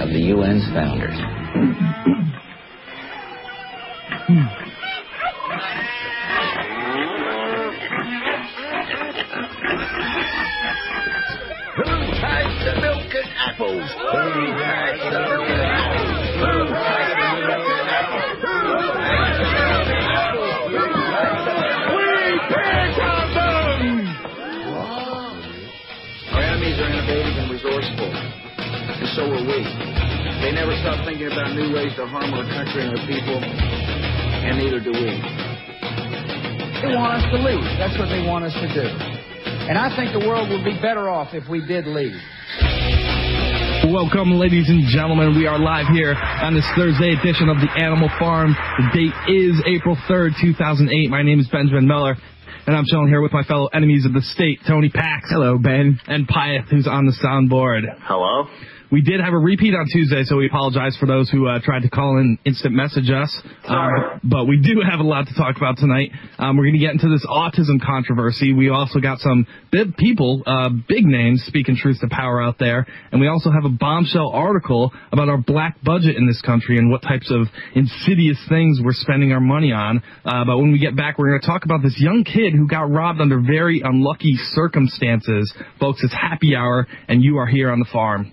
of the UN's founders. Who takes the milk and apples? Who takes the milk and apples? Who takes the milk and apples? Who takes the milk and apples? Who takes the We pick on them! Our enemies are innovative and resourceful, and so are we. They never stop thinking about new ways to harm our country and our people, and neither do we. They want us to leave. That's what they want us to do. And I think the world would be better off if we did leave. Welcome, ladies and gentlemen. We are live here on this Thursday edition of the Animal Farm. The date is April 3rd, 2008. My name is Benjamin Miller. And I'm chilling here with my fellow enemies of the state, Tony Pax. Hello, Ben. And Pyeth, who's on the soundboard. Hello. We did have a repeat on Tuesday, so we apologize for those who uh, tried to call in instant message us. Um, but we do have a lot to talk about tonight. Um, we're going to get into this autism controversy. We also got some big people, uh, big names speaking truth to power out there. And we also have a bombshell article about our black budget in this country and what types of insidious things we're spending our money on. Uh, but when we get back, we're going to talk about this young kid who got robbed under very unlucky circumstances. Folks, it's happy hour, and you are here on the farm.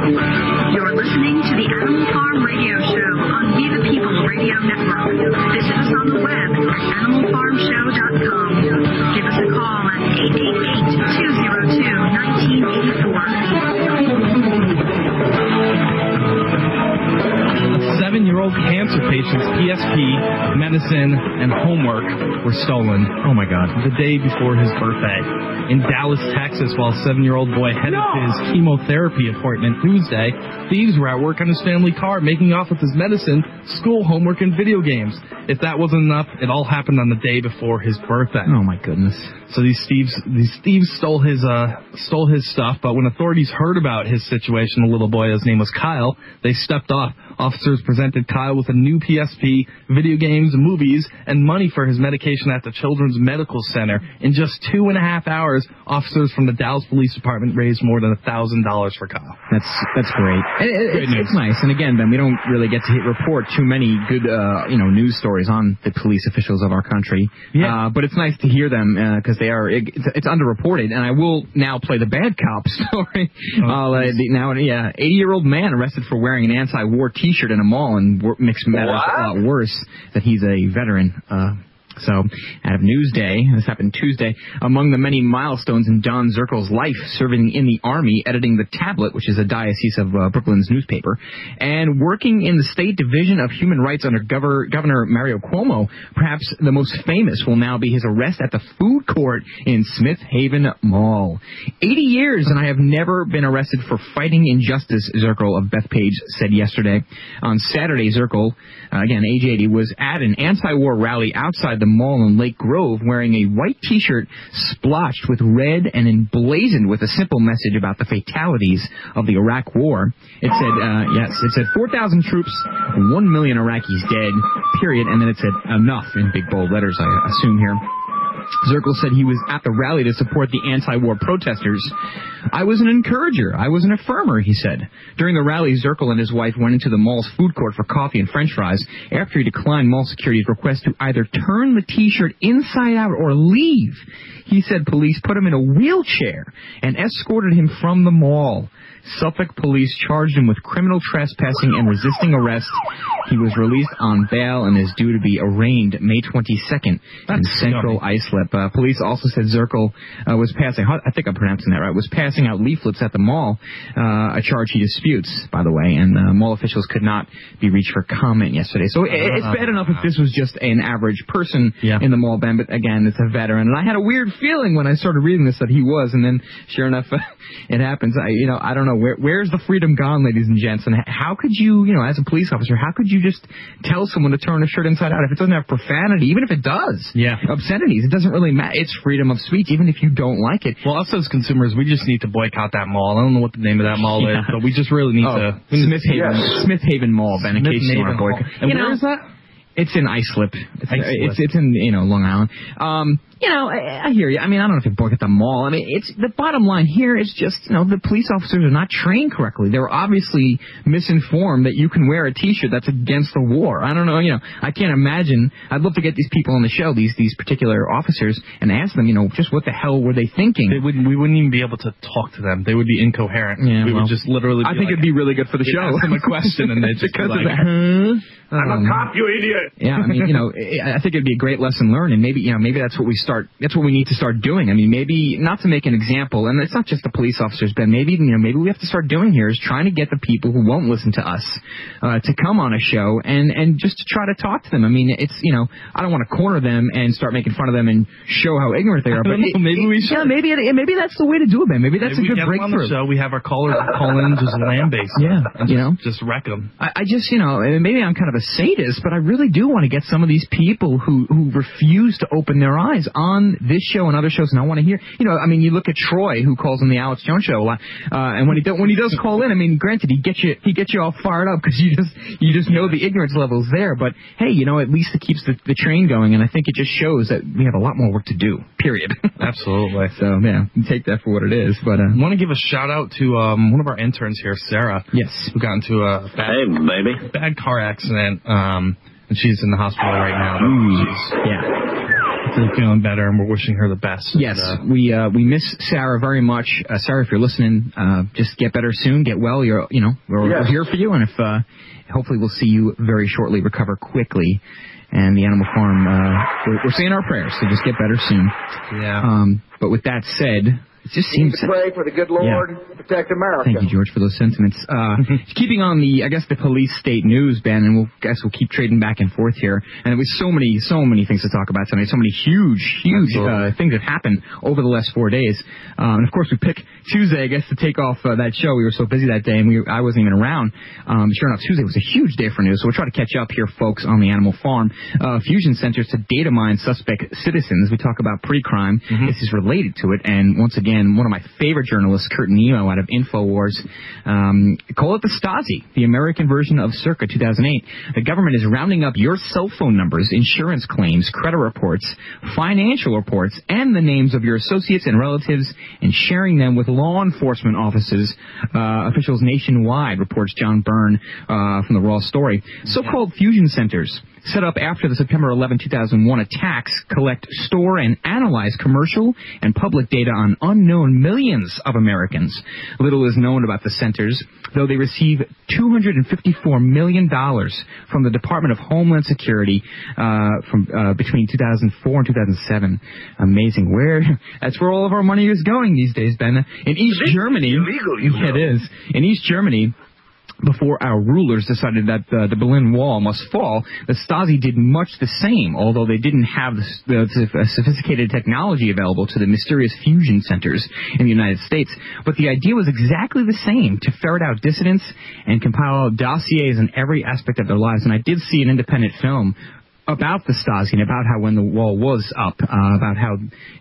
You're listening to the Animal Farm Radio Show on We the People Radio Network. Visit us on the web at animalfarmshow.com. Give us a call at 888-202-1984. Seven-year-old cancer patient's PSP, medicine, and homework were stolen. Oh my God! The day before his birthday in Dallas, Texas, while a seven-year-old boy headed to his chemotherapy appointment Tuesday, thieves were at work on his family car, making off with his medicine, school homework, and video games. If that wasn't enough, it all happened on the day before his birthday. Oh my goodness! So these thieves, these thieves stole his, uh, stole his stuff. But when authorities heard about his situation, the little boy, his name was Kyle, they stepped up. Officers presented Kyle with a new PSP, video games, movies, and money for his medication at the Children's Medical Center. In just two and a half hours, officers from the Dallas Police Department raised more than a thousand dollars for Kyle. That's that's great. It- Good it's, it's nice. And again, Ben, we don't really get to report too many good, uh, you know, news stories on the police officials of our country. Yeah. Uh, but it's nice to hear them because they are. It, it's, underreported. And I will now play the bad cop story. Oh, uh, the, now, yeah, 80 year old man arrested for wearing an anti-war T-shirt in a mall, and makes matters a lot worse that he's a veteran. Uh, so, out of Newsday, this happened Tuesday, among the many milestones in Don Zirkle's life, serving in the Army, editing the Tablet, which is a diocese of uh, Brooklyn's newspaper, and working in the State Division of Human Rights under Gover- Governor Mario Cuomo, perhaps the most famous will now be his arrest at the food court in Smith Haven Mall. 80 years, and I have never been arrested for fighting injustice, Zirkle of Bethpage said yesterday. On Saturday, Zirkle, uh, again, age 80, was at an anti-war rally outside the mall in Lake Grove wearing a white t-shirt splotched with red and emblazoned with a simple message about the fatalities of the Iraq War. It said, uh, yes, it said 4,000 troops, 1 million Iraqis dead, period, and then it said enough in big bold letters, I assume here. Zirkle said he was at the rally to support the anti-war protesters. I was an encourager. I was an affirmer, he said. During the rally, Zirkel and his wife went into the mall's food court for coffee and french fries after he declined mall security's request to either turn the t-shirt inside out or leave. He said police put him in a wheelchair and escorted him from the mall. Suffolk police charged him with criminal trespassing and resisting arrest. He was released on bail and is due to be arraigned May 22nd in Central Islip. Uh, police also said Zirkel uh, was passing, I think I'm pronouncing that right, was passing out leaflets at the mall, uh, a charge he disputes, by the way, and uh, mall officials could not be reached for comment yesterday. So it, it's bad enough if this was just an average person Yeah. in the mall, Ben, but again, it's a veteran. And I had a weird feeling when I started reading this that he was, and then sure enough, it happens. I, you know, I don't know, where, where's the freedom gone, ladies and gents? And how could you, you know, as a police officer, how could you just tell someone to turn a shirt inside out if it doesn't have profanity, even if it does? Yeah. Obscenities. It doesn't really matter. It's freedom of speech, even if you don't like it. Well, us as consumers, we just need to boycott that mall. I don't know what the name of that mall Yeah. is, but we just really need Oh, to. Smith Haven, Yes. Smith Haven Mall, Ben, in Smith case you want Haven to boycott. And You where know, is that? It's in Islip. It's, Islip. it's it's in you know Long Island. Um, you know, I, I hear you. I mean, I don't know if you boycott the mall. I mean, it's the bottom line here is just you know the police officers are not trained correctly. They're obviously misinformed that you can wear a T-shirt that's against the war. I don't know. You know, I can't imagine. I'd love to get these people on the show, these these particular officers, and ask them, you know, just what the hell were they thinking? They wouldn't. We wouldn't even be able to talk to them. They would be incoherent. Yeah, we well, would just literally. Be I think like, it'd be really good for the show. ask them a question and they'd just be because like, of that. Huh? I'm a oh, cop, you idiot. yeah, I mean, you know, I I think it'd be a great lesson learned, and maybe, you know, maybe that's what we start. That's what we need to start doing. I mean, maybe not to make an example, and it's not just the police officers, but maybe, you know, maybe we have to start doing here is trying to get the people who won't listen to us uh, to come on a show and and just to try to talk to them. I mean, it's you know, I don't want to corner them and start making fun of them and show how ignorant they are, but maybe we should. Yeah, maybe it, maybe that's the way to do it, man. Maybe that's Maybe a we good get them on the breakthrough. show. We have our callers call in just land based. Yeah, you just, know. just wreck them. I, I just, you know, maybe I'm kind of a sadist, but I really do want to get some of these people who who refuse to open their eyes on this show and other shows, and I want to hear, you know, I mean, you look at Troy, who calls on the Alex Jones show a lot, uh, and when he do, when he does call in, I mean, granted, he gets you he gets you all fired up because you just you just know the ignorance levels there, but hey, you know, at least it keeps the, the train going, and I think it just shows that we have a lot more work to do. Period. Absolutely. so yeah, take that for what it is, but uh, I want to give a shout out to um, one of our interns here, Sarah, yes, who got into a bad, Hey, baby. bad car accident, um, and she's in the hospital right now. She's yeah. Feeling- feeling better, and we're wishing her the best. Yes, And, uh, we uh, we miss Sarah very much. Uh, Sarah, if you're listening, uh, just get better soon, get well. You're you know we're, we're here for you, and if uh, hopefully we'll see you very shortly, recover quickly. And the Animal Farm, uh, we're, we're saying our prayers, so just get better soon. yeah. Um, but with that said, it just seems. to pray for the good Lord to protect America. Thank you, George, for those sentiments. Uh, keeping on the, I guess, the police state news, Ben, and we'll guess we'll keep trading back and forth here. And there was so many, so many things to talk about tonight, so many huge, huge uh, things that happened over the last four days. Um, and of course, we pick Tuesday, I guess, to take off uh, that show. We were so busy that day, and we, I wasn't even around. Um, sure enough, Tuesday was a huge day for news, so we'll try to catch up here, folks, on the Animal Farm. Uh, fusion centers to data mine suspect citizens. We talk about pre-crime. This is related to it, and once again, one of my favorite journalists, Kurt Nimmo, out of Infowars, um, call it the Stasi, the American version of Circa 2008. The government is rounding up your cell phone numbers, insurance claims, credit reports, financial reports, and the names of your associates and relatives, and sharing them with law enforcement offices, uh, officials nationwide, reports John Byrne uh, from the Raw Story. So-called fusion centers set up after the September 11, 2001 attacks collect, store, and analyze commercial and public data on unknown millions of Americans. Little is known about the centers, though they receive $254 million from the Department of Homeland Security uh, from uh, between 2004 and 2007. Amazing. Where that's where all of our money is going these days, Ben. In East Germany, illegal, you Yeah, know. it is. In East Germany, before our rulers decided that uh, the Berlin Wall must fall, the Stasi did much the same, although they didn't have the, the, the sophisticated technology available to the mysterious fusion centers in the United States. But the idea was exactly the same, to ferret out dissidents and compile dossiers in every aspect of their lives. And I did see an independent film about the Stasi and about how when the wall was up, uh, about how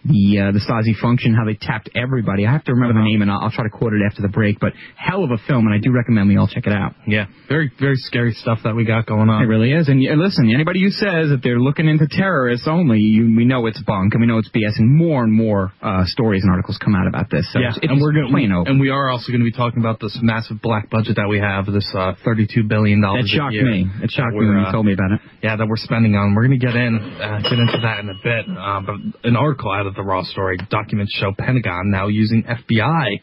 the uh, the Stasi functioned, how they tapped everybody. I have to remember the name, and I'll, I'll try to quote it after the break. But hell of a film, and I do recommend we all check it out. yeah. Very, very scary stuff that we got going on. It really is. And, and listen, anybody who says that they're looking into terrorists only, you, we know it's bunk, and we know it's BS. And more and more uh, stories and articles come out about this. So yeah, it's, it's and we're plain open. and we are also going to be talking about this massive black budget that we have, this uh, thirty-two billion dollars. That shocked me. It shocked me when you uh, told me about it. Yeah, that we're spending on. We're going to get in, uh, get into that in a bit. Uh, but an article out of the Raw story documents show Pentagon now using FBI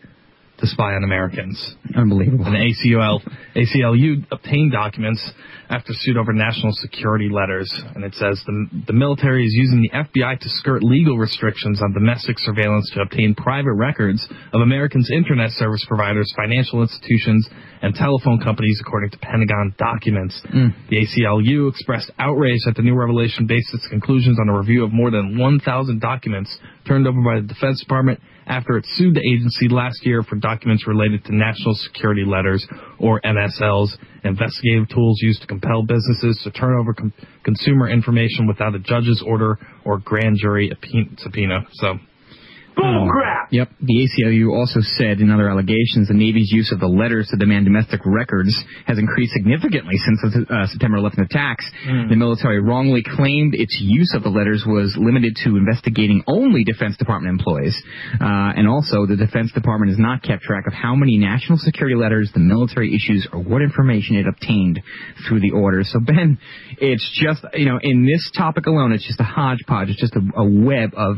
to spy on Americans. Unbelievable. And ACL, ACLU obtained documents after suit over national security letters. And it says the, the military is using the FBI to skirt legal restrictions on domestic surveillance to obtain private records of Americans' internet service providers, financial institutions, and telephone companies, according to Pentagon documents. Hmm. The ACLU expressed outrage that the new revelation based its conclusions on a review of more than 1,000 documents turned over by the Defense Department after it sued the agency last year for documents related to national security letters, or NSLs, investigative tools used to compel businesses to turn over com- consumer information without a judge's order or grand jury subpoena. So, Bullcrap! Yep. The ACLU also said in other allegations the Navy's use of the letters to demand domestic records has increased significantly since the uh, September 11th attacks. The military wrongly claimed its use of the letters was limited to investigating only Defense Department employees. Uh, and also, the Defense Department has not kept track of how many national security letters the military issues or what information it obtained through the orders. So, Ben, it's just, you know, in this topic alone, it's just a hodgepodge. It's just a, a web of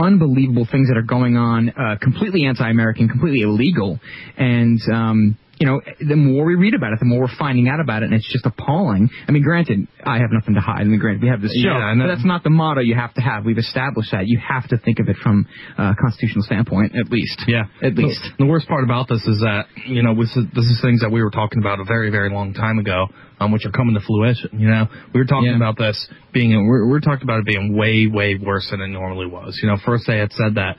unbelievable things that are going on, uh, completely anti-American, completely illegal, and um, you know, the more we read about it, the more we're finding out about it, and it's just appalling. I mean, granted, I have nothing to hide. I mean, granted, we have this show, Yeah, but that's not the motto you have to have. We've established that. You have to think of it from a constitutional standpoint, at least. yeah. At The- least. The, worst part about this is that, you know, this is, this is things that we were talking about a very, very long time ago, um, which are coming to fruition, you know? We were talking Yeah. about this being, we're, we're talking about it being way, way worse than it normally was. You know, first they had said that,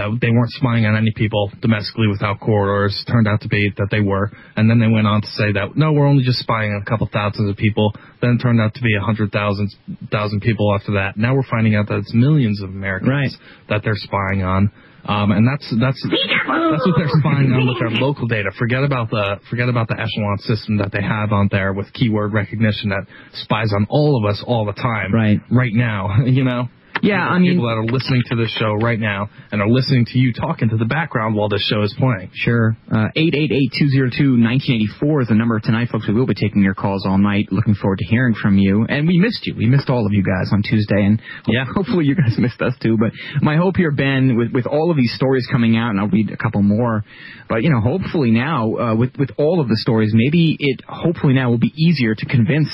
that they weren't spying on any people domestically without corridors. Turned out to be that they were. And then they went on to say that, no, we're only just spying on a couple thousands of people. Then it turned out to be a hundred thousand, thousand people after that. Now we're finding out that it's millions of Americans Right. that they're spying on. Um, and that's that's that's what they're spying on with their local data. Forget about the forget about the echelon system that they have on there with keyword recognition that spies on all of us all the time. Right. Right now, you know. Yeah, I mean, people that are listening to this show right now and are listening to you talking to the background while this show is playing. Sure. Uh, 888-202-1984 is the number tonight, folks. We will be taking your calls all night. Looking forward to hearing from you. And we missed you. We missed all of you guys on Tuesday. And yeah, hopefully you guys missed us too. But my hope here, Ben, with, with all of these stories coming out, and I'll read a couple more, but you know, hopefully now, uh, with, with all of the stories, maybe it hopefully now will be easier to convince,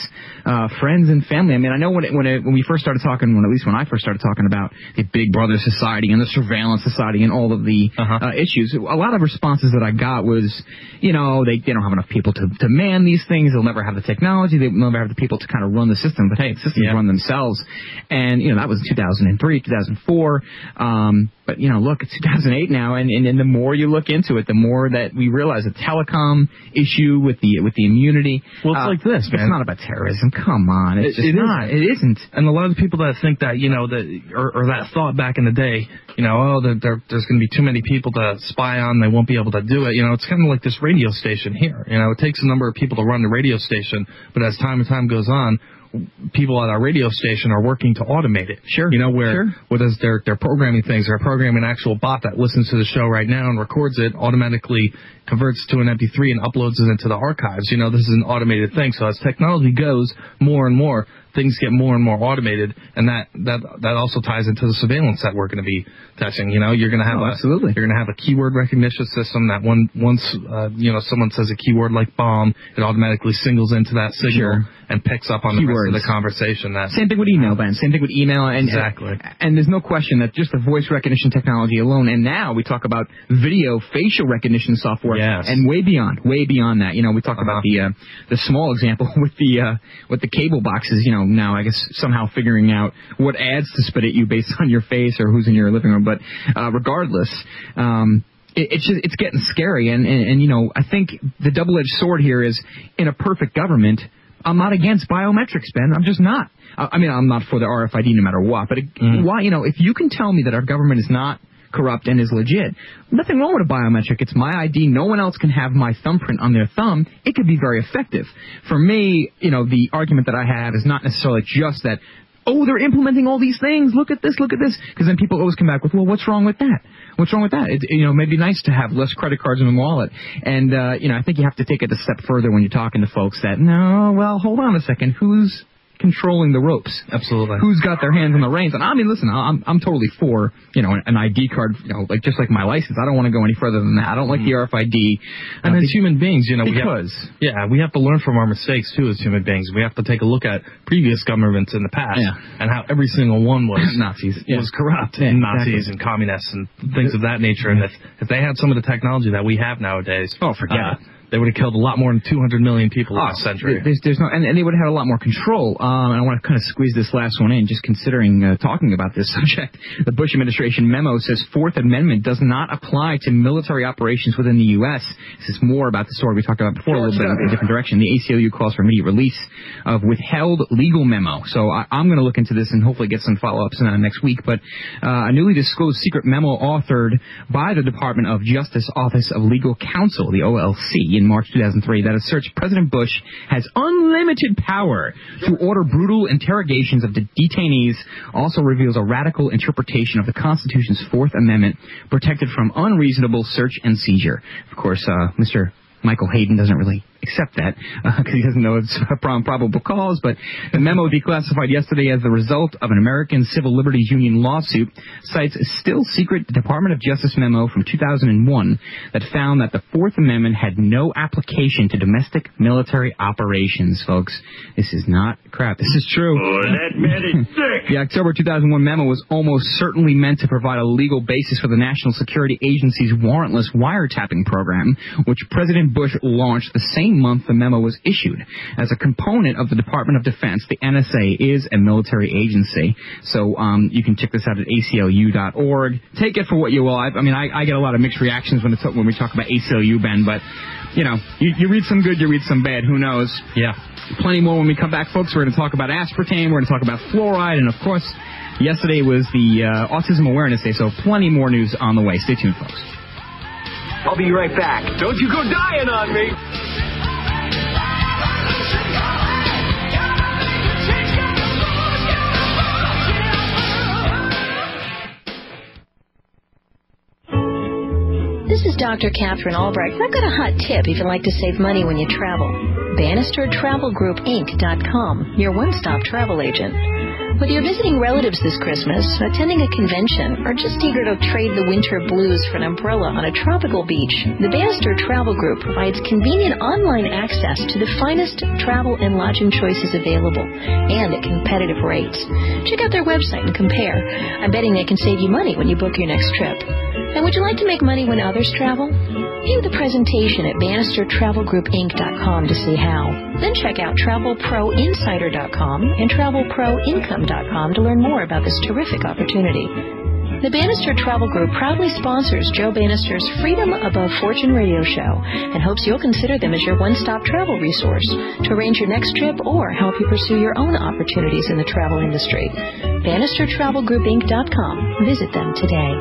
uh, friends and family. I mean, I know when it, when it, when we first started talking, when at least when I first started talking about the Big Brother Society and the Surveillance Society and all of the Uh-huh. uh, issues, a lot of responses that I got was, you know, they, they don't have enough people to, to man these things. They'll never have the technology. They'll never have the people to kind of run the system. But hey, the systems Yeah. run themselves. And, you know, that was 2003, 2004. Um, but, you know, look, it's 2008 now. And, and, and the more you look into it, the more that we realize the telecom issue with the, with the immunity. Well, it's uh, like this, man. It's not about terrorism. Come on. It's It- just it not. isn't. It isn't. And a lot of the people that think that, you know, that or, or that thought back in the day, you know, oh, there, there, there's going to be too many people to spy on, they won't be able to do it. You know, it's kind of like this radio station here. You know, it takes a number of people to run the radio station, but as time and time goes on, people at our radio station are working to automate it. Sure. You know, where Sure. whether they're they're programming things, they're programming an actual bot that listens to the show right now and records it, automatically converts to an MP3 and uploads it into the archives. You know, this is an automated thing. So as technology goes more and more, things get more and more automated, and that that that also ties into the surveillance that we're going to be testing. You know, you're going to have Oh, a, absolutely. you're going to have a keyword recognition system that one once uh, you know someone says a keyword like bomb, it automatically singles into that signal Sure. and picks up on the rest of the conversation. That Same thing with email, Ben. Same thing with email. And, Exactly. And, there's no question that just the voice recognition technology alone, and now we talk about video facial recognition software, Yes. and way beyond, way beyond that. You know, we talk about the uh, the small example with the uh, with the cable boxes. You know, now I guess somehow figuring out what ads to spit at you based on your face or who's in your living room. But uh, regardless. Um, it- it's just it's getting scary and, and and you know I think the double edged sword here is in a perfect government I'm not against biometrics, Ben. I'm just not. I, I mean, I'm not for the RFID no matter what. But it, why, you know, if you can tell me that our government is not corrupt and is legit, nothing wrong with a biometric. It's my ID. No one else can have my thumbprint on their thumb. It could be very effective. For me, you know, the argument that I have is not necessarily just that. Oh, they're implementing all these things. Look at this. Look at this. Because then people always come back with, well, what's wrong with that? What's wrong with that? It, you know, maybe nice to have less credit cards in the wallet. And, uh, you know, I think you have to take it a step further when you're talking to folks that, no, well, hold on a second. Who's, controlling the ropes? Absolutely. Who's got their hands on the reins? And I mean, listen, I'm I'm totally for you know an ID card, you know, like just like my license. I don't want to go any further than that. I don't like the RFID. And uh, as human beings, you know, we because have, yeah, we have to learn from our mistakes too. As human beings, we have to take a look at previous governments in the past Yeah. and how every single one was Nazis, yeah. was corrupt, Yeah, and Nazis exactly. and communists and things of that nature. And if if they had some of the technology that we have nowadays, Oh, forget uh, it. They would have killed a lot more than 200 million people Oh, last century. There's, there's no, and, and they would have had a lot more control. Um, and I want to kind of squeeze this last one in, just considering uh, talking about this subject. The Bush administration memo says Fourth Amendment does not apply to military operations within the U.S. This is more about the story we talked about before, a little bit in a different direction. The ACLU calls for immediate release of withheld legal memo. So I, I'm going to look into this and hopefully get some follow-ups uh, next week. But uh, a newly disclosed secret memo authored by the Department of Justice Office of Legal Counsel, the OLC, in March 2003 that asserts President Bush has unlimited power to order brutal interrogations of the detainees also reveals a radical interpretation of the Constitution's Fourth Amendment protected from unreasonable search and seizure. Of course, uh, Mr. Michael Hayden doesn't really accept that uh, because he doesn't know it's probable cause. But the memo declassified yesterday as the result of an American Civil Liberties Union lawsuit cites a still secret Department of Justice memo from 2001 that found that the Fourth Amendment had no application to domestic military operations, folks. This is not crap. This is true. Oh, that man is sick. The October 2001 memo was almost certainly meant to provide a legal basis for the National Security Agency's warrantless wiretapping program, which President Bush launched the same month the memo was issued. As a component of the Department of Defense, the NSA is a military agency. So um, you can check this out at aclu.org. Take it for what you will. I, I mean, I, I get a lot of mixed reactions when, it's, when we talk about ACLU, Ben, but, you know, you, you read some good, you read some bad. Who knows? yeah. Plenty more when we come back, folks. We're going to talk about aspartame. We're going to talk about fluoride. And, of course, yesterday was the uh, Autism Awareness Day, so plenty more news on the way. Stay tuned, folks. I'll be right back. Don't you go dying on me. This is Dr. Catherine Albright. I've got a hot tip if you'd like to save money when you travel. BannisterTravelGroupInc.com, your one-stop travel agent. Whether you're visiting relatives this Christmas, attending a convention, or just eager to trade the winter blues for an umbrella on a tropical beach, the Bannister Travel Group provides convenient online access to the finest travel and lodging choices available, and at competitive rates. Check out their website and compare. I'm betting they can save you money when you book your next trip. And would you like to make money when others travel? View the presentation at BannisterTravelGroupInc.com to see how. Then check out TravelProInsider.com and TravelProIncome.com to learn more about this terrific opportunity. The Bannister Travel Group proudly sponsors Joe Bannister's Freedom Above Fortune radio show and hopes you'll consider them as your one-stop travel resource to arrange your next trip or help you pursue your own opportunities in the travel industry. BannisterTravelGroupInc.com. Visit them today.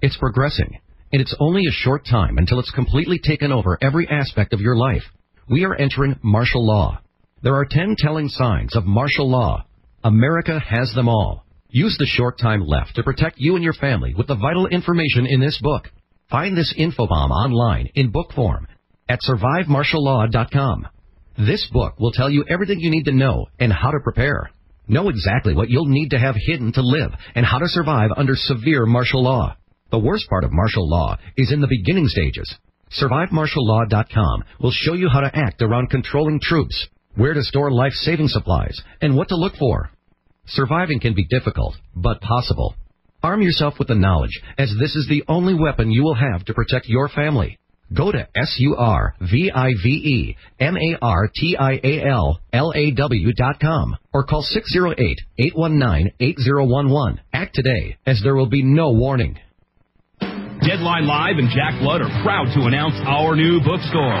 It's progressing, and it's only a short time until it's completely taken over every aspect of your life. We are entering martial law. There are 10 telling signs of martial law. America has them all. Use the short time left to protect you and your family with the vital information in this book. Find this infobomb online in book form at survivemartiallaw.com. This book will tell you everything you need to know and how to prepare. Know exactly what you'll need to have hidden to live and how to survive under severe martial law. The worst part of martial law is in the beginning stages. SurviveMartialLaw.com will show you how to act around controlling troops, where to store life-saving supplies, and what to look for. Surviving can be difficult, but possible. Arm yourself with the knowledge, as this is the only weapon you will have to protect your family. Go to S-U-R-V-I-V-E-M-A-R-T-I-A-L-L-A-W dot com or call 608-819-8011. Act today, as there will be no warning. Deadline Live and Jack Blood are proud to announce our new bookstore.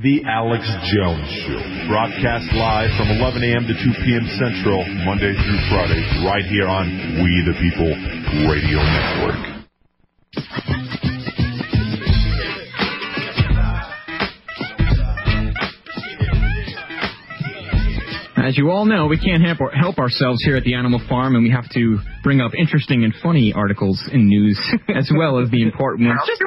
The Alex Jones Show, broadcast live from 11 a.m. to 2 p.m. Central, Monday through Friday, right here on We the People Radio Network. As you all know, we can't help, help ourselves here at the Animal Farm, and we have to bring up interesting and funny articles in news as well as the important ones. Just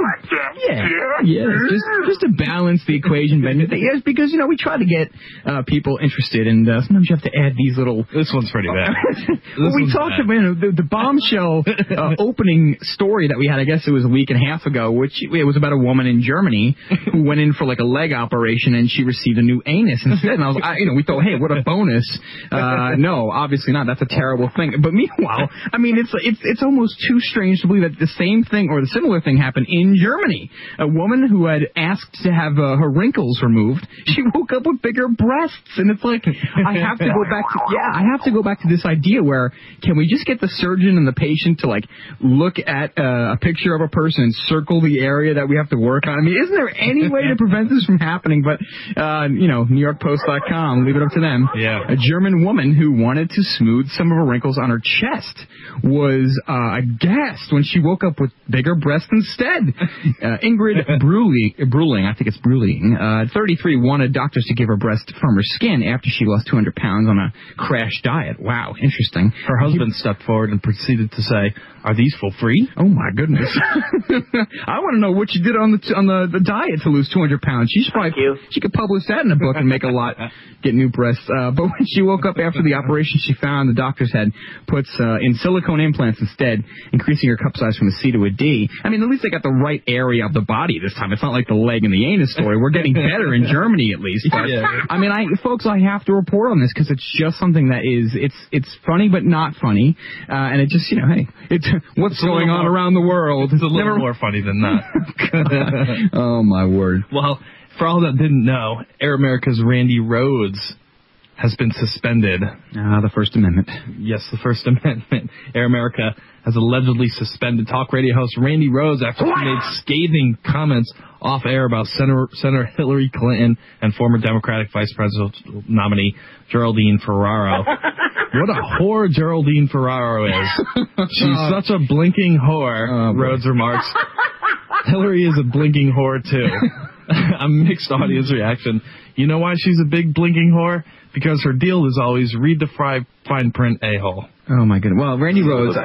yeah, yeah, just just to balance the equation, Ben. Yes, because you know we try to get uh, people interested, and uh, sometimes you have to add these little. This one's pretty bad. well, we talked about you know, the, the bombshell uh, opening story that we had. I guess it was a week and a half ago, which it was about a woman in Germany who went in for like a leg operation and she received a new anus instead. And I was, I, you know, we thought, hey, what a bonus. Uh, no, obviously not. That's a terrible thing. But meanwhile, I mean, it's it's it's almost too strange to believe that the same thing or the similar thing happened in Germany. A woman who had asked to have uh, her wrinkles removed, she woke up with bigger breasts, and it's like I have to go back to yeah, I have to go back to this idea where can we just get the surgeon and the patient to like look at uh, a picture of a person and circle the area that we have to work on? I mean, isn't there any way to prevent this from happening? But uh, you know, NewYorkPost.com, leave it up to them. Yeah. A German woman who wanted to smooth some of her wrinkles on her chest was uh, aghast when she woke up with bigger breasts instead. Uh, Ingrid Bruling, Bruling, I think it's Bruling, uh, 33, wanted doctors to give her breast firmer skin after she lost 200 pounds on a crash diet. Wow, interesting. Her husband stepped forward and proceeded to say, "Are these for free?" Oh my goodness! I want to know what you did on the on the, the diet to lose 200 pounds. She should probably she could publish that in a book and make a lot, get new breasts. Uh, but when she woke up after the operation, she found the doctors had puts uh, in silicone implants instead, increasing her cup size from a C to a D. I mean, at least they got the right area of the body this time. It's not like the leg and the anus story. We're getting better in Germany at least. But Yeah. I mean, I folks, I have to report on this because it's just something that is it's it's funny but not funny, uh, and it just you know, hey, it's what's going on more- around the world. It's a little Never- more funny than that. oh my word. Well, for all that didn't know, Air America's Randi Rhodes has been suspended. Ah, the First Amendment. Yes, the First Amendment. Air America has allegedly suspended talk radio host Randi Rhodes after he made scathing comments off air about Senator, Senator Hillary Clinton and former Democratic Vice Presidential nominee Geraldine Ferraro. what a whore Geraldine Ferraro is. She's such a blinking whore, Rhodes remarks. Hillary is a blinking whore too. a mixed audience reaction. You know why she's a big blinking whore? Because her deal is always read the fri- fine print a hole. Oh my goodness. Well, Randi Rhodes.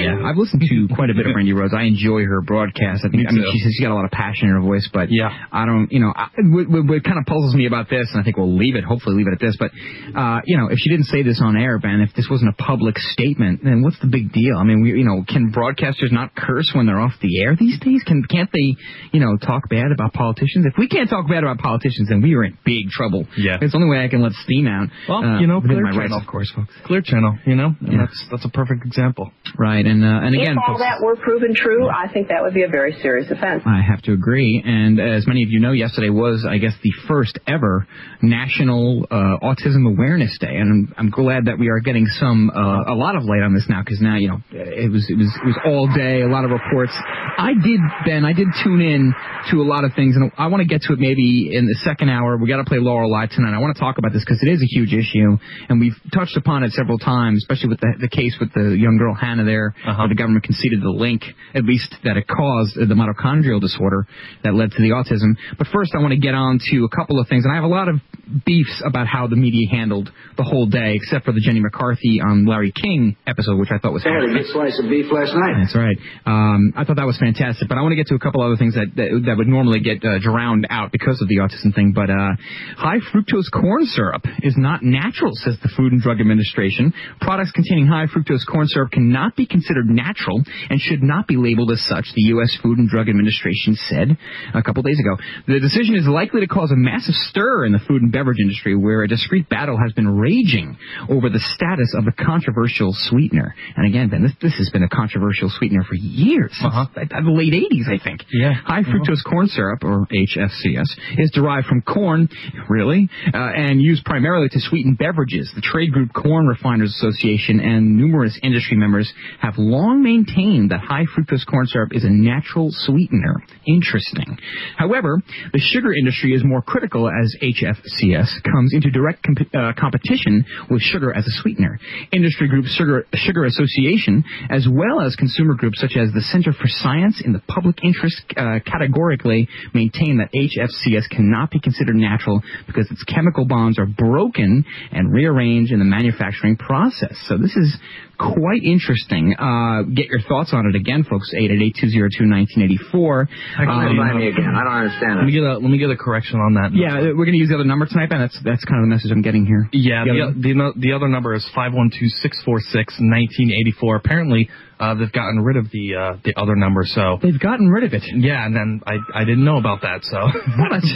Yeah, I've listened to quite a bit of Randi Rhodes. I enjoy her broadcast. I think. Me I mean, too. she's, she's got a lot of passion in her voice, but Yeah. I don't. You know, I, what, what, what kind of puzzles me about this, and I think we'll leave it. Hopefully, leave it at this. But uh, you know, if she didn't say this on air, Ben, if this wasn't a public statement, then what's the big deal? I mean, we, you know, can broadcasters not curse when they're off the air these days? Can can't they, you know, talk bad about politicians? If we can't talk bad about politicians, then we are in big trouble. Yeah. It's the only way I can let steam out. Well, uh, you know, Clear Channel. rights, of course, folks. Clear Channel, you know, and Yeah. that's that's a perfect example. Right, and uh, and again, if all folks, that were proven true, I think that would be a very serious offense. I have to agree. And as many of you know, yesterday was, I guess, the first ever National uh, Autism Awareness Day, and I'm, I'm glad that we are getting some uh, a lot of light on this now because now you know it was it was it was all day, a lot of reports. I did, Ben, I did tune in to a lot of things, and I want to get to it maybe in the second hour. We got to play law or lie tonight. I want to talk about this because it is a huge issue, and we've touched upon it several times, especially with the, the case with the young girl Hannah there, uh-huh. where the government conceded the link, at least that it caused the mitochondrial disorder that led to the autism. But first, I want to get on to a couple of things, and I have a lot of beefs about how the media handled the whole day, except for the Jenny McCarthy on Larry King episode, which I thought was I had a good slice of beef last night. that's right. Um, I thought that was fantastic, but I want to get to a couple other things that that, that would normally get uh, drowned out because of the autism thing. But uh, high fructose corn syrup is not natural, says the Food and Drug Administration. Products containing high fructose corn syrup cannot be considered natural and should not be labeled as such. The U.S. Food and Drug Administration said a couple days ago. The decision is likely to cause a massive stir in the food and beverage industry where a discrete battle has been raging over the status of a controversial sweetener. And again, Ben, this, this has been a controversial sweetener for years, uh-huh. since the late 80s, I think. Yeah. High fructose corn syrup, or HFCS, is derived from corn, really, uh, and used primarily to sweeten beverages. The trade group Corn Refiners Association and numerous industry members have long maintained that high fructose corn syrup is a natural sweetener. Interesting. However, the sugar industry is more critical as HFCS comes into direct comp- uh, competition with sugar as a sweetener. Industry groups Sugar, Sugar Association, as well as consumer groups such as the Center for Science in the Public Interest, uh, categorically maintain that HFCS cannot be considered natural because its chemical bonds are broken and rearranged in the manufacturing process. So this is quite interesting. Uh, get your thoughts on it again, folks. 888-202-1984. Remind me again. I don't understand Let me get a let me get a correction on that. Yeah, we're going to use the other number tonight, Ben. That's that's kind of the message I'm getting here. Yeah, The the, other- the, the other number is 512-646-1984. Apparently, uh, they've gotten rid of the uh, the other number, so they've gotten rid of it. Yeah, and then I I didn't know about that, so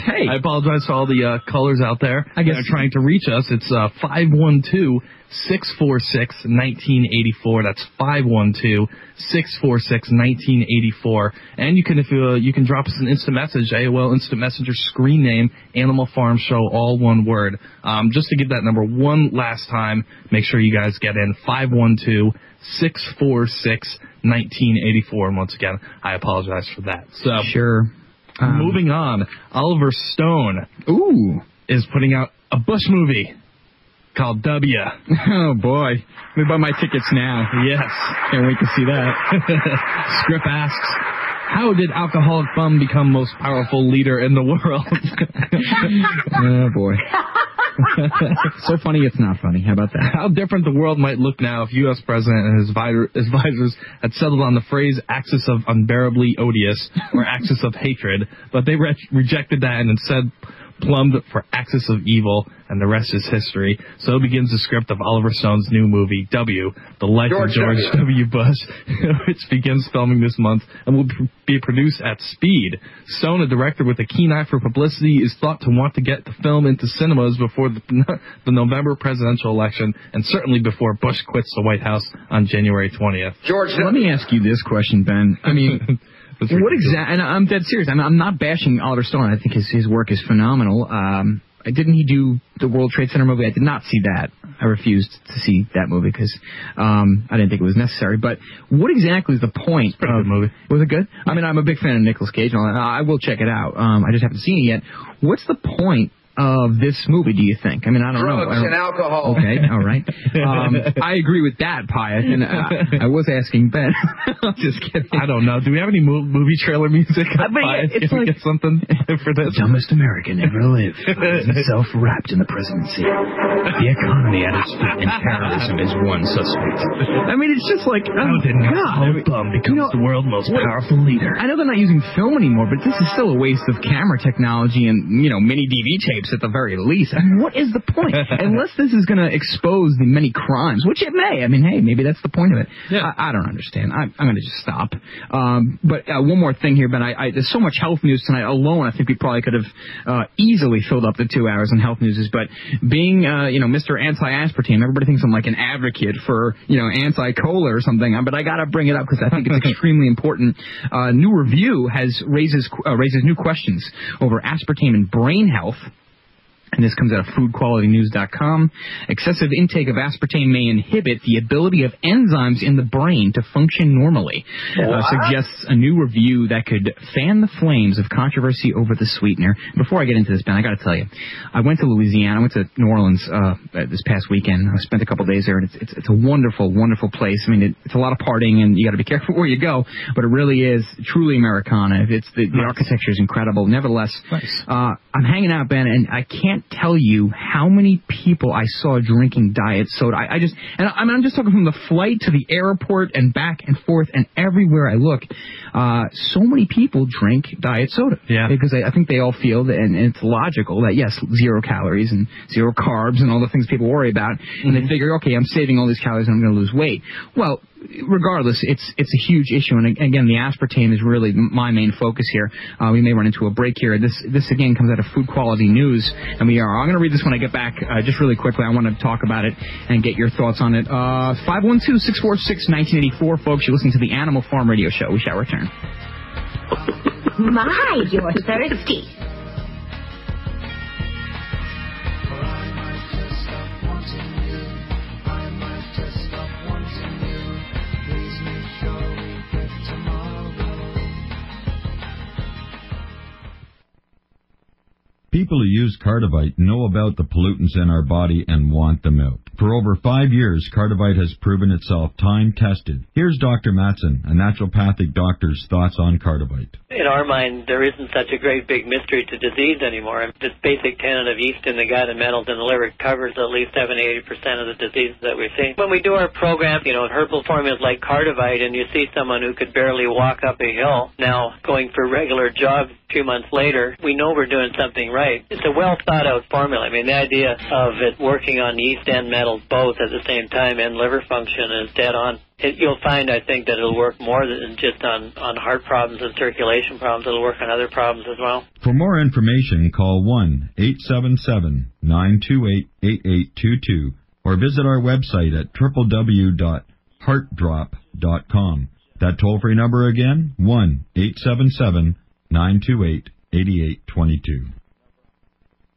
hey. I apologize to all the uh, callers out there. I guess are trying to reach us. It's uh, 512 646 1984. That's 512 646 1984. And you can if you uh, you can drop us an instant message, AOL Instant Messenger screen name Animal Farm Show, all one word. Um, just to give that number one last time, make sure you guys get in 512 646 1984. And once again, I apologize for that. So sure. Um, moving on, Oliver Stone. Ooh, is putting out a Bush movie called W. Oh boy, let me buy my tickets now. Yes, can't wait to see that. Script asks, "How did alcoholic bum become most powerful leader in the world?" oh boy. so funny it's not funny. How about that? How different the world might look now if U.S. President and his advi- advisors had settled on the phrase axis of unbearably odious or axis of hatred, but they re- rejected that and instead plumbed for axis of evil, and the rest is history. So begins the script of Oliver Stone's new movie, W, The Life George of George W. W. Bush, which begins filming this month and will be produced at speed. Stone, a director with a keen eye for publicity, is thought to want to get the film into cinemas before the, the November presidential election and certainly before Bush quits the White House on January 20th. George, let me ask you this question, Ben. I mean, what exactly? And I'm dead serious. I'm, I'm not bashing Oliver Stone. I think his his work is phenomenal. Um, didn't he do the World Trade Center movie? I did not see that. I refused to see that movie because um, I didn't think it was necessary. But what exactly is the point? Pretty of, good movie. Was it good? I mean, I'm a big fan of Nicolas Cage and all. I will check it out. Um, I just haven't seen it yet. What's the point of this movie? Do you think? I mean, I don't know. Drugs I don't- and alcohol. Okay, all right. Um, I agree with that, Pius. And uh, I was asking Ben. Just kidding. I don't know. Do we have any mo- movie trailer music? I mean, Pius? it's Can we like- get something for this? dumbest American ever lived finds himself wrapped in the presidency. The economy at its feet and terrorism is one suspect. I mean, it's just like, oh, did God. Alcoholic bum becomes the world's most what- powerful leader. I know they're not using film anymore, but this is still a waste of camera technology and, you know, mini DV at the very least. I mean, what is the point? Unless this is going to expose the many crimes, which it may. I mean, hey, maybe that's the point of it. Yeah. I, I don't understand. I, I'm going to just stop. Um, but uh, one more thing here, Ben. I, I, there's so much health news tonight alone. I think we probably could have uh, easily filled up the two hours on health news. But being, uh, you know, Mr. Anti-Aspartame, everybody thinks I'm like an advocate for, you know, anti-cola or something. But I got to bring it up because I think it's extremely important. Uh, new review has raises uh, raises new questions over aspartame and brain health. And this comes out of foodqualitynews.com. Excessive intake of aspartame may inhibit the ability of enzymes in the brain to function normally. Uh, suggests a new review that could fan the flames of controversy over the sweetener. Before I get into this, Ben, I got to tell you, I went to Louisiana. I went to New Orleans uh, this past weekend. I spent a couple days there, and it's, it's it's a wonderful, wonderful place. I mean, it, it's a lot of partying, and you got to be careful where you go, but it really is truly Americana. It's the, the architecture is incredible. Nevertheless, uh, I'm hanging out, Ben, and I can't tell you how many people I saw drinking diet soda. I, I just, and I, I mean, I'm just talking from the flight to the airport and back and forth, and everywhere I look, uh, so many people drink diet soda. Yeah. Because I, I think they all feel that, and it's logical that yes, zero calories and zero carbs and all the things people worry about, and they figure, okay, I'm saving all these calories and I'm going to lose weight. Well, regardless, it's it's a huge issue, and again, the aspartame is really my main focus here. Uh, we may run into a break here. This this again comes out of Food Quality News, and we are. I'm going to read this when I get back, uh, just really quickly. I want to talk about it and get your thoughts on it. Uh, five one two six four six nineteen eighty four, folks. You're listening to the Animal Farm Radio Show. We shall return. My, you're thirsty. People who use Cardivite know about the pollutants in our body and want them out. For over five years, Cardivite has proven itself time tested. Here's Dr. Matson, a naturopathic doctor's thoughts on Cardivite. In our mind, there isn't such a great big mystery to disease anymore. This basic tenet of yeast in the gut and metals in the liver covers at least 70 80% of the diseases that we see. When we do our program, you know, herbal formulas like Cardivite, and you see someone who could barely walk up a hill now going for regular jogs a few months later, we know we're doing something right. It's a well thought out formula. I mean, the idea of it working on yeast and metals both at the same time and liver function is dead on. It, you'll find, I think, that it'll work more than just on, on heart problems and circulation problems. It'll work on other problems as well. For more information, call 1-877-928-8822 or visit our website at www.heartdrop.com. That toll-free number again, 1-877-928-8822.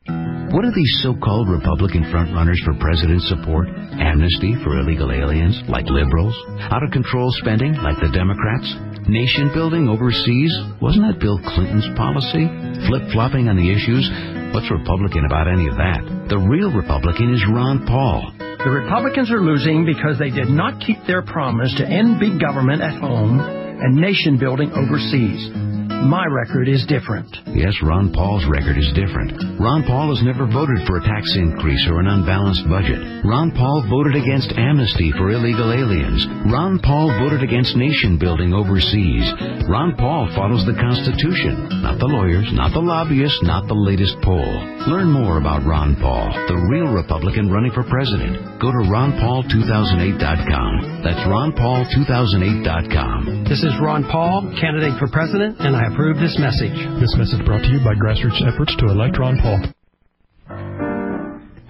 What do these so-called Republican frontrunners for president support? Amnesty for illegal aliens, like liberals? Out-of-control spending, like the Democrats? Nation building overseas? Wasn't that Bill Clinton's policy? Flip-flopping on the issues? What's Republican about any of that? The real Republican is Ron Paul. The Republicans are losing because they did not keep their promise to end big government at home and nation building overseas. My record is different. Yes, Ron Paul's record is different. Ron Paul has never voted for a tax increase or an unbalanced budget. Ron Paul voted against amnesty for illegal aliens. Ron Paul voted against nation building overseas. Ron Paul follows the Constitution, not the lawyers, not the lobbyists, not the latest poll. Learn more about Ron Paul, the real Republican running for president. Go to ronpaul2008.com. That's ronpaul2008.com. This is Ron Paul, candidate for president, and I approve this message. This message brought to you by grassroots efforts to elect Ron Paul.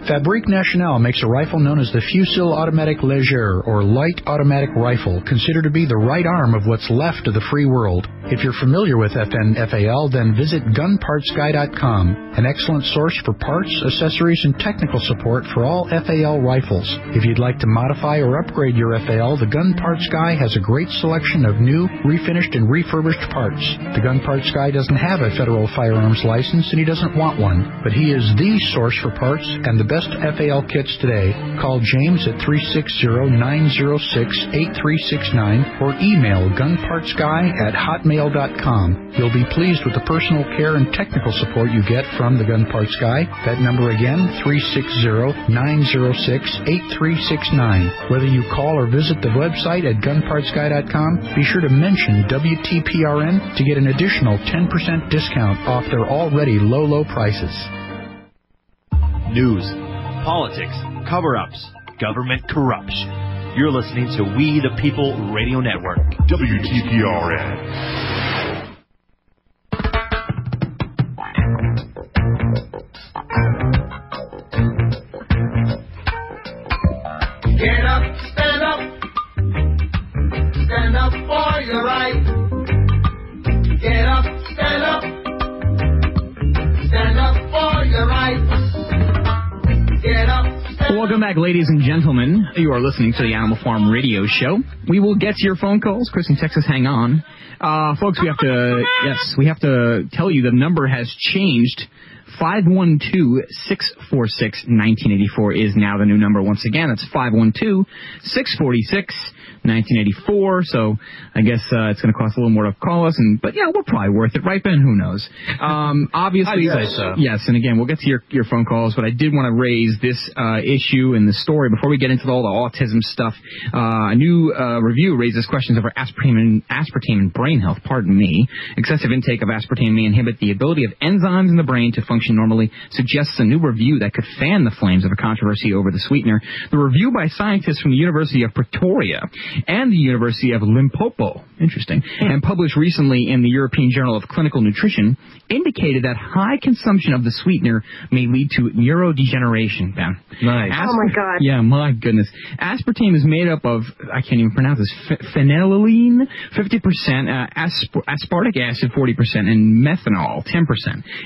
Fabrique Nationale makes a rifle known as the Fusil Automatic Leger, or light automatic rifle, considered to be the right arm of what's left of the free world. If you're familiar with FNFAL, then visit gunpartsguy.com, an excellent source for parts, accessories, and technical support for all FAL rifles. If you'd like to modify or upgrade your FAL, the Gun Parts Guy has a great selection of new, refinished, and refurbished parts. The Gun Parts Guy doesn't have a federal firearms license, and he doesn't want one, but he is the source for parts and the best FAL kits today. Call James at 360-906-8369 or email gunpartsguy at hotmail.com. You'll be pleased with the personal care and technical support you get from the Gun Parts Guy. That number again, 360-906-8369. Whether you call or visit the website at gunpartsguy.com, be sure to mention WTPRN to get an additional 10% discount off their already low, low prices. News, politics, cover ups, government corruption. You're listening to We the People Radio Network. WTPRN. Get up, stand up. Stand up for your right. Welcome back, ladies and gentlemen. You are listening to the Animal Farm Radio Show. We will get to your phone calls. Chris in Texas, hang on. Uh, folks, we have to, yes, we have to tell you the number has changed. 512-646-1984 is now the new number once again. That's 512-646-1984. So I guess uh, it's going to cost a little more to call us, and but yeah, we're probably worth it, right, Ben? Who knows? Um, obviously, so. yes. And again, we'll get to your your phone calls, but I did want to raise this uh, issue in the story before we get into all the autism stuff. Uh, a new uh, review raises questions over aspartame and, aspartame and brain health. Pardon me. Excessive intake of aspartame may inhibit the ability of enzymes in the brain to function function normally suggests a new review that could fan the flames of a controversy over the sweetener. The review by scientists from the University of Pretoria and the University of Limpopo, interesting, and published recently in the European Journal of Clinical Nutrition, indicated that high consumption of the sweetener may lead to neurodegeneration. Ben. Nice. Oh, my God. Yeah, my goodness. Aspartame is made up of, I can't even pronounce this, ph- phenylaline, 50%, uh, asp- aspartic acid, 40%, and methanol, 10%.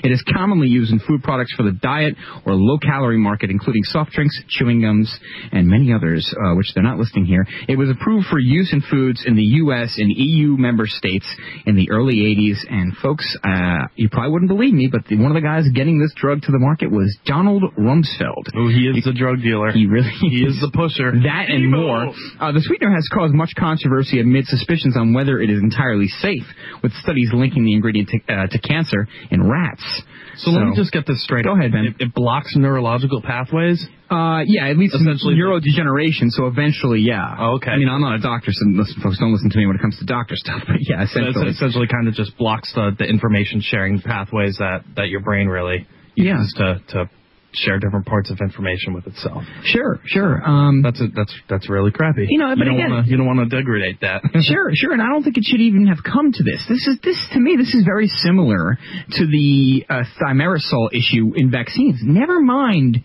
It is commonly used in food products for the diet or low-calorie market, including soft drinks, chewing gums, and many others, uh, which they're not listing here. It was approved for use in foods in the U.S. and EU member states in the early 80s. And folks, uh, you probably wouldn't believe me, but the, one of the guys getting this drug to the market was Donald Rumsfeld. Oh, he is the drug dealer. He really He is the pusher. that and more. Uh, the sweetener has caused much controversy amid suspicions on whether it is entirely safe, with studies linking the ingredient to, uh, to cancer in rats. So, let me just get this straight. Go ahead, Ben. It, it blocks neurological pathways. Uh, yeah, at least Essentially- neurodegeneration. So eventually, yeah. Oh, okay. I mean, I'm not a doctor, so listen, folks, don't listen to me when it comes to doctor stuff. But yeah, So it's essentially, essentially kind of just blocks the, the information sharing pathways that, that your brain really uses to, to share different parts of information with itself. Sure, sure. Um, that's a, that's that's really crappy. You know, but you don't again- wanna, you don't want to degrade that. sure, sure, and I don't think it should even have come to this. This is this to me. This is very similar to the uh, thimerosal issue in vaccines. Never mind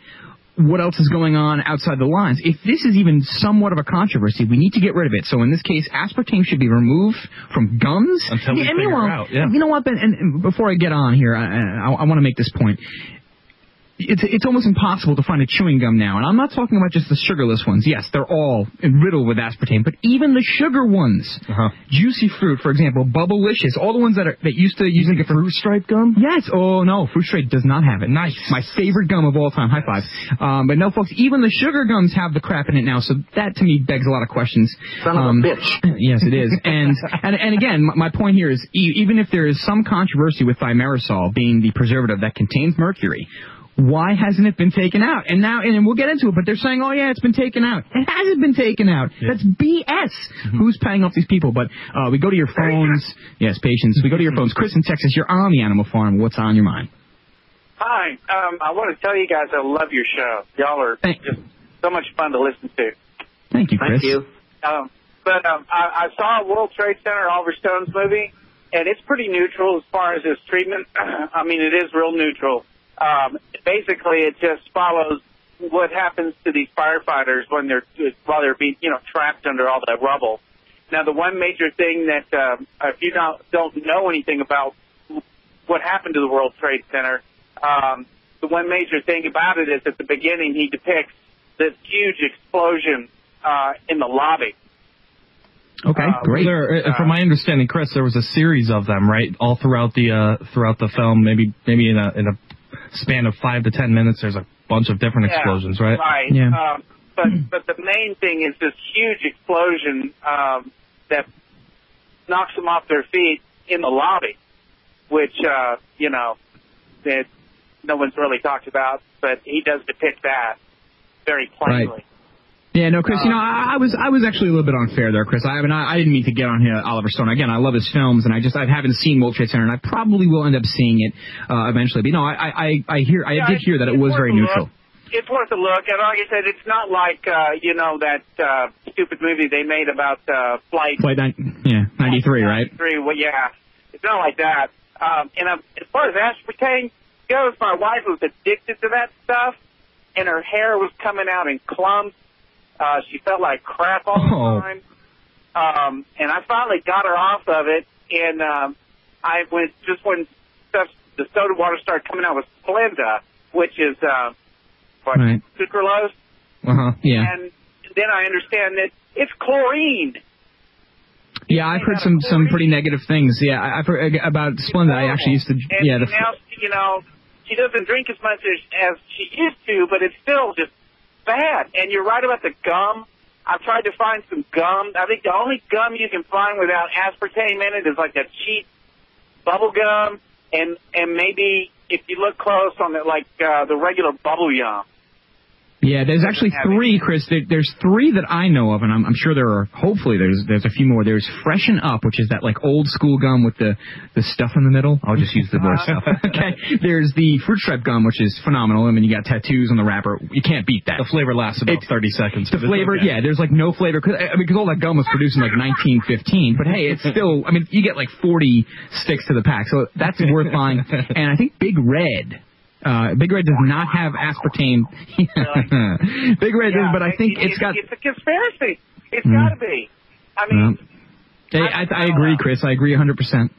what else is going on outside the lines. If this is even somewhat of a controversy, we need to get rid of it. So in this case, aspartame should be removed from gums. Until we figure meanwhile, out, yeah. You know what? Ben, and, and before I get on here, I, I, I want to make this point it's it's almost impossible to find a chewing gum now, and I'm not talking about just the sugarless ones. Yes, they're all riddled with aspartame, but even the sugar ones, Uh-huh. juicy fruit, for example, Bubblicious, all the ones that are that used to use like a fruit stripe gum. Yes. Oh no, fruit stripe does not have it. Nice. My favorite gum of all time. High five. Um, but no, folks, even the sugar gums have the crap in it now. So that to me begs a lot of questions. Son of a Um, bitch. Yes, it is. And and and again, my- my point here is e- even if there is some controversy with thimerosal being the preservative that contains mercury, why hasn't it been taken out? And now, and we'll get into it, but they're saying, oh yeah, it's been taken out. It hasn't been taken out. That's BS. Mm-hmm. Who's paying off these people? But uh, we go to your phones. Yes, patience. We go to your phones. Chris in Texas, you're on the Animal Farm. What's on your mind? Hi, um, I want to tell you guys I love your show. Y'all are just so much fun to listen to. Thank you, Chris. Thank you. Um, but um, I, I saw World Trade Center, Oliver Stone's movie, and it's pretty neutral as far as its treatment. I mean, it is real neutral. Um, basically, it just follows what happens to these firefighters when they're while they're being you know trapped under all that rubble. Now, the one major thing that um, if you don't don't know anything about what happened to the World Trade Center, um, the one major thing about it is at the beginning he depicts this huge explosion uh, in the lobby. Okay, great. There, uh, from my understanding, Chris, there was a series of them, right, all throughout the uh, throughout the film. Maybe maybe in a in a span of five to ten minutes, there's a bunch of different Yeah, explosions, right? Right. Um, but but the main thing is this huge explosion um, that knocks them off their feet in the lobby, which uh, you know that no one's really talked about, but he does depict that very plainly. Right. Yeah, no, Chris. You know, I, I was I was actually a little bit unfair there, Chris. I, mean, I, I didn't mean to get on here, Oliver Stone. Again, I love his films, and I just I haven't seen World Trade Center, and I probably will end up seeing it uh, eventually. But you know, I I I hear I Yeah, did hear that it was very neutral. look. It's worth a look, and like I said, it's not like uh, you know that uh, stupid movie they made about uh, flight Flight nine, yeah, ninety three, right? three. Well, yeah, it's not like that. Um, and um, as far as aspartame goes, my wife was addicted to that stuff, and her hair was coming out in clumps. Uh, she felt like crap all the Oh. time. Um, and I finally got her off of it, and um, I went just when stuff, the soda water started coming out with Splenda, which is uh, what Right. sucralose. Uh huh. Yeah. And then I understand that it's chlorine. Yeah, I've heard some some pretty negative things. Yeah, I- I've heard about Splenda. I actually used to. And Yeah, the, now, you know, she doesn't drink as much as, as she used to, but it's still just bad. And you're right about the gum. I've tried to find some gum. I think the only gum you can find without aspartame in it is like a cheap bubble gum, and and maybe if you look close on it, like uh, the regular bubble yum. Yeah, there's actually three, Chris. There, there's three that I know of, and I'm, I'm sure there are. Hopefully, there's there's a few more. There's Freshen Up, which is that like old school gum with the the stuff in the middle. I'll just use the word stuff. okay. There's the fruit stripe gum, which is phenomenal. I mean, you got tattoos on the wrapper. You can't beat that. The flavor lasts about 30 seconds. The flavor, okay. yeah, there's like no flavor. Cause, I mean, 'cause all that gum was produced in like 1915. But hey, it's still, I mean, you get like 40 sticks to the pack. So that's worth buying. And I think Big Red, uh, Big Red does not have aspartame. Big Red does, but I think it- it's got. It's a conspiracy. It's Mm. got to be. I mean, Hey, I, I agree, Chris. I agree 100%.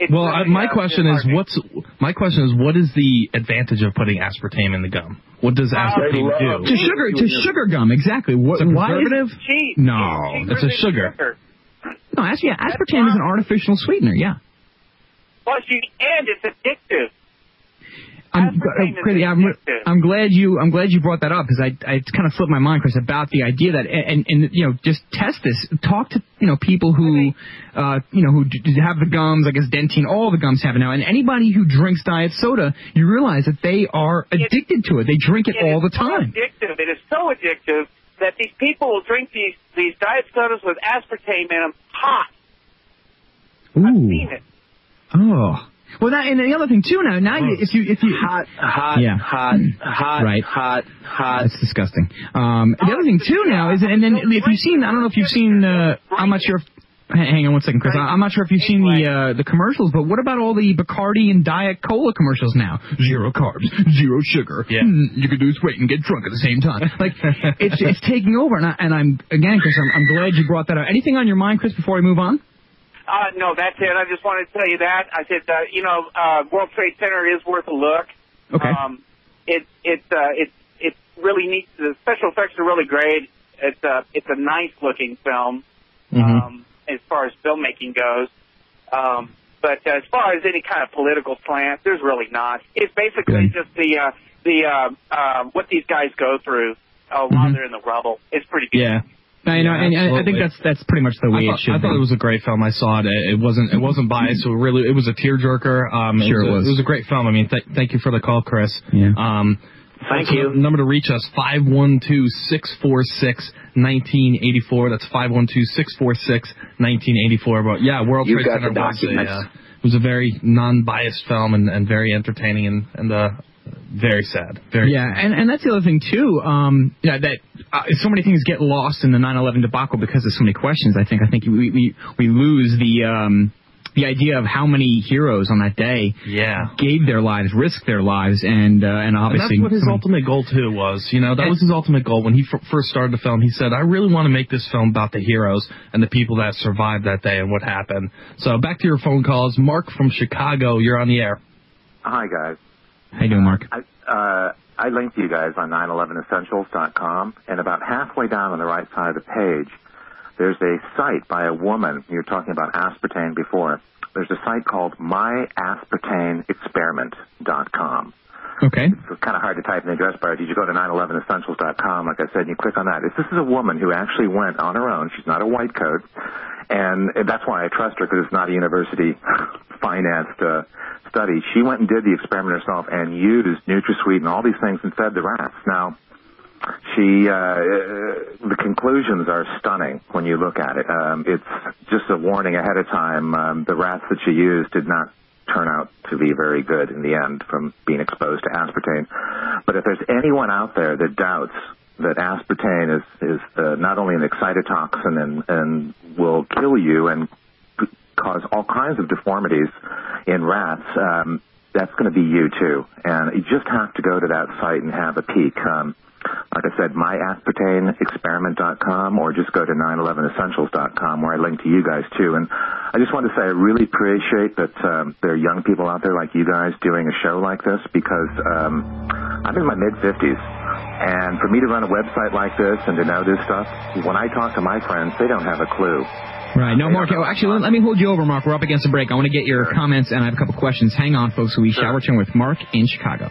it's Well, really, I, my uh, question is, what's my question is, what is the advantage of putting aspartame in the gum? What does aspartame do? To sugar, to sugar gum, exactly. What, It's a why is- preservative? cheap. No, it's a sugar. No, actually, yeah, aspartame is an artificial sweetener. Yeah. Plus, you and it's addictive. I'm, Chris, yeah, I'm, I'm glad you I'm glad you brought that up because I I kind of flipped my mind, Chris, about the idea that and and you know just test this. Talk to you know people who uh you know who d- have the gums. I guess Dentyne, all the gums have it now, and anybody who drinks diet soda, you realize that they are addicted to it. They drink it all the so time. addictive. It is so addictive that these people will drink these these diet sodas with aspartame in them hot. Ooh. Seen it. Oh. Well, that, and the other thing too. Now, now you, if you if you hot, hot, yeah. hot, hot, Right. hot, hot. That's disgusting. Um, the other thing too now is, and then if you've seen, I don't know if you've seen, uh, I'm not sure. If, hang on one second, Chris. I'm not sure if you've seen the uh, the commercials, but what about all the Bacardi and Diet Cola commercials now? Zero carbs, zero sugar. Yeah. you can lose weight and get drunk at the same time. Like it's it's taking over, and, I, and I'm again, Chris. I'm, I'm glad you brought that up. Anything on your mind, Chris, before we move on? Uh, no, that's it. I just wanted to tell you that. I said, uh, you know, uh, World Trade Center is worth a look. Okay. Um, it it uh, it it really neat. The special effects are really great. It's a it's a nice looking film um, as far as filmmaking goes. Um, but as far as any kind of political slant, there's really not. It's basically just the uh, the uh, uh, what these guys go through uh, while they're in the rubble. It's pretty good. Yeah. I know, Yeah, and I- I think that's that's pretty much the way I it thought, should I thought it was a great film. I saw it. It it wasn't. It wasn't biased. So really, it was a tearjerker. Um, Sure it it was. was. A, it was a great film. I mean, th- thank you for the call, Chris. Yeah. Um, Thank also, you. Number to reach us five one two six four six nineteen eighty four. That's five one two six four six nineteen eighty four. But yeah, World You've Trade got Center the was a, documents. uh, was a very non-biased film and, and very entertaining and and uh, very sad. Very yeah, and and that's the other thing too. Um, yeah, that uh, so many things get lost in the 9/11 debacle because of so many questions. I think I think we we we lose the um the idea of how many heroes on that day yeah. gave their lives, risked their lives, and uh, and obviously and that's what his ultimate goal too was. You know, that was his ultimate goal when he f- first started the film. He said, "I really want to make this film about the heroes and the people that survived that day and what happened." So back to your phone calls, Mark from Chicago. You're on the air. Hi, guys. How you doing, Mark? I, uh, I linked you guys on 911essentials.com, and about halfway down on the right side of the page, there's a site by a woman. You were talking about aspartame before. There's a site called myaspartameexperiment.com. Okay. It's kind of hard to type in the address bar. Did you go to 911essentials.com, like I said, and you click on that? This is a woman who actually went on her own. She's not a white coat. And that's why I trust her because it's not a university financed uh, study. She went and did the experiment herself and used NutraSweet and all these things and fed the rats. Now, she uh, the conclusions are stunning when you look at it. Um, it's just a warning ahead of time. Um, the rats that she used did not turn out to be very good in the end from being exposed to aspartame. But if there's anyone out there that doubts that aspartame is is uh, not only an excitotoxin and and will kill you and cause all kinds of deformities in rats. Um, that's going to be you too, and you just have to go to that site and have a peek. Um, like I said, myaspartameexperiment.com or just go to 911essentials.com where I link to you guys too. And I just want to say I really appreciate that um, there are young people out there like you guys doing a show like this because um, I'm in my mid 50s. And for me to run a website like this and to know this stuff, when I talk to my friends, they don't have a clue. Right. No, Mark. oh, Actually, let, let me hold you over, Mark. We're up against a break. I want to get your comments, and I have a couple questions. Hang on, folks. We shall return with Mark in Chicago.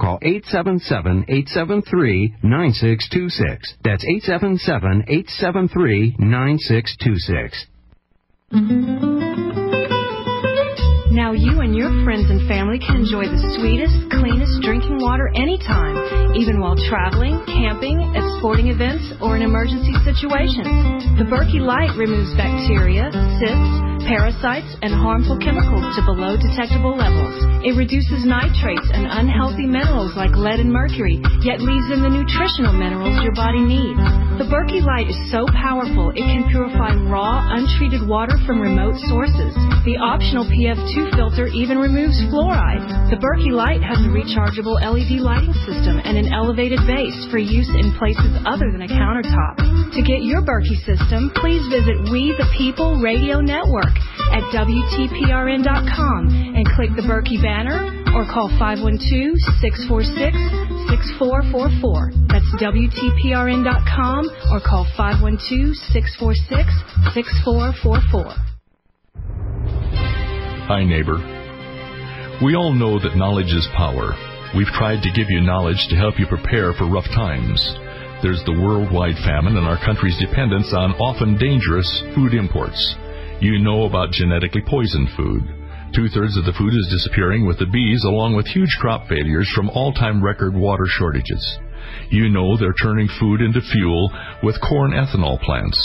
Call 877-873-9626. That's 877-873-9626. Now you and your friends and family can enjoy the sweetest, cleanest drinking water anytime, even while traveling, camping, at sporting events, or in emergency situations. The Berkey Light removes bacteria, cysts, parasites, and harmful chemicals to below detectable levels. It reduces nitrates and unhealthy minerals like lead and mercury, yet leaves in the nutritional minerals your body needs. The Berkey Light is so powerful it can purify raw, untreated water from remote sources. The optional PF2 filter even removes fluoride. The Berkey Light has a rechargeable LED lighting system and an elevated base for use in places other than a countertop. To get your Berkey system, please visit We the People Radio Network at WTPRN.com and click the Berkey banner or call 512-646-6444. That's WTPRN.com or call 512-646-6444. Hi, neighbor. We all know that knowledge is power. We've tried to give you knowledge to help you prepare for rough times. There's the worldwide famine and our country's dependence on often dangerous food imports. You know about genetically poisoned food. Two thirds of the food is disappearing with the bees, along with huge crop failures from all time record water shortages. You know they're turning food into fuel with corn ethanol plants.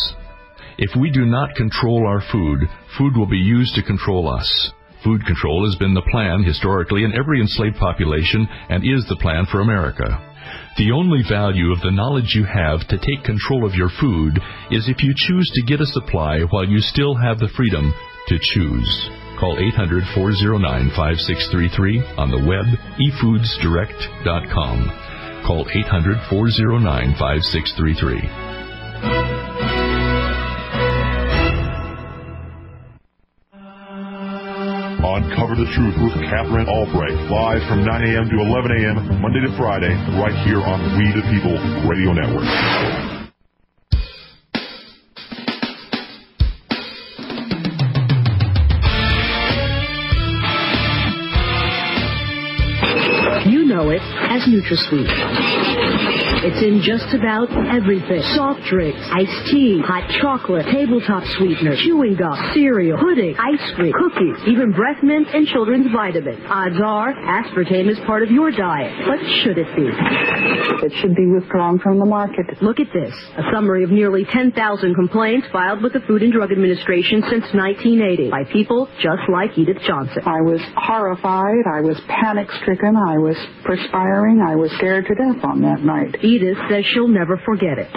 If we do not control our food, food will be used to control us. Food control has been the plan historically in every enslaved population and is the plan for America. The only value of the knowledge you have to take control of your food is if you choose to get a supply while you still have the freedom to choose. Call 800 409 5633 on the web, efoodsdirect.com. Call 800 409 5633. Uncover the Truth with Katherine Albrecht, live from 9 a.m. to 11 a.m., Monday to Friday, right here on We the People Radio Network. You know it as NutraSweet. It's in just about everything. Soft drinks, iced tea, hot chocolate, tabletop sweetener, chewing gum, cereal, pudding, ice cream, cookies, even breath mints and children's vitamins. Odds are, aspartame is part of your diet. But should it be? It should be withdrawn from the market. Look at this. A summary of nearly 10,000 complaints filed with the Food and Drug Administration since 1980 by people just like Edith Johnson. I was horrified. I was panic stricken. I was perspiring. I was scared to death on that night. Edith says she'll never forget it.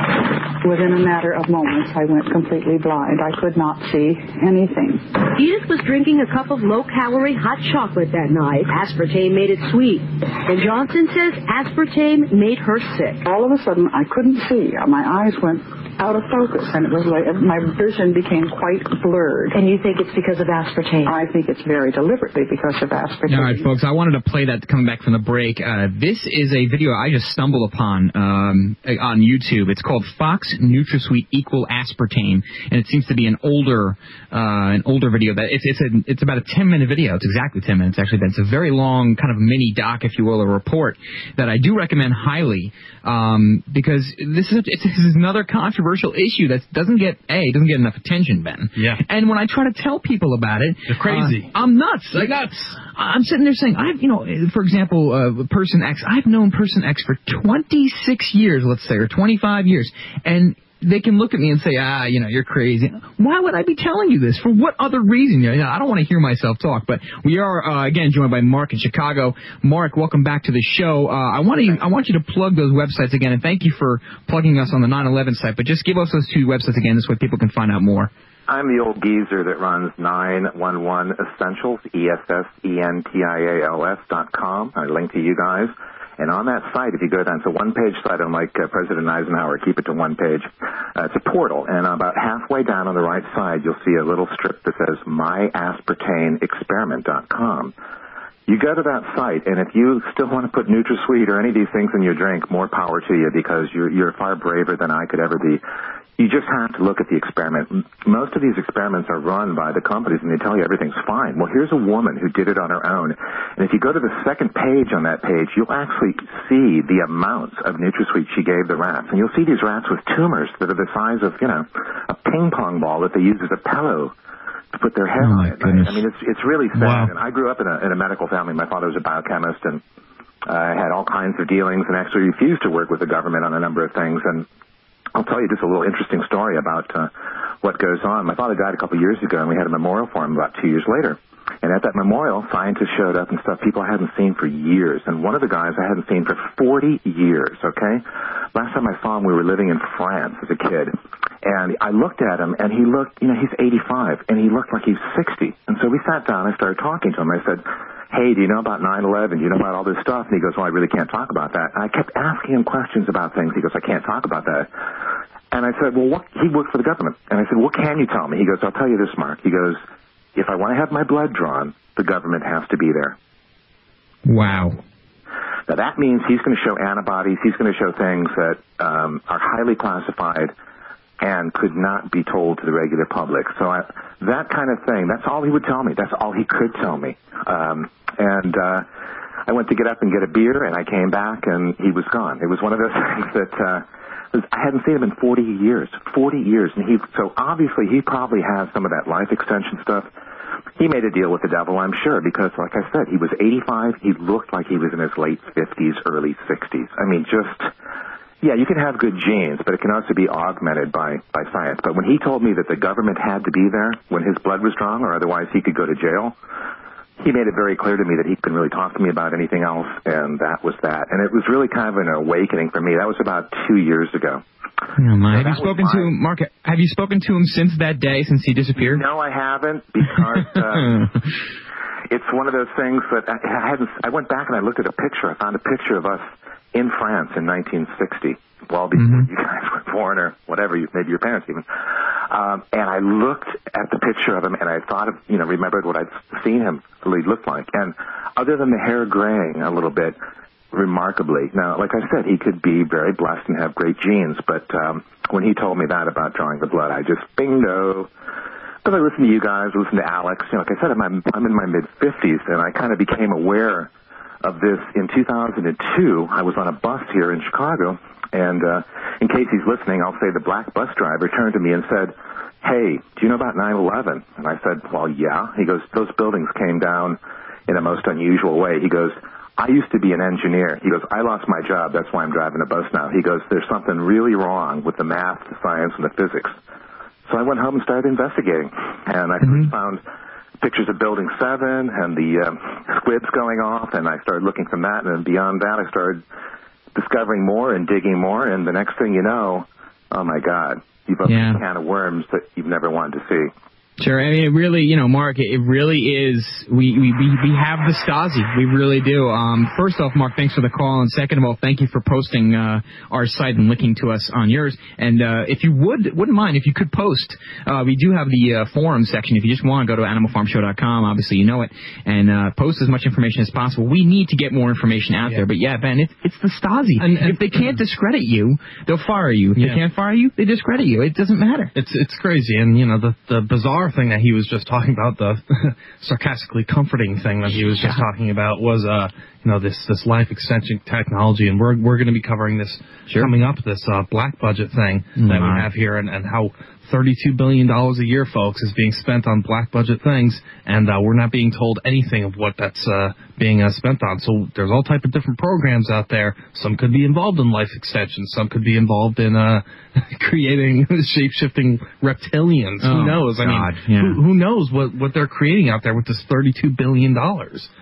Within a matter of moments, I went completely blind. I could not see anything. Edith was drinking a cup of low-calorie hot chocolate that night. Aspartame made it sweet. And Johnson says aspartame made her sick. All of a sudden, I couldn't see. My eyes went out of focus, and it was like my vision became quite blurred. And you think it's because of aspartame? I think it's very deliberately because of aspartame. All right, folks, I wanted to play that coming back from the break. Uh, this is a video I just stumbled upon um, on YouTube. It's called Fox NutraSweet Equal Aspartame, and it seems to be an older uh, an older video. That it's it's a, it's about a 10 minute video. It's exactly 10 minutes actually. It's a very long kind of mini doc, if you will, a report that I do recommend highly um, because this is it's, this is another controversial issue that doesn't get a doesn't get enough attention, Ben. Yeah. And when I try to tell people about it, They're crazy. uh, I'm nuts. Like, nuts. I'm sitting there saying, I've, you know, for example, uh, person X, I've known person X for 26 years, let's say, or 25 years, and they can look at me and say, ah, you know, you're crazy. Why would I be telling you this? For what other reason? You know, I don't want to hear myself talk. But we are uh, again joined by Mark in Chicago. Mark, welcome back to the show. Uh, I want to I want you to plug those websites again, and thank you for plugging us on the 9/11 site. But just give us those two websites again. This way people can find out more. I'm the old geezer that runs 911 Essentials, E E-S-S-E-N-T-I-A-L-S dot com. I link to you guys. And on that site, if you go down, it's a one-page site, unlike uh, President Eisenhower, keep it to one page. Uh, it's a portal, and about halfway down on the right side, you'll see a little strip that says myaspartameexperiment.com. You go to that site, and if you still want to put NutraSweet or any of these things in your drink, more power to you because you're, you're far braver than I could ever be. You just have to look at the experiment. Most of these experiments are run by the companies, and they tell you everything's fine. Well, here's a woman who did it on her own, and if you go to the second page on that page, you'll actually see the amounts of NutraSweet she gave the rats, and you'll see these rats with tumors that are the size of, you know, a ping pong ball that they use as a pillow to put their head Oh, on it. goodness. I mean, it's it's really sad. Wow. And I grew up in a in a medical family. My father was a biochemist, and I had all kinds of dealings, and actually refused to work with the government on a number of things. And I'll tell you just a little interesting story about uh, what goes on. My father died a couple of years ago, and we had a memorial for him about two years later. And at that memorial, scientists showed up and stuff people I hadn't seen for years. And one of the guys I hadn't seen for 40 years, okay? Last time I saw him, we were living in France as a kid. And I looked at him, and he looked, you know, he's 85, and he looked like he's 60. And so we sat down, I started talking to him. I said, hey, do you know about 9-11? Do you know about all this stuff? And he goes, well, I really can't talk about that. And I kept asking him questions about things. He goes, I can't talk about that. And I said, well, what, he worked for the government. And I said, what can you tell me? He goes, I'll tell you this, Mark. He goes, if I want to have my blood drawn, the government has to be there. Wow. Now that means he's going to show antibodies. He's going to show things that um, are highly classified and could not be told to the regular public. So I, that kind of thing, that's all he would tell me. That's all he could tell me. Um, and uh, I went to get up and get a beer, and I came back, and he was gone. It was one of those things that uh, I hadn't seen him in 40 years. 40 years, and he so obviously he probably has some of that life extension stuff. He made a deal with the devil, I'm sure, because like I said, he was 85. He looked like he was in his late 50s, early 60s. I mean, just yeah, you can have good genes, but it can also be augmented by by science. But when he told me that the government had to be there when his blood was drawn, or otherwise he could go to jail, he made it very clear to me that he couldn't really talk to me about anything else, and that was that. And it was really kind of an awakening for me. That was about two years ago. Oh my. So Have you spoken to him, Mark? Have you spoken to him since that day, since he disappeared? No, I haven't because uh, it's one of those things that I, I hadn't. I went back and I looked at a picture. I found a picture of us in France in 1960, well before Mm-hmm. you guys were born or whatever, you, maybe your parents even. Um, and I looked at the picture of him and I thought of, you know, remembered what I'd seen him really look like. And other than the hair graying a little bit, remarkably. Now, like I said, he could be very blessed and have great genes, but um, when he told me that about drawing the blood, I just bingo. But I listened to you guys, listened to Alex. You know, like I said, I'm, I'm in my mid 50s, and I kind of became aware of this in 2002. I was on a bus here in Chicago, and uh, in case he's listening, I'll say the black bus driver turned to me and said, "Hey, do you know about 9/11?" And I said, "Well, yeah." He goes, "Those buildings came down in a most unusual way." He goes, I used to be an engineer. He goes, I lost my job. That's why I'm driving a bus now. He goes, there's something really wrong with the math, the science, and the physics. So I went home and started investigating. And I first found pictures of Building 7 and the um, squibs going off, and I started looking from that. And then beyond that, I started discovering more and digging more. And the next thing you know, oh my God, you've opened Yeah. a can of worms that you've never wanted to see. Sure. I mean, it really, you know, Mark, it it really is. We we we we have the Stasi. We really do. Um, first off, Mark, thanks for the call, and second of all, thank you for posting uh, our site and linking to us on yours. And uh, if you would wouldn't mind, if you could post, uh, we do have the uh, forum section. If you just want to go to animalfarmshow.com, obviously you know it, and uh, post as much information as possible. We need to get more information out there. But yeah, Ben, it's it's the Stasi. And, if they can't discredit you, they'll fire you. If Yeah. they can't fire you, they discredit you. It doesn't matter. It's it's crazy, and you know the the bizarre thing that he was just talking about, the sarcastically comforting thing that he was just talking about was uh you know this this life extension technology, and we're we're going to be covering this coming up this uh, black budget thing that we have here, and and how $32 billion a year, folks, is being spent on black budget things, and uh, we're not being told anything of what that's uh, being uh, spent on. So there's all type of different programs out there. Some could be involved in life extension. Some could be involved in uh, creating shape-shifting reptilians. Oh, who knows? I God, mean, yeah. who, who knows what, what they're creating out there with this $32 billion?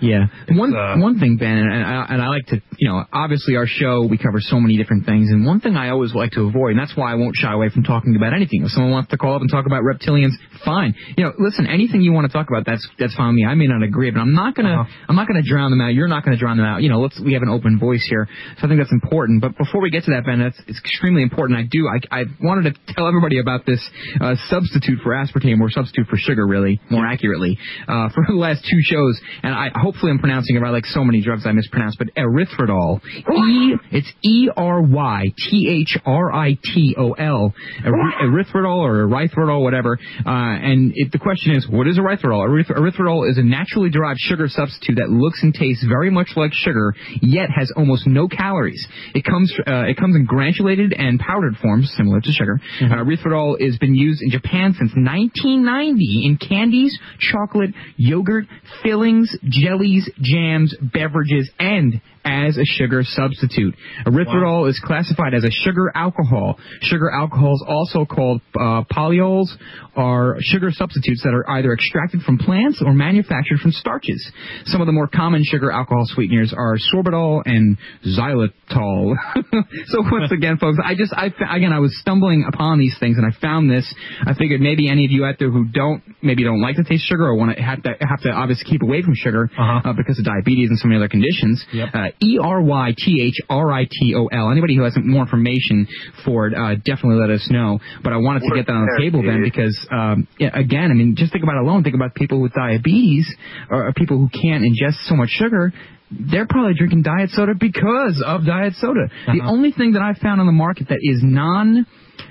Yeah. One uh, one thing, Ben, and I, and I like to, you know, obviously our show we cover so many different things, and one thing I always like to avoid, and that's why I won't shy away from talking about anything. If someone wants to call up and talk about reptilians, fine. You know, listen, anything you want to talk about, that's that's fine with me. I may not agree, but I'm not gonna Uh-huh. I'm not gonna drown them out. You're not gonna drown them out. You know, let's we have an open voice here, so I think that's important. But before we get to that, Ben, that's it's extremely important. I do I I wanted to tell everybody about this uh, substitute for aspartame or substitute for sugar, really more accurately, uh, for the last two shows, and I hopefully I'm pronouncing it right, like so many drugs I mispronounce, but erythritol, E it's E R Y T H R I T O L, erythritol or erythritol, whatever. Uh, and it, the question is, what is erythritol? Erythritol is a naturally derived sugar substitute that looks and tastes very much like sugar, yet has almost no calories. It comes uh, it comes in granulated and powdered forms, similar to sugar. Uh, erythritol has been used in Japan since 1990 in candies, chocolate, yogurt, fillings, jellies, jams, beverages, and as a sugar substitute. Erythritol is classified as a sugar alcohol. Sugar alcohols, also called uh, polyols, are sugar substitutes that are either extracted from plants or manufactured from starches. Some of the more common sugar alcohol sweeteners are sorbitol and xylitol. so once again, folks, I just, I again, I was stumbling upon these things and I found this. I figured maybe any of you out there who don't, maybe don't like to taste sugar or want to have to have to obviously keep away from sugar uh because of diabetes and so many other conditions. Uh, E R Y T H R I T O L. Anybody who has more information for it, uh, definitely let us know. But I wanted to get that on the table then because, um, yeah, again, I mean, just think about it alone. Think about people with diabetes or, people who can't ingest so much sugar. They're probably drinking diet soda because of diet soda. The only thing that I've found on the market that is non,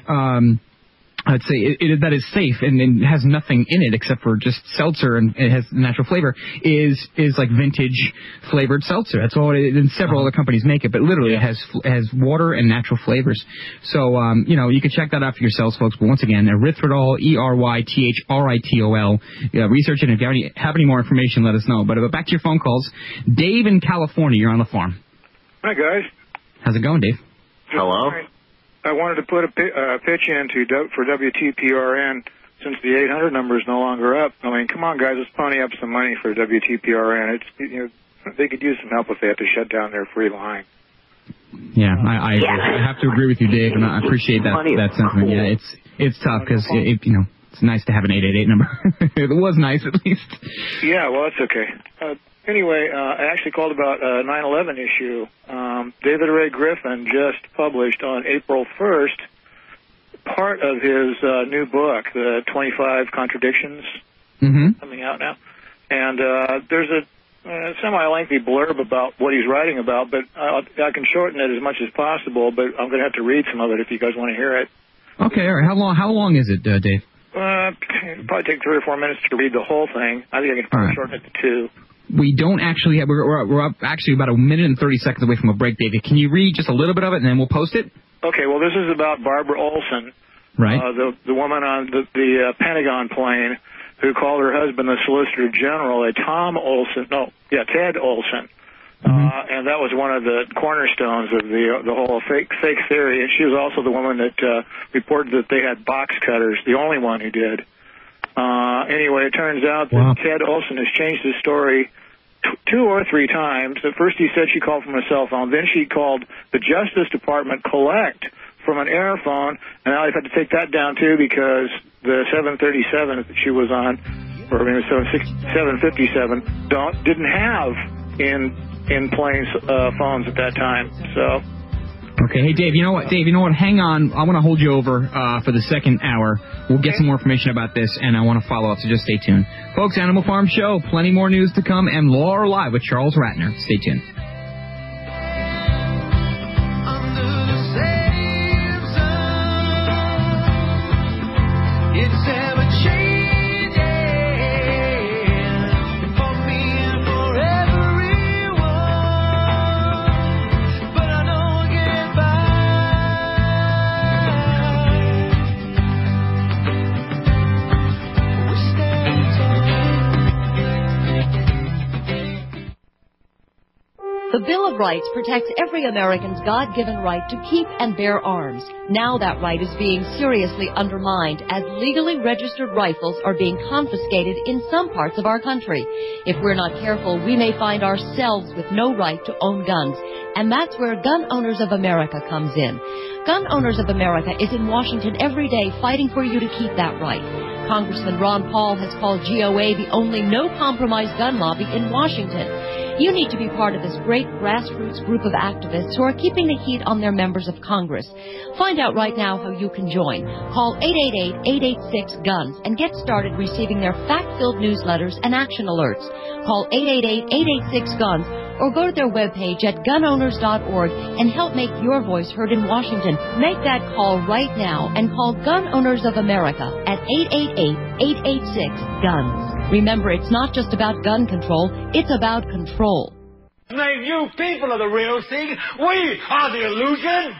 um, I'd say it, it, that is safe and, and has nothing in it except for just seltzer and it has natural flavor is is like vintage flavored seltzer. That's all. It, and several other companies make it, but literally it has it has water and natural flavors. So um, you know you can check that out for yourselves, folks. But once again, erythritol, E R Y T H R I T O L. Yeah, research it. If you have any, have any more information, let us know. But uh, back to your phone calls. Dave in California, you're on the farm. Hi, guys. How's it going, Dave? Hello. I wanted to put a pi- uh, pitch in to w- for WTPRN since the 800 number is no longer up. I mean, come on, guys, let's pony up some money for WTPRN. It's you know they could use some help if they have to shut down their free line. Yeah, I, I, agree. I have to agree with you, Dave, and I appreciate that that sentiment. Yeah, it's it's tough because it, it, you know it's nice to have an eight eight eight number. it was nice at least. Yeah, well, that's okay. Uh, anyway, uh, I actually called about a 9/11 issue. Um, David Ray Griffin just published on April 1st part of his uh, new book, The 25 Contradictions, Mm-hmm. coming out now. And uh, there's a uh, semi-lengthy blurb about what he's writing about, but I, I can shorten it as much as possible. But I'm going to have to read some of it if you guys want to hear it. Okay, all right. How long how long is it, uh, Dave? Uh, probably take three or four minutes to read the whole thing. I think I can right. shorten it to two. We don't actually have, we're, we're, actually about a minute and 30 seconds away from a break, David. Can you read just a little bit of it and then we'll post it? Okay, well, this is about Barbara Olson, Right. uh, the the woman on the, the uh, Pentagon plane who called her husband the Solicitor General, a Tom Olson, no, yeah, Ted Olson. Uh, and that was one of the cornerstones of the the whole fake fake theory. And she was also the woman that uh, reported that they had box cutters, the only one who did. Uh, anyway, it turns out that Wow. Ted Olson has changed his story t- two or three times. At first, he said she called from a cell phone. Then she called the Justice Department collect from an air phone, and now they've had to take that down too because the 737 that she was on, or maybe 757, don't didn't have in in planes uh, phones at that time. So. Okay, hey Dave, you know what, Dave, you know what? Hang on, I want to hold you over uh, for the second hour. We'll get some more information about this, and I want to follow up. So just stay tuned, folks. Animal Farm Show, plenty more news to come, and law or lie with Charles Ratner. Stay tuned. It's The Bill of Rights protects every American's God given right to keep and bear arms. Now that right is being seriously undermined as legally registered rifles are being confiscated in some parts of our country. If we're not careful, we may find ourselves with no right to own guns. And that's where Gun Owners of America comes in. Gun Owners of America is in Washington every day fighting for you to keep that right. Congressman Ron Paul has called GOA the only no compromise gun lobby in Washington. You need to be part of this great grassroots group of activists who are keeping the heat on their members of Congress. Find out right now how you can join. Call 888-886-GUNS and get started receiving their fact-filled newsletters and action alerts. Call 888-886-GUNS or go to their webpage at gunowners.org and help make your voice heard in Washington. Make that call right now and call Gun Owners of America at 888-886-GUNS. Remember, it's not just about gun control, it's about control. Name you people are the real thing. We are the illusion.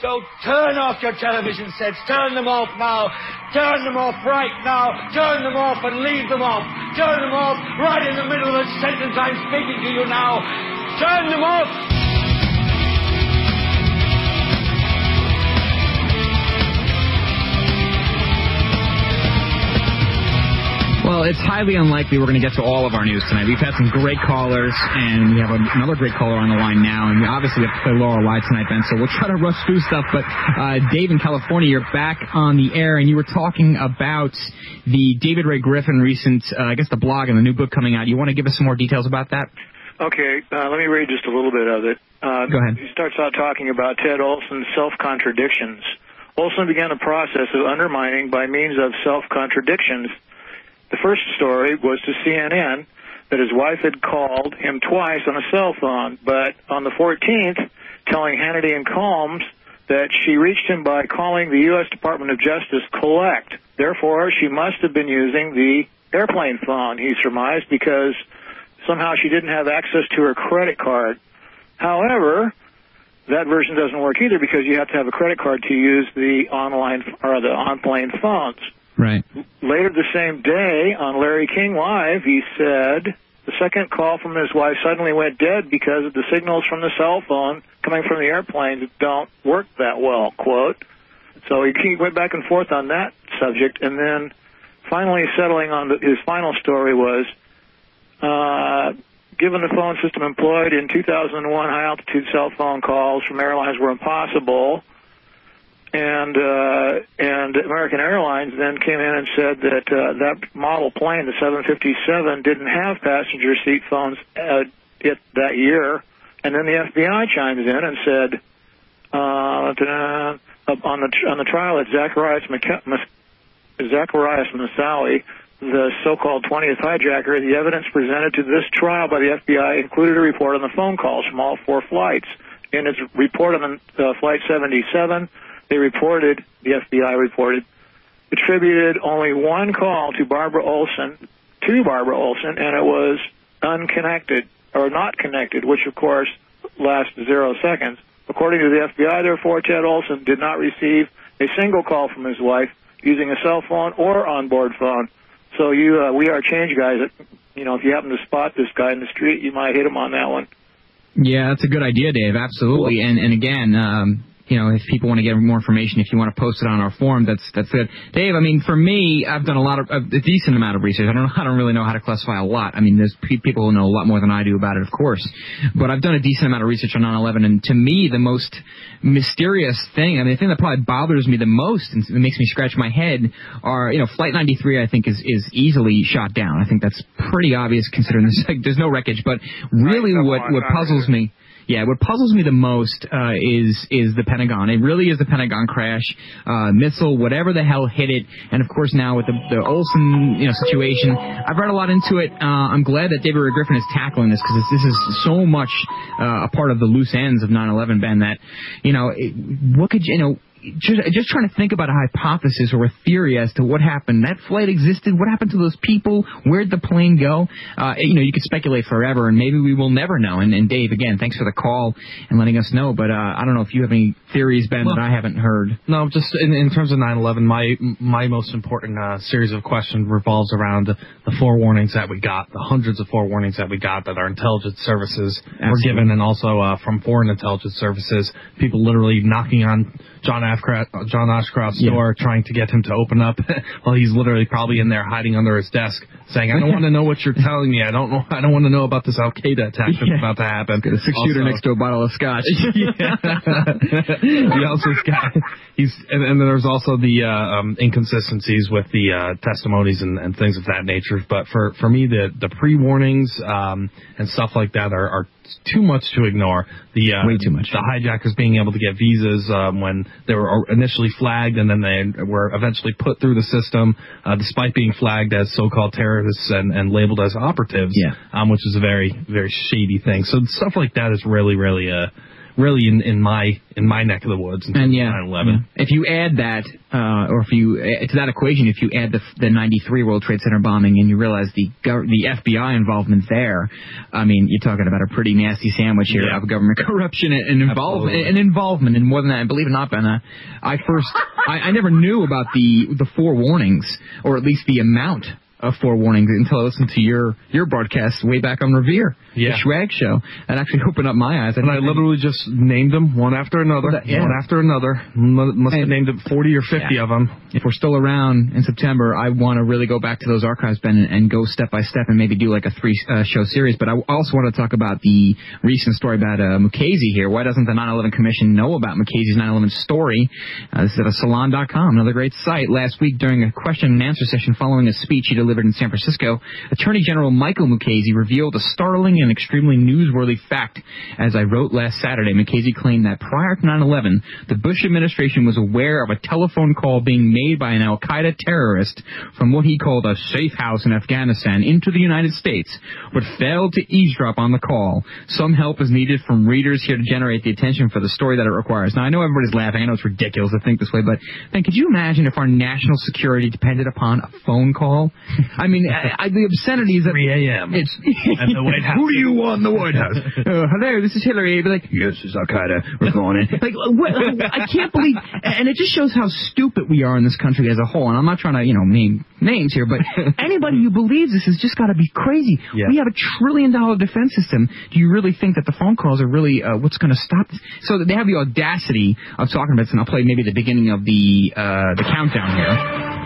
So turn off your television sets. Turn them off now. Turn them off right now. Turn them off and leave them off. Turn them off right in the middle of the sentence I'm speaking to you now. Turn them off. Well, it's highly unlikely we're going to get to all of our news tonight. We've had some great callers, and we have another great caller on the line now. And we obviously have to play law or lie tonight, Ben. So we'll try to rush through stuff. But uh, Dave in California, you're back on the air, and you were talking about the David Ray Griffin recent, uh, I guess, the blog and the new book coming out. You want to give us some more details about that? Okay, uh, let me read just a little bit of it. Uh, Go ahead. He starts out talking about Ted Olson's self-contradictions. Olson began a process of undermining by means of self-contradictions. The first story was to CNN that his wife had called him twice on a cell phone, but on the 14th, telling Hannity and Colmes that she reached him by calling the U.S. Department of Justice collect. Therefore, she must have been using the airplane phone, he surmised, because somehow she didn't have access to her credit card. However, that version doesn't work either because you have to have a credit card to use the online or the on-plane phones. Right. Later the same day on Larry King Live, he said the second call from his wife suddenly went dead because the signals from the cell phone coming from the airplane don't work that well, quote. So he, went back and forth on that subject, and then finally settling on the, his final story was, uh, given the phone system employed in 2001, high altitude cell phone calls from airlines were impossible and uh, and American Airlines then came in and said that uh, that model plane, the 757, didn't have passenger seat phones uh, it, that year, and then the FBI chimes in and said uh, on the on the trial at Zacharias McC- Zacarias Moussaoui, the so-called 20th hijacker, the evidence presented to this trial by the FBI included a report on the phone calls from all four flights. In its report on the, uh, flight 77 they reported, the FBI reported, attributed only one call to Barbara Olson, to Barbara Olson, and it was unconnected, or not connected, which of course lasts zero seconds. According to the FBI, therefore, Ted Olson did not receive a single call from his wife using a cell phone or onboard phone. So you, uh, we are change guys. You know, if you happen to spot this guy in the street, you might hit him on that one. Yeah, that's a good idea, Dave. Absolutely. And and again, um, you know, if people want to get more information, if you want to post it on our forum, that's that's good. Dave, I mean, for me, I've done a lot of a decent amount of research. I don't I don't really know how to classify a lot. I mean, there's pe- people who know a lot more than I do about it, of course. But I've done a decent amount of research on 9/11, and to me, the most mysterious thing, I mean, the thing that probably bothers me the most and makes me scratch my head are, you know, Flight 93. I think is is easily shot down. I think that's pretty obvious considering there's like, there's no wreckage. But really, what what puzzles me. Yeah, what puzzles me the most uh, is is the Pentagon. It really is the Pentagon crash, uh, missile, whatever the hell hit it, and of course now with the, the Olson you know situation, I've read a lot into it. Uh, I'm glad that David Ray Griffin is tackling this because this is so much uh, a part of the loose ends of 9/11, Ben. That you know, it, what could you, you know just, just trying to think about a hypothesis or a theory as to what happened. That flight existed. What happened to those people? Where'd the plane go? Uh, you know, you could speculate forever, and maybe we will never know. And, and Dave, again, thanks for the call and letting us know. But uh, I don't know if you have any theories, Ben, Well- that I haven't heard. No, just in, in terms of 9/11, my my most important uh, series of questions revolves around the forewarnings that we got, the hundreds of forewarnings that we got that our intelligence services were given, and also uh, from foreign intelligence services, people literally knocking on John Ashcroft, John Ashcroft's Yeah. door, trying to get him to open up, while he's literally probably in there hiding under his desk, saying, "I don't want to know what you're telling me. I don't know. I don't want to know about this Al Qaeda attack that's Yeah. about to happen." Got a six shooter next to a bottle of scotch. he also got he's and, and then there's also the uh, um, inconsistencies with the uh, testimonies and, and things of that nature. But for for me, the the pre warnings um, and stuff like that are, are too much to ignore. The uh, Way too much. The hijackers being able to get visas um, when they were initially flagged and then they were eventually put through the system, uh, despite being flagged as so-called terrorists and, and labeled as operatives. Yeah. Um, which is a very very shady thing. So stuff like that is really really uh really in, in my in my neck of the woods. in And yeah, 9/11. yeah. if you add that, uh, or if you uh, to that equation, if you add the the '93 World Trade Center bombing, and you realize the gov- the FBI involvement there, I mean, you're talking about a pretty nasty sandwich here Yeah. of government corruption and, and involvement Absolutely. and involvement, and more than that. And believe it or not, Ben, uh, I first I, I never knew about the the four warnings, or at least the amount of forewarning until I listened to your your broadcast way back on Revere, Yeah. the Schwag show. and actually opened up my eyes. And I literally just named them one after another, That- yeah. one after another. Must have And- named it 40 or 50 Yeah. of them. if we're still around in September, I want to really go back to those archives, Ben, and, and go step by step and maybe do like a three uh, show series. But I also want to talk about the recent story about uh, Mukasey here. Why doesn't the 9/11 Commission know about Mukasey's 9/11 story? Uh, this is at salon.com, another great site. Last week, during a question and answer session following a speech he delivered in San Francisco, Attorney General Michael Mukasey revealed a startling and extremely newsworthy fact. As I wrote last Saturday, Mukasey claimed that prior to 9/11, the Bush administration was aware of a telephone call being made by an Al Qaeda terrorist from what he called a safe house in Afghanistan into the United States, but failed to eavesdrop on the call. Some help is needed from readers here to generate the attention for the story that it requires. Now, I know everybody's laughing. I know it's ridiculous to think this way, but Ben, could you imagine if our national security depended upon a phone call? I mean, I, I, the obscenity is that 3 a.m. It's At the White House. Who do you want in the White House? Uh, hello, this is Hillary. You'd be like, yes, it's Al Qaeda. We're going in. Like, what, I can't believe, and it just shows how stupid we are in this country as a whole. And I'm not trying to, you know, name names here, but anybody who believes this has just got to be crazy. Yeah. We have a trillion dollar defense system. Do you really think that the phone calls are really uh, what's going to stop this? So they have the audacity of talking about this, and I'll play maybe the beginning of the uh, the countdown here.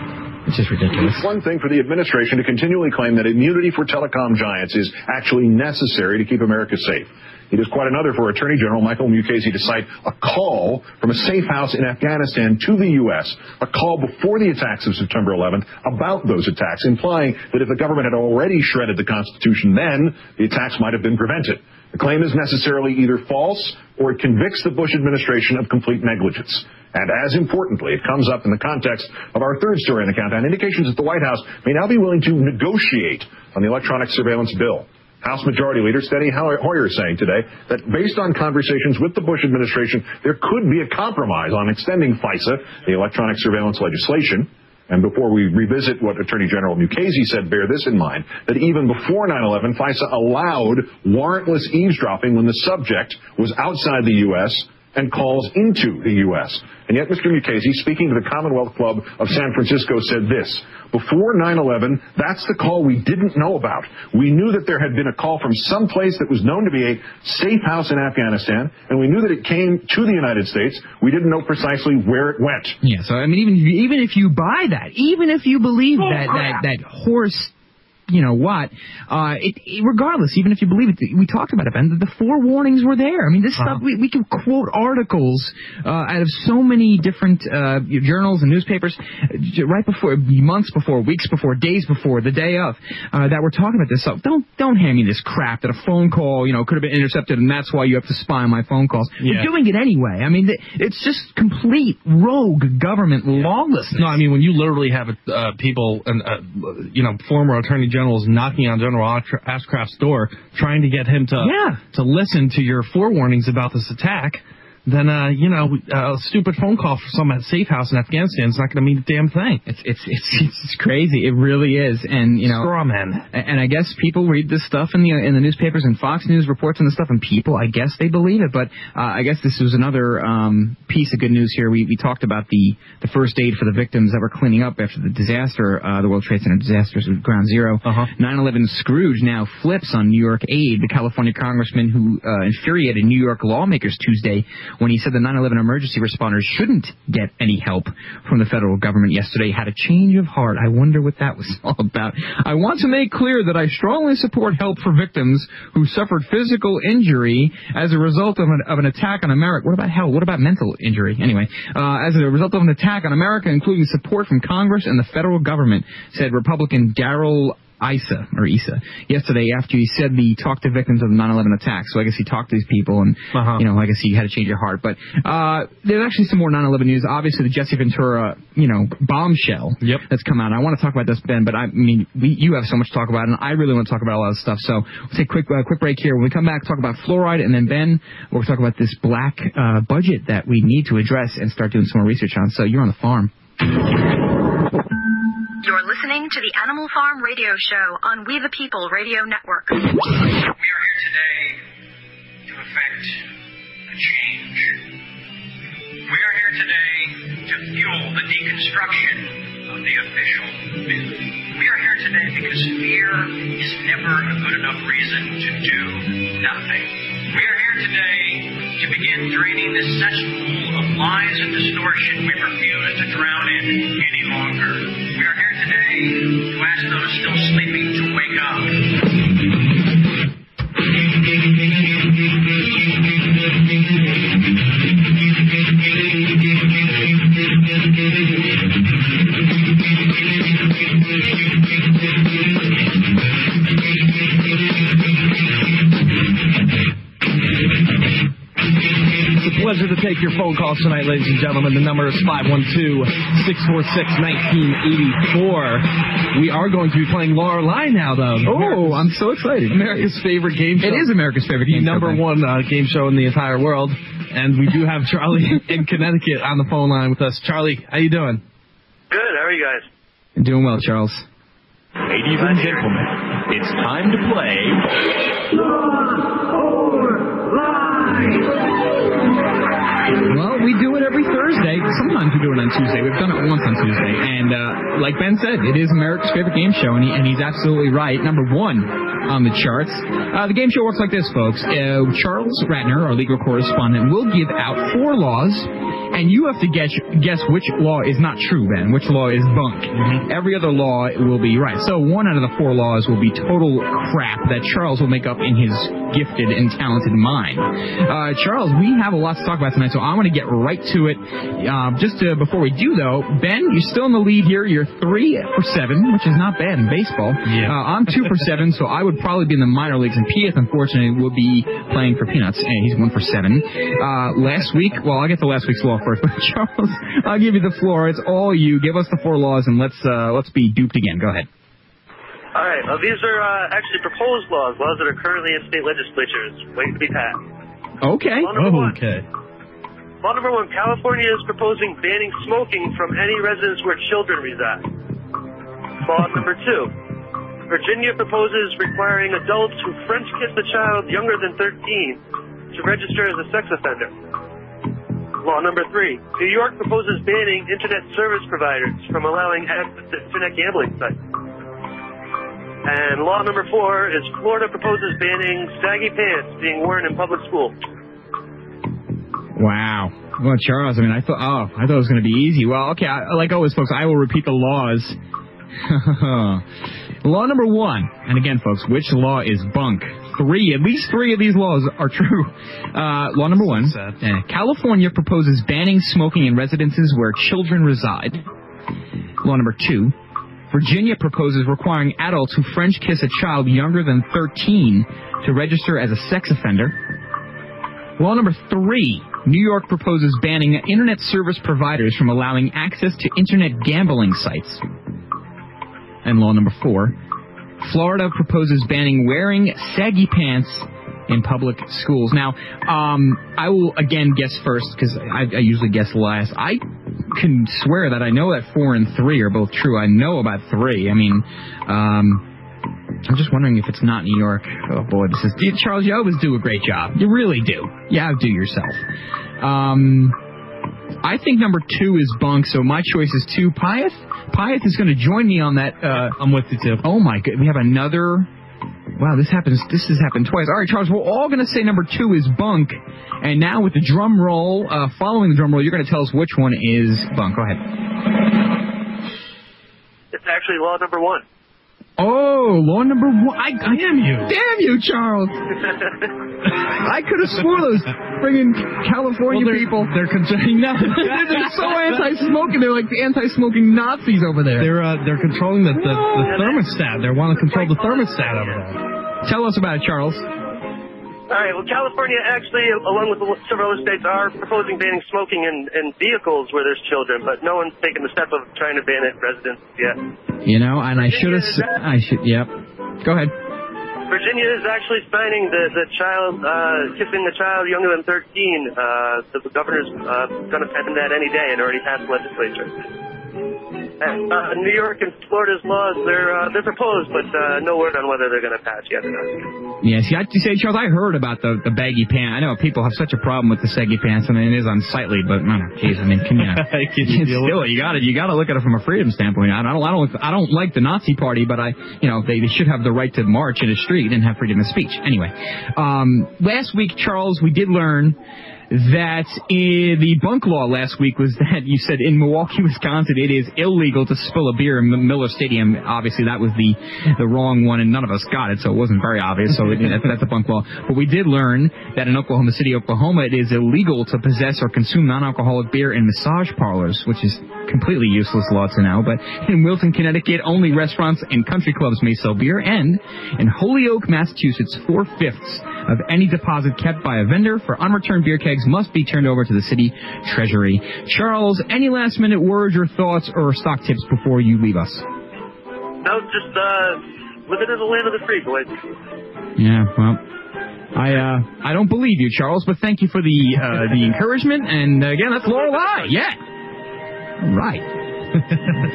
It's just ridiculous. It's one thing for the administration to continually claim that immunity for telecom giants is actually necessary to keep America safe. It is quite another for Attorney General Michael Mukasey to cite a call from a safe house in Afghanistan to the U.S., a call before the attacks of September 11th about those attacks, implying that if the government had already shredded the Constitution then, the attacks might have been prevented. The claim is necessarily either false or it convicts the Bush administration of complete negligence. And as importantly, it comes up in the context of our third story in the countdown, indications that the White House may now be willing to negotiate on the electronic surveillance bill. House Majority Leader Steny Hoyer saying today that based on conversations with the Bush administration, there could be a compromise on extending FISA, the electronic surveillance legislation. And before we revisit what Attorney General Mukasey said, bear this in mind, that even before 9-11, FISA allowed warrantless eavesdropping when the subject was outside the U.S. and calls into the U.S. And yet Mr. Mukasey, speaking to the Commonwealth Club of San Francisco, said this. Before 9-11, that's the call we didn't know about. We knew that there had been a call from some place that was known to be a safe house in Afghanistan, and we knew that it came to the United States. We didn't know precisely where it went. Yeah, so I mean, even even if you buy that, even if you believe Oh, that crap. that that horse, you know what, uh, it, it- regardless, even if you believe it, we talked about it, Ben. The, the four warnings were there. I mean, this Uh-huh. stuff we we can quote articles uh, out of so many different uh, journals and newspapers, uh, right before, months before, weeks before, days before, the day of, uh, that we're talking about this. So don't don't hand me this crap that a phone call, you know, could have been intercepted, and that's why you have to spy on my phone calls. Yeah. You're doing it anyway. I mean, it's just complete rogue government lawlessness. No, I mean when you literally have uh, people and uh, you know former attorney generals knocking on General Ashcr- Ashcroft's door, trying to get him to Yeah. to listen to your forewarnings about this attack. Then uh, you know a stupid phone call from some safe house in Afghanistan is not going to mean a damn thing. It's it's it's it's crazy. It really is, and you know, straw man. And I guess people read this stuff in the in the newspapers and Fox News reports on this stuff, and people, I guess, they believe it. But uh, I guess this was another um, piece of good news here. We we talked about the the first aid for the victims that were cleaning up after the disaster, uh, the World Trade Center disasters with Ground 0 Uh-huh. 9/11 Scrooge now flips on New York aid. The California congressman who uh, infuriated New York lawmakers Tuesday when he said the 9/11 emergency responders shouldn't get any help from the federal government yesterday had a change of heart. I wonder what that was all about. I want to make clear that I strongly support help for victims who suffered physical injury as a result of an, of an attack on America. What about hell? What about mental injury? Anyway, uh, as a result of an attack on America, including support from Congress and the federal government, said Republican Darrell Issa or ISA yesterday after he said he talked to victims of the 9/11 attack. So I guess he talked to these people and Uh-huh. you know I guess he had to change your heart. But uh, there's actually some more 9/11 news. Obviously the Jesse Ventura you know bombshell yep. that's come out. I want to talk about this Ben, but I mean we, you have so much to talk about and I really want to talk about a lot of stuff. So we'll take a quick uh, quick break here. When we come back, talk about fluoride and then Ben we'll talk about this black uh, budget that we need to address and start doing some more research on. So you're on the farm. You're listening to the Animal Farm Radio Show on We the People Radio Network. We are here today to effect a change. We are here today to fuel the deconstruction of the official myth. We are here today because fear is never a good enough reason to do nothing. We are here today to begin draining this cesspool of lies and distortion we refuse to drown in any longer. Today to ask those still sleeping to wake up. Pleasure to take your phone calls tonight, ladies and gentlemen. The number is 512-646-1984. We are going to be playing law or lie now, though. Oh, I'm so excited. America's favorite game show. It is America's favorite game the show, number Ben. one uh, game show in the entire world. And we do have Charlie in Connecticut on the phone line with us. Charlie, how you doing? Good. How are you guys? Doing well, Charles. Ladies and gentlemen, it's time to play. Well, we do it every Thursday. Sometimes we do it on Tuesday. We've done it once on Tuesday. And uh, like Ben said, it is America's favorite game show, and, he, and he's absolutely right. Number one on the charts. Uh, the game show works like this, folks. Uh, Charles Ratner, our legal correspondent, will give out four laws, and you have to guess, guess which law is not true, Ben, which law is bunk. Every other law will be right. So one out of the four laws will be total crap that Charles will make up in his gifted and talented mind. Uh, Charles, we have a lot to talk about tonight, so I want to get right to it. Uh, just uh, before we do, though, Ben, you're still in the lead here. You're three for seven, which is not bad in baseball. Yeah. Uh, I'm two for seven, so I would probably be in the minor leagues, and P.S. unfortunately will be playing for Peanuts, and he's one for seven. Uh, last week, well, I'll get to last week's law first, but Charles, I'll give you the floor. It's all you. Give us the four laws, and let's uh, let's be duped again. Go ahead. All right. Well, these are uh, actually proposed laws, laws that are currently in state legislatures, waiting to be passed. Okay. Law number one. okay. Law number one: California is proposing banning smoking from any residence where children reside. Law number two: Virginia proposes requiring adults who French kiss a child younger than 13 to register as a sex offender. Law number three: New York proposes banning internet service providers from allowing access to internet gambling sites. And law number four is Florida proposes banning saggy pants being worn in public school. Wow. Well, Charles, I mean, I thought, oh, I thought it was going to be easy. Well, okay, I, like always, folks, I will repeat the laws. law number one, and again, folks, which law is bunk? Three, at least three of these laws are true. Uh, law number one, uh, California proposes banning smoking in residences where children reside. Law number two, Virginia proposes requiring adults who French kiss a child younger than 13 to register as a sex offender. Law number three, New York proposes banning internet service providers from allowing access to internet gambling sites. And law number four, Florida proposes banning wearing saggy pants in public schools. Now, um, I will again guess first because I, I usually guess last. I can swear that I know that four and three are both true. I know about three. I mean, um, I'm just wondering if it's not New York. Oh boy, this is Charles. You always do a great job. You really do. You outdo yourself. Um, I think number two is Bunk, so my choice is two. Pyeth, Pyeth is going to join me on that. Uh, I'm with you too. Oh my god, we have another. Wow, this happens. This has happened twice. All right, Charles, we're all going to say number two is Bunk, and now with the drum roll, uh, following the drum roll, you're going to tell us which one is Bunk. Go ahead. It's actually law number one. Oh, law number one. I, I Damn you. Damn you, Charles. I could have swore those friggin' California Well, they're- people. They're controlling. No, they're, they're so anti-smoking. They're like the anti-smoking Nazis over there. They're uh, they're controlling the, the, the thermostat. They want to control the thermostat over there. Tell us about it, Charles. All right. Well, California actually, along with several other states, are proposing banning smoking in, in vehicles where there's children, but no one's taken the step of trying to ban it in residences yet. You know, and I should have. I should. Yep. Go ahead. Virginia is actually signing the the child uh, kissing the child younger than 13. Uh, the, the governor's uh, going to pen that any day and already passed legislature. And, uh, New York and Florida's laws they're uh, they're proposed, but uh, no word on whether they're going to pass yet or not. Yeah, see, I have say, Charles, I heard about the the baggy pants. I know people have such a problem with the saggy pants, I and it is unsightly. But man, jeez, I mean, can you? Can you deal with still, you got to you got to look at it from a freedom standpoint. I don't I don't I don't like the Nazi Party, but I you know they, they should have the right to march in a street and have freedom of speech. Anyway, um, last week, Charles, we did learn that uh, the bunk law last week was that you said in Milwaukee, Wisconsin, it is illegal to spill a beer in Miller Stadium. Obviously, that was the the wrong one, and none of us got it, so it wasn't very obvious. So that's a bunk law. But we did learn that in Oklahoma City, Oklahoma, it is illegal to possess or consume non-alcoholic beer in massage parlors, which is completely useless law to know. But in Wilton, Connecticut, only restaurants and country clubs may sell beer, and in Holyoke, Massachusetts, four fifths of any deposit kept by a vendor for unreturned beer kegs must be turned over to the city treasury. Charles, any last minute words or thoughts or stock tips before you leave us? No, just uh, living in the land of the free, boys. Yeah, well. I uh I don't believe you, Charles, but thank you for the uh the encouragement and uh, again that's law or lie. Yeah. Right.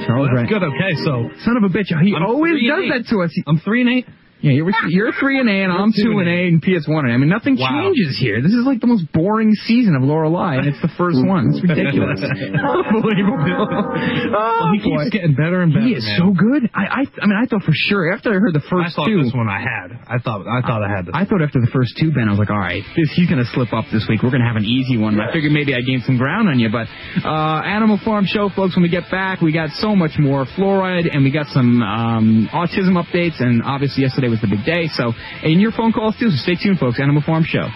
Charles Well, right. that's good. Okay, so Son of a bitch. He I'm always does eight. that to us. I'm three and eight. Yeah, you're, you're three and A, and I'm two and A, and PS one and A. I mean, nothing Wow. changes here. This is like the most boring season of law or lie, and it's the first one. It's ridiculous. Unbelievable. Oh, well, he boy. keeps getting better and better. He is man. so good. I, I, I mean, I thought for sure after I heard the I first thought two. this one I had. I thought I thought I had this. I thought after the first two, Ben, I was like, all right, this, he's going to slip up this week. We're going to have an easy one. I figured maybe I gained some ground on you, but uh, Animal Farm Show, folks, when we get back, we got so much more fluoride, and we got some um, autism updates, and obviously yesterday was the big day. So, and your phone calls too, so stay tuned, folks. Animal Farm Show.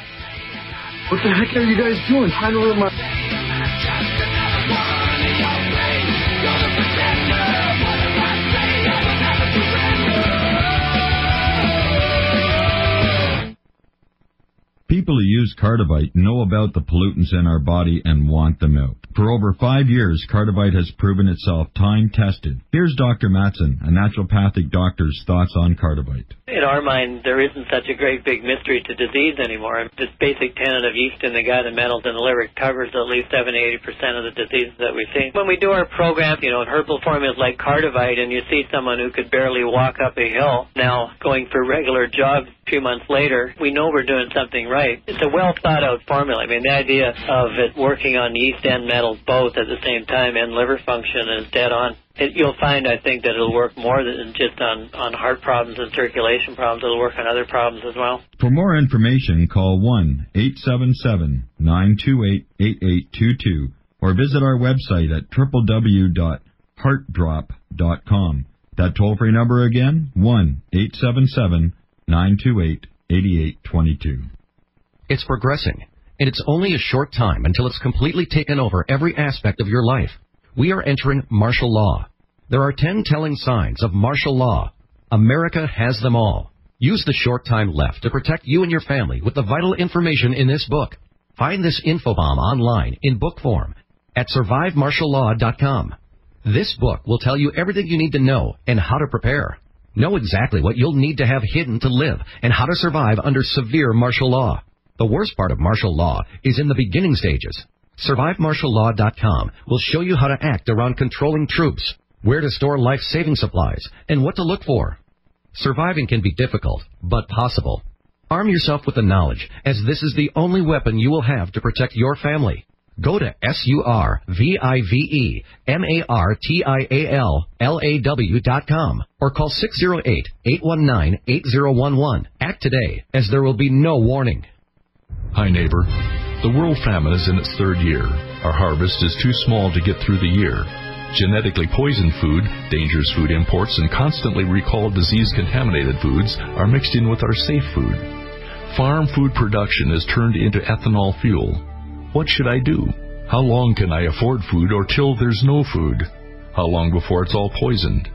What the heck are you guys doing? Trying to live my... People who use Cardivite know about the pollutants in our body and want them out. For over five years, Cardivite has proven itself time-tested. Here's Dr. Matson, a naturopathic doctor's thoughts on Cardivite. In our mind, there isn't such a great big mystery to disease anymore. This basic tenet of yeast in the gut and metals in the liver covers at least 70 80% of the diseases that we see. When we do our program, you know, in herbal formulas like Cardivite, and you see someone who could barely walk up a hill now going for regular jogs a few months later, we know we're doing something right. It's a well thought out formula. I mean, the idea of it working on yeast and metals both at the same time and liver function is dead on. It, you'll find, I think, that it'll work more than just on, on heart problems and circulation problems. It'll work on other problems as well. For more information, call 1-877-928-8822 or visit our website at www.heartdrop.com. That toll-free number again, 1-877-928-8822. It's progressing, and it's only a short time until it's completely taken over every aspect of your life. We are entering martial law. There are 10 telling signs of martial law. America has them all. Use the short time left to protect you and your family with the vital information in this book. Find this infobomb online in book form at survivemartiallaw.com. This book will tell you everything you need to know and how to prepare. Know exactly what you'll need to have hidden to live and how to survive under severe martial law. The worst part of martial law is in the beginning stages. SurviveMartialLaw.com will show you how to act around controlling troops, where to store life-saving supplies, and what to look for. Surviving can be difficult, but possible. Arm yourself with the knowledge, as this is the only weapon you will have to protect your family. Go to S-U-R-V-I-V-E-M-A-R-T-I-A-L-L-A-W dot com or call 608-819-8011. Act today, as there will be no warning. Hi, neighbor. The world famine is in its third year. Our harvest is too small to get through the year. Genetically poisoned food, dangerous food imports, and constantly recalled disease contaminated foods are mixed in with our safe food. Farm food production is turned into ethanol fuel. What should I do? How long can I afford food or till there's no food? How long before it's all poisoned?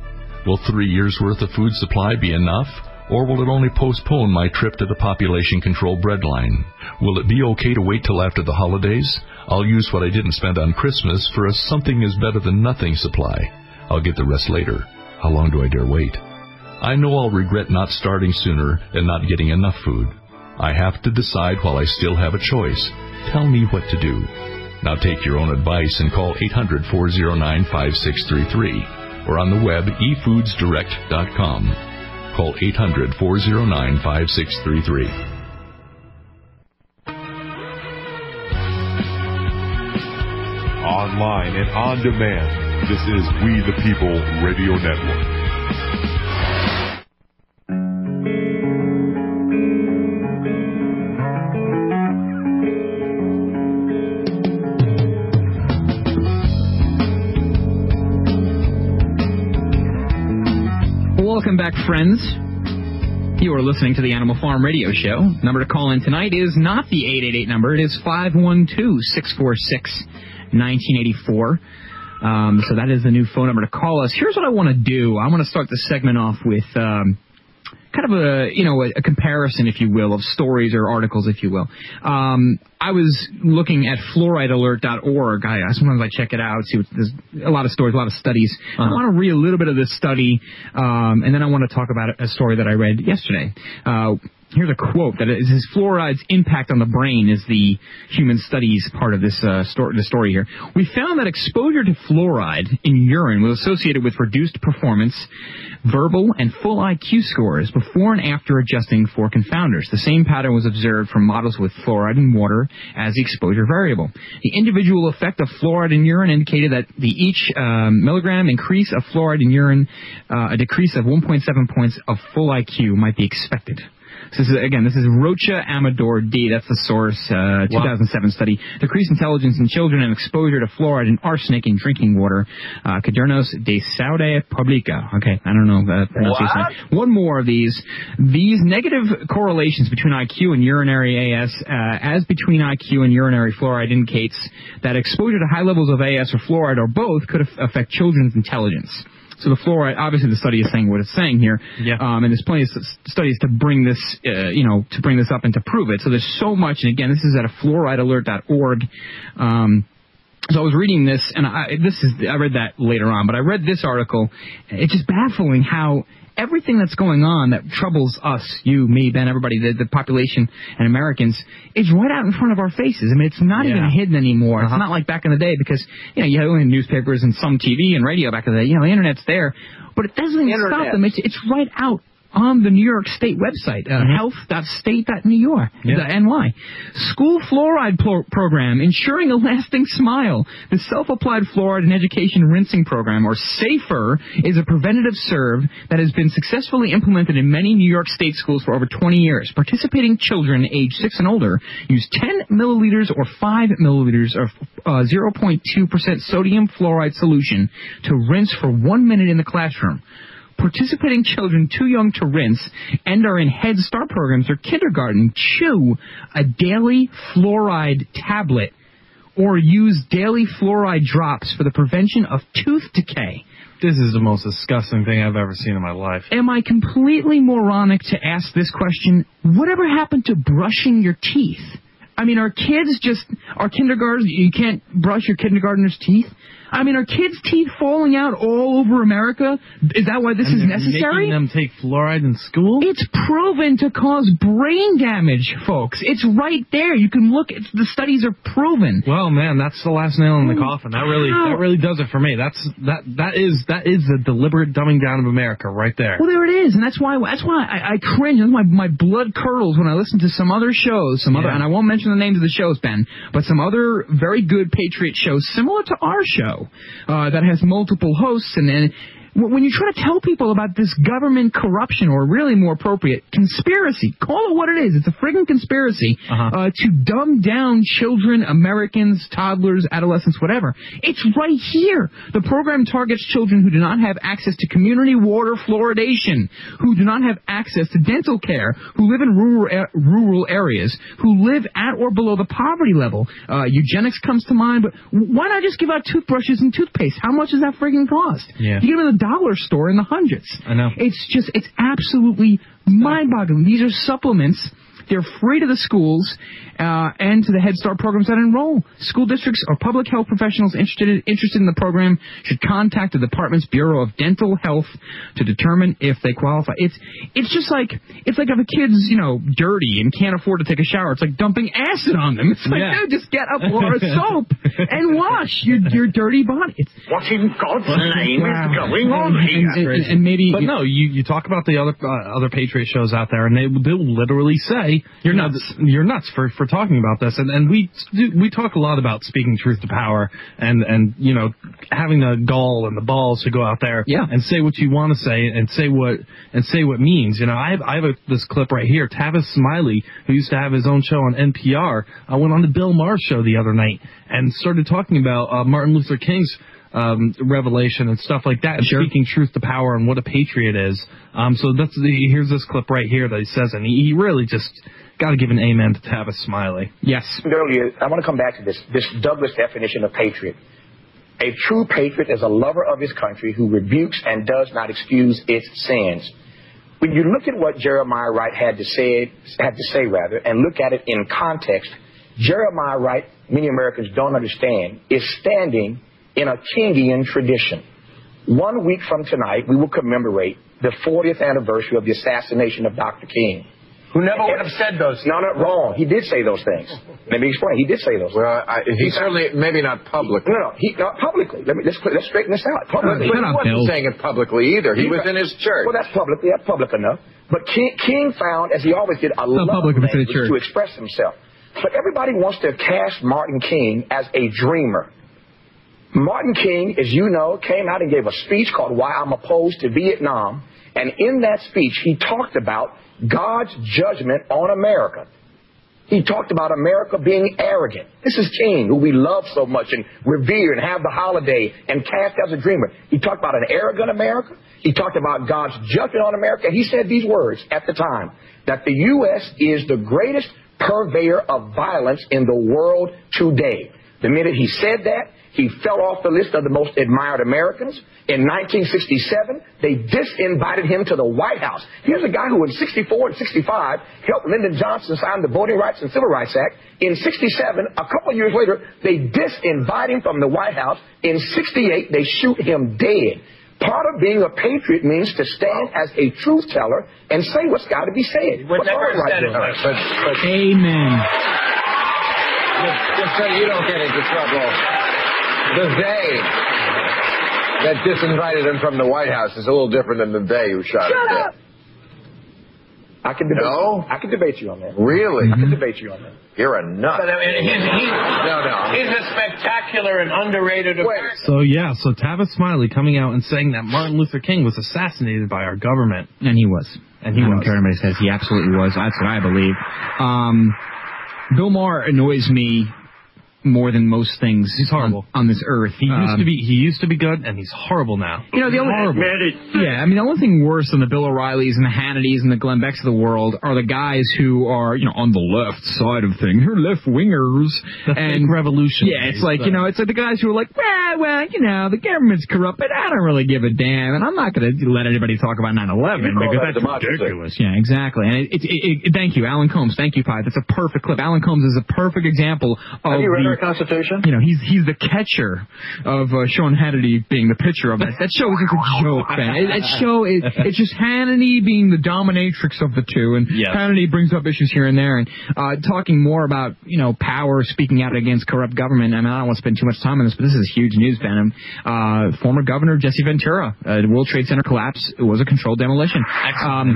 Will three years' worth of food supply be enough? Or will it only postpone my trip to the population control breadline? Will it be okay to wait till after the holidays? I'll use what I didn't spend on Christmas for a something is better than nothing supply. I'll get the rest later. How long do I dare wait? I know I'll regret not starting sooner and not getting enough food. I have to decide while I still have a choice. Tell me what to do. Now take your own advice and call 800 409 5633 or on the web efoodsdirect.com. Call 800 409 5633. Online and on demand. This is We the People Radio Network. Welcome back, friends. You are listening to the Animal Farm Radio Show. Number to call in tonight is not the 888 number. It is 512-646-1984. Um, so that is the new phone number to call us. Here's what I want to do. I want to start the segment off with um, kind of a you know a, a, comparison, if you will, of stories or articles, if you will. Um, I was looking at fluoridealert.org. I, sometimes I check it out, see what, there's a lot of stories, a lot of studies. Uh-huh. I want to read a little bit of this study, um, and then I want to talk about a story that I read yesterday. Uh, here's a quote that is fluoride's impact on the brain is the human studies part of this uh, story, the story here. We found that exposure to fluoride in urine was associated with reduced performance, verbal, and full IQ scores before and after adjusting for confounders. The same pattern was observed from models with fluoride in water as the exposure variable. The individual effect of fluoride in urine indicated that the each um, milligram increase of fluoride in urine, uh, a decrease of 1.7 points of full IQ might be expected. This is again, this is Rocha Amador D. That's the source. Uh, 2007 wow. study. Decreased intelligence in children and exposure to fluoride and arsenic in drinking water. Uh, Cadernos de Saúde Publica. Okay, I don't know the pronunciation. What? One more of these. These negative correlations between IQ and urinary AS, uh, as between IQ and urinary fluoride, indicates that exposure to high levels of AS or fluoride or both could affect children's intelligence. So the fluoride, obviously, the study is saying what it's saying here. Yeah. Um, and there's plenty of studies to bring this, uh, you know, to bring this up and to prove it. So there's so much. And again, this is at a fluoridealert.org. Um, so I was reading this, and I, this is I read that later on, but I read this article. It's just baffling how everything that's going on that troubles us, you, me, Ben, everybody, the, the population and Americans, is right out in front of our faces. I mean, it's not yeah. even hidden anymore. Uh-huh. It's not like back in the day because, you know, you had only newspapers and some TV and radio back in the day. You know, the internet's there. But it doesn't even stop them. It's, it's right out on the New York State website, uh, mm-hmm. health.state.new York, yeah. NY. School fluoride pro- program, ensuring a lasting smile. The self-applied fluoride and education rinsing program, or SAFER, is a preventative serve that has been successfully implemented in many New York State schools for over 20 years. Participating children age 6 and older use 10 milliliters or 5 milliliters of uh, 0.2% sodium fluoride solution to rinse for one minute in the classroom participating children too young to rinse and are in Head Start programs or kindergarten chew a daily fluoride tablet or use daily fluoride drops for the prevention of tooth decay. This is the most disgusting thing I've ever seen in my life. Am I completely moronic to ask this question? Whatever happened to brushing your teeth? I mean, are kids just, are kindergartners, you can't brush your kindergartner's teeth? I mean, are kids' teeth falling out all over America? Is that why this And is necessary? Making them take fluoride in school. It's proven to cause brain damage, folks. It's right there. You can look. It's, the studies are proven. Well, man, that's the last nail in the coffin. That really, that really does it for me. That's that, that is, that is the deliberate dumbing down of America right there. Well, there it is, and that's why that's why I, I cringe. That's why my blood curdles when I listen to some other shows, some other, and I won't mention the names of the shows, Ben, but some other very good Patriot shows similar to our show uh, that has multiple hosts, and then. When you try to tell people about this government corruption, or really more appropriate, conspiracy, call it what it is. It's a friggin' conspiracy uh to dumb down children, Americans, toddlers, adolescents, whatever. It's right here. The program targets children who do not have access to community water fluoridation, who do not have access to dental care, who live in rural rural areas, who live at or below the poverty level. Uh, eugenics comes to mind, but why not just give out toothbrushes and toothpaste? How much does that friggin' cost? Yeah. You get them the dollar store in the hundreds. I know. It's just, it's absolutely mind-boggling. These are supplements. They're free to the schools uh, and to the Head Start programs that enroll. School districts or public health professionals interested interested in the program should contact the department's Bureau of Dental Health to determine if they qualify. It's it's just like it's like if a kid's you know dirty and can't afford to take a shower. It's like dumping acid on them. It's like Yeah. dude, just get a bar of soap and wash your your dirty body. It's What in God's name Wow. is going on here? And- and- and maybe But no, you, you talk about the other uh, other Patriot shows out there, and they they'll literally say you're nuts. You're nuts for, for talking about this, and and we do- we talk a lot about speaking truth to power, and and you know having the gall and the balls to go out there Yeah. and say what you want to say and say what and say what means. You know, I have I have a, this clip right here. Tavis Smiley, who used to have his own show on NPR, I went on the Bill Maher show the other night and started talking about uh, Martin Luther King's um, revelation and stuff like that, and speaking truth to power and what a patriot is. Um, so that's the, here's this clip right here that he says, and he, he really just got to give an amen to Tavis Smiley. Yes. earlier, I want to come back to this, this Douglass definition of patriot. A true patriot is a lover of his country who rebukes and does not excuse its sins. When you look at what Jeremiah Wright had to say, had to say rather, and look at it in context, Jeremiah Wright, many Americans don't understand, is standing in a Kingian tradition. One week from tonight, we will commemorate the 40th anniversary of the assassination of Dr. King. Who never would have said those. No, no, wrong. He did say those things. Let me explain. He did say those. Well, I, he He- certainly, maybe not publicly. No, no, he not publicly. Let me let's let's straighten this out. Publicly, but he wasn't saying it publicly either. He was in his church. Well, that's publicly. That's public enough. But King, King found, as he always did, a not love public if it's language church. to express himself. But everybody wants to cast Martin King as a dreamer. Martin King, as you know, came out and gave a speech called Why I'm Opposed to Vietnam. And in that speech, he talked about God's judgment on America. He talked about America being arrogant. This is King, who we love so much and revere and have the holiday and cast as a dreamer. He talked about an arrogant America. He talked about God's judgment on America. He said these words at the time that the U.S. is the greatest purveyor of violence in the world today. The minute he said that, he fell off the list of the most admired Americans. In 1967, they disinvited him to the White House. Here's a guy who in 64 and 65 helped Lyndon Johnson sign the Voting Rights and Civil Rights Act. In 67, a couple years later, they disinvite him from the White House. In 68, they shoot him dead. Part of being a patriot means to stand as a truth teller and say what's got to be said. Would What's never all right said it, with it? but, but Amen. just, just so you don't get into trouble, the they that disinvited him from the White House is a little different than the they who shot him Shut dead. up! I can debate. No? I can debate you on that. Really? I can debate you on that. You're a nut. But I mean, he's, he's, No, no. he's a spectacular and underrated American. So yeah, so Tavis Smiley coming out and saying that Martin Luther King was assassinated by our government, And he was. and he I don't care what anybody says. He absolutely was. That's what I believe. Um, Bill Maher annoys me more than most things He's horrible. On, on this earth. He used Um, to be he used to be good, and he's horrible now. You know, the only horrible. yeah, I mean, the only thing worse than the Bill O'Reillys and the Hannitys and the Glenn Becks of the world are the guys who are, you know, on the left side of things. They're left wingers. The and fake revolution. Yeah, it's like, you know, it's like the guys who are like, well, well, you know, the government's corrupt, but I don't really give a damn, and I'm not going to let anybody talk about 9/11 You call because that that's democracy. ridiculous. Yeah, exactly. And it, it, it, it, thank you, Alan Colmes. Thank you, Pi. That's a perfect clip. Alan Colmes is a perfect example of Have you read there a constitution? You know, he's he's the catcher of uh, Sean Hannity being the pitcher of that. That show is just a joke, man. It, that show is it's just Hannity being the dominatrix of the two, and Yes. Hannity brings up issues here and there, and uh, talking more about you know power, speaking out against corrupt government. I mean, I don't want to spend too much time on this, but this is huge news, Venom. Uh, former Governor Jesse Ventura, uh, the World Trade Center collapse it was a controlled demolition. Um,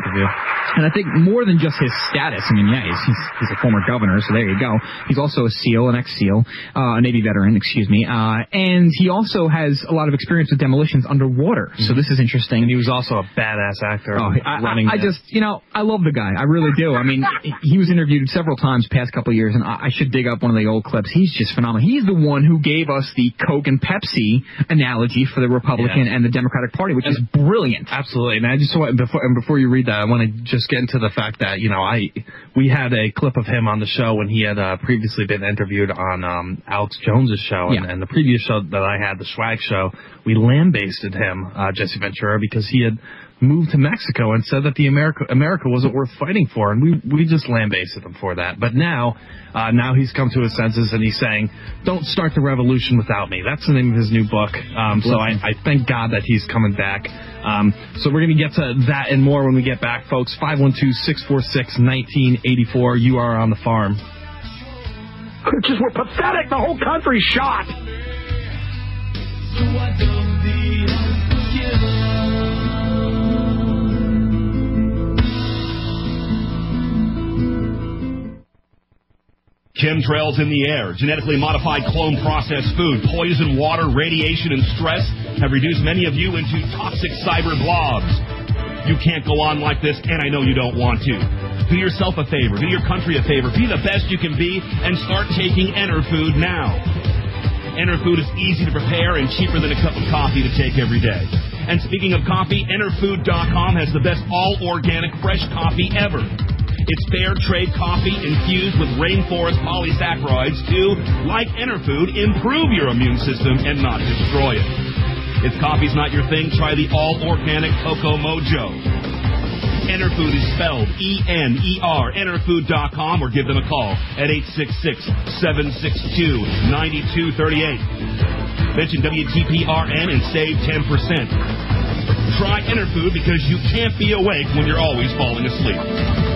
and I think more than just his status. I mean, yeah, he's, he's, he's a former governor, so there you go. He's also a SEAL, an ex-SEAL, uh, a Navy veteran, excuse me. Uh, and he also has a lot of experience with demolitions underwater. So this is interesting. And he was also a badass actor. Oh, I, running I, I just, you know, I love the guy. I really do. I mean, he was interviewed several times past couple of years, and I, I should dig up one of the old clips. He's just phenomenal. He's the one who gave us the Coke and Pepsi analogy for the Republican and the Democratic Party, which is brilliant. Absolutely, and I just want before and before you read that, I want to just get into the fact that you know I we had a clip of him on the show when he had uh, previously been interviewed on um, Alex Jones's show, and, Yeah. and the previous show that I had, the Swag Show, we lambasted him, uh, Jesse Ventura, because he had moved to Mexico and said that the America America wasn't worth fighting for, and we we just lambasted him for that. But now, uh, now he's come to his senses and he's saying, "Don't start the revolution without me." That's the name of his new book. Um, so I, I thank God that he's coming back. Um, so we're gonna get to that and more when we get back, folks. 512-646-1984. You are on the farm. Just we're pathetic. The whole country's shot. Chemtrails in the air, genetically modified clone processed food, poison water, radiation, and stress have reduced many of you into toxic cyber blobs. You can't go on like this, and I know you don't want to. Do yourself a favor, do your country a favor, be the best you can be, and start taking Enerfood now. Enerfood is easy to prepare and cheaper than a cup of coffee to take every day. And speaking of coffee, Enerfood.com has the best all organic fresh coffee ever. It's fair trade coffee infused with rainforest polysaccharides to, like Enerfood, improve your immune system and not destroy it. If coffee's not your thing, try the all organic Cocoa Mojo. Enerfood is spelled E-N-E-R, Enerfood.com, or give them a call at 866-762-9238. Mention WTPRN and save 10%. Try Enerfood because you can't be awake when you're always falling asleep.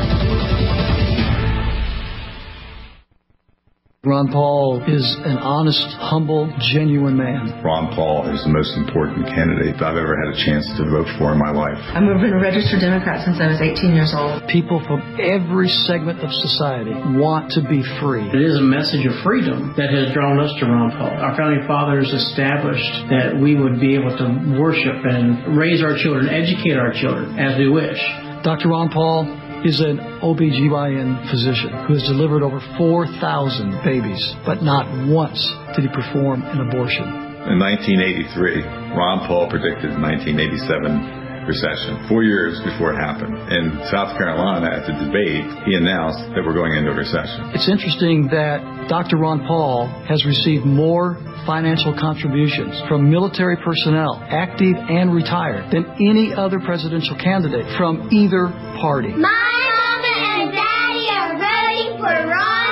Ron Paul is an honest, humble, genuine man. Ron Paul is the most important candidate I've ever had a chance to vote for in my life. I've been a registered Democrat since I was 18 years old. People from every segment of society want to be free. It is a message of freedom that has drawn us to Ron Paul. Our founding fathers established that we would be able to worship and raise our children, educate our children as we wish. Dr. Ron Paul is an OBGYN physician who has delivered over 4,000 babies, but not once did he perform an abortion. In 1983, Ron Paul predicted the 1987 recession, four years before it happened. In South Carolina, at the debate, he announced that we're going into a recession. It's interesting that Dr. Ron Paul has received more financial contributions from military personnel, active and retired, than any other presidential candidate from either party. My mama and daddy are voting for Ron Paul.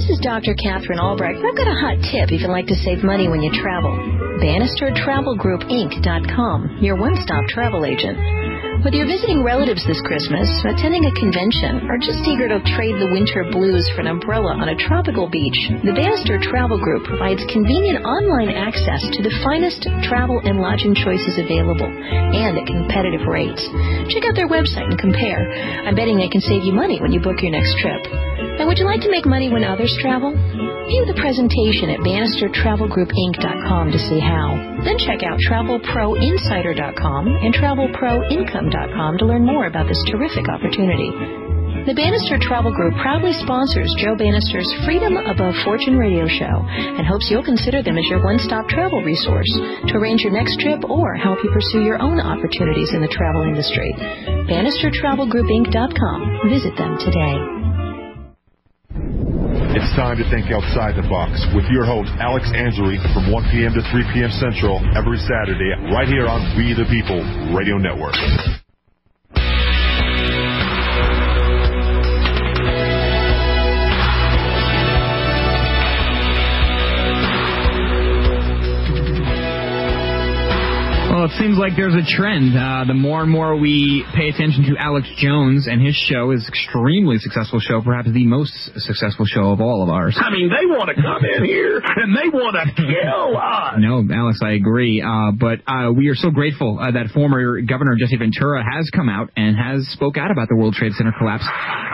This is Dr. Katherine Albrecht. I've got a hot tip if you'd like to save money when you travel. BannisterTravelGroupInc.com, your one-stop travel agent. Whether you're visiting relatives this Christmas, attending a convention, or just eager to trade the winter blues for an umbrella on a tropical beach, the Bannister Travel Group provides convenient online access to the finest travel and lodging choices available, and at competitive rates. Check out their website and compare. I'm betting they can save you money when you book your next trip. And would you like to make money when others travel? View the presentation at BannisterTravelGroupInc.com to see how. Then check out TravelProInsider.com and TravelProIncome.com to learn more about this terrific opportunity. The Bannister Travel Group proudly sponsors Joe Bannister's Freedom Above Fortune radio show and hopes you'll consider them as your one-stop travel resource to arrange your next trip or help you pursue your own opportunities in the travel industry. BannisterTravelGroupInc.com. Visit them today. It's time to think outside the box with your host, Alex Angeli, from 1 p.m. to 3 p.m. Central every Saturday, right here on We the People Radio Network. Like there's a trend. Uh, the more and more we pay attention to Alex Jones and his show is extremely successful show, perhaps the most successful show of all of ours. I mean, they want to come in here and they want to kill us. No, Alex, I agree. Uh, but uh, we are so grateful uh, that former Governor Jesse Ventura has come out and has spoke out about the World Trade Center collapse.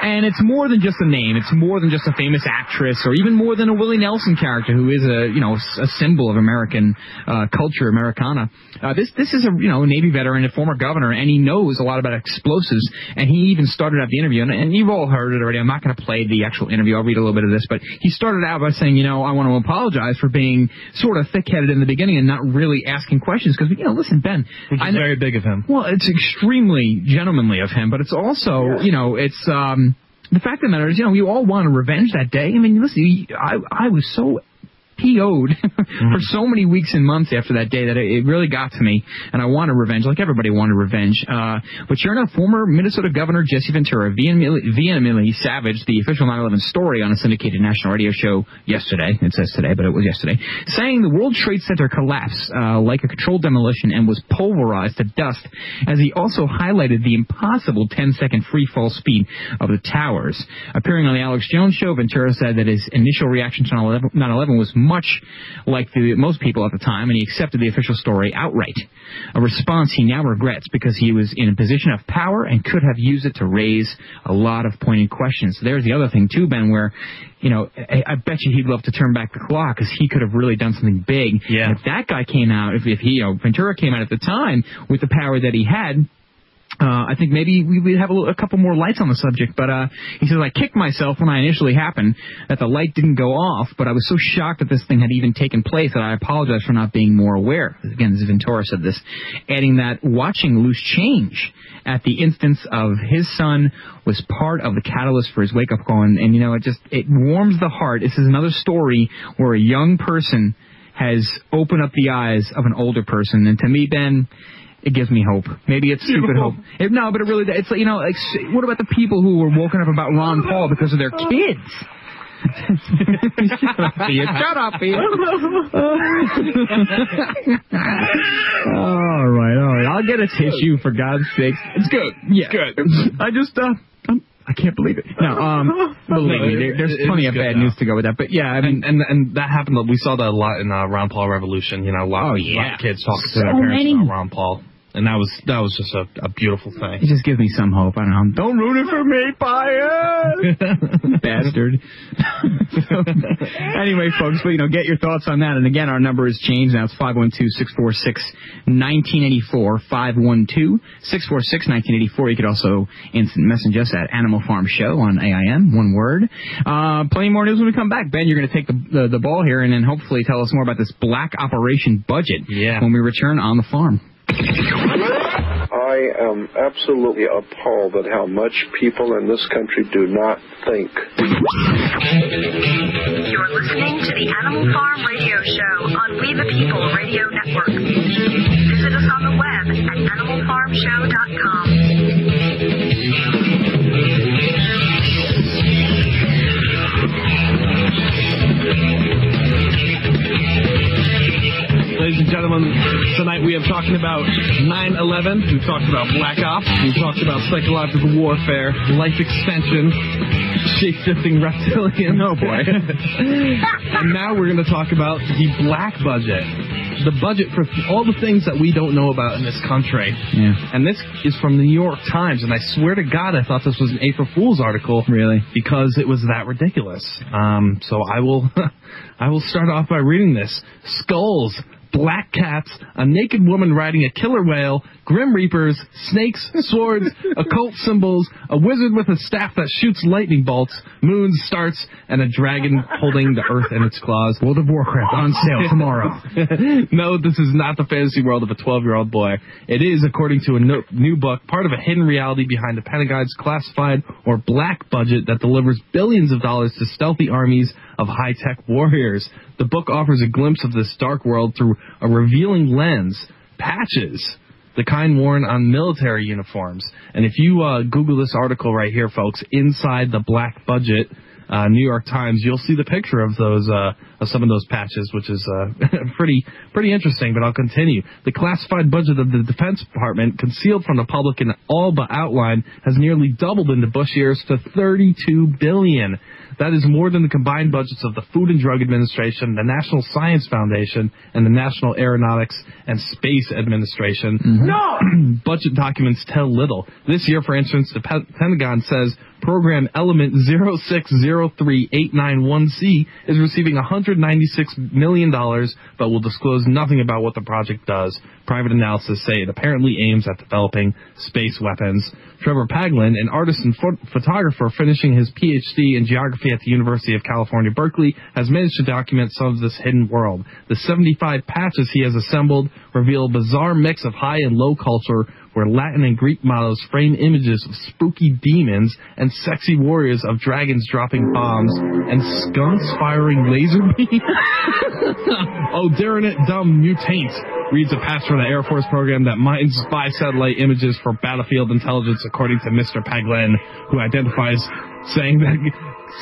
And it's more than just a name. It's more than just a famous actress, or even more than a Willie Nelson character, who is a you know a symbol of American uh, culture, Americana. Uh, this this is a you know Navy veteran, a former governor, and he knows a lot about explosives. And he even started out the interview, and, and you've all heard it already. I'm not going to play the actual interview. I'll read a little bit of this, but he started out by saying, you know, I want to apologize for being sort of thick-headed in the beginning and not really asking questions because you know, listen, Ben, Which is know- very big of him. well, it's extremely gentlemanly of him, but it's also, you know, it's um the fact of the matter is, you know, you all want revenge that day. I mean, listen, I I was so PO'd for so many weeks and months after that day that it, really got to me, and I wanted revenge, like everybody wanted revenge. Uh, but sure enough, former Minnesota Governor Jesse Ventura vehemently, vehemently savaged the official 9/11 story on a syndicated national radio show yesterday. It says today, but it was yesterday, saying the World Trade Center collapsed uh, like a controlled demolition and was pulverized to dust. As he also highlighted the impossible 10-second free fall speed of the towers. Appearing on the Alex Jones show, Ventura said that his initial reaction to 9/11 was much like the most people at the time, and he accepted the official story outright. A response he now regrets because he was in a position of power and could have used it to raise a lot of pointed questions. There's the other thing too, Ben, where you know I, I bet you he'd love to turn back the clock because he could have really done something big. Yeah. if that guy came out, if, if he, you know, Ventura came out at the time with the power that he had. Uh, I think maybe we would have a, little- a couple more lights on the subject, but uh, he says I kicked myself when I initially happened that the light didn't go off, but I was so shocked that this thing had even taken place that I apologize for not being more aware. Again, Ventura said this, adding that watching loose change at the instance of his son was part of the catalyst for his wake up call, and, and you know it just it warms the heart. This is another story where a young person has opened up the eyes of an older person, and to me, Ben it gives me hope. Maybe it's stupid hope. It, no, but it really, it's like, you know, like, what about the people who were woken up about Ron Paul because of their kids? Shut up, Ian. Shut up, Ian. all right, all right. I'll get a tissue for God's sake. It's good. Yeah, good. I just, uh, I'm, I can't believe it. No, um, believe me, there, there's It- plenty of bad now. news to go with that. But yeah, I mean, and, and and that happened. We saw that a lot in uh, Ron Paul Revolution. You know, a lot, Oh, a lot of kids talking So to their parents many. about Ron Paul, and that was that was just a, a beautiful thing. it just gives me some hope. I don't know. Don't ruin it for me, Pius! Bastard. So, anyway, folks, but, you know, get your thoughts on that. And again, our number has changed now. It's 512-646-1984. 512-646-1984. You could also instant message us at Animal Farm Show on AIM, one word. Uh, plenty more news when we come back. Ben, you're going to take the, the, the ball here and then hopefully tell us more about this black operation budget Yeah. when we return on the farm. I am absolutely appalled at how much people in this country do not think. You're listening to the Animal Farm Radio Show on We the People Radio Network. Visit us on the web at animalfarmshow.com. Ladies and gentlemen, tonight we are talking about 9/11. We've talked about Black Ops. We've talked about psychological warfare, life extension, shape-shifting reptilian. Oh boy! and now we're going to talk about the black budget, the budget for all the things that we don't know about in this country. Yeah. And this is from the New York Times, and I swear to God, I thought this was an April Fool's article. Really? Because it was that ridiculous. Um, so I will, I will start off by reading this: skulls, black cats, a naked woman riding a killer whale, grim reapers, snakes, swords, occult symbols, a wizard with a staff that shoots lightning bolts, moons, stars, and a dragon holding the earth in its claws. World of Warcraft on sale tomorrow. no, this is not the fantasy world of a 12 year old boy. It is, according to a no- new book, part of a hidden reality behind the Pentagon's classified or black budget that delivers billions of dollars to stealthy armies of high tech warriors. The book offers a glimpse of this dark world through a revealing lens, patches. The kind worn on military uniforms. And if you uh, Google this article right here, folks, inside the black budget, uh, New York Times, you'll see the picture of those uh, of some of those patches, which is uh, pretty pretty interesting. But I'll continue. The classified budget of the Defense Department, concealed from the public in all but outline, has nearly doubled in the Bush years to 32 billion. That is more than the combined budgets of the Food and Drug Administration, the National Science Foundation, and the National Aeronautics and Space Administration. Mm-hmm. No! Budget documents tell little. This year, for instance, the Pe- Pentagon says program element 0603891C is receiving $196 million, but will disclose nothing about what the project does. Private analysis say it apparently aims at developing space weapons. Trevor Paglen, an artist and pho- photographer finishing his PhD in geography at the University of California, Berkeley, has managed to document some of this hidden world. The 75 patches he has assembled reveal a bizarre mix of high and low culture where Latin and Greek models frame images of spooky demons and sexy warriors of dragons dropping bombs and skunks firing laser beams. oh, it, dum metuant reads a patch from the Air Force program that mines spy satellite images for battlefield intelligence, according to Mr. Paglen, who identifies saying that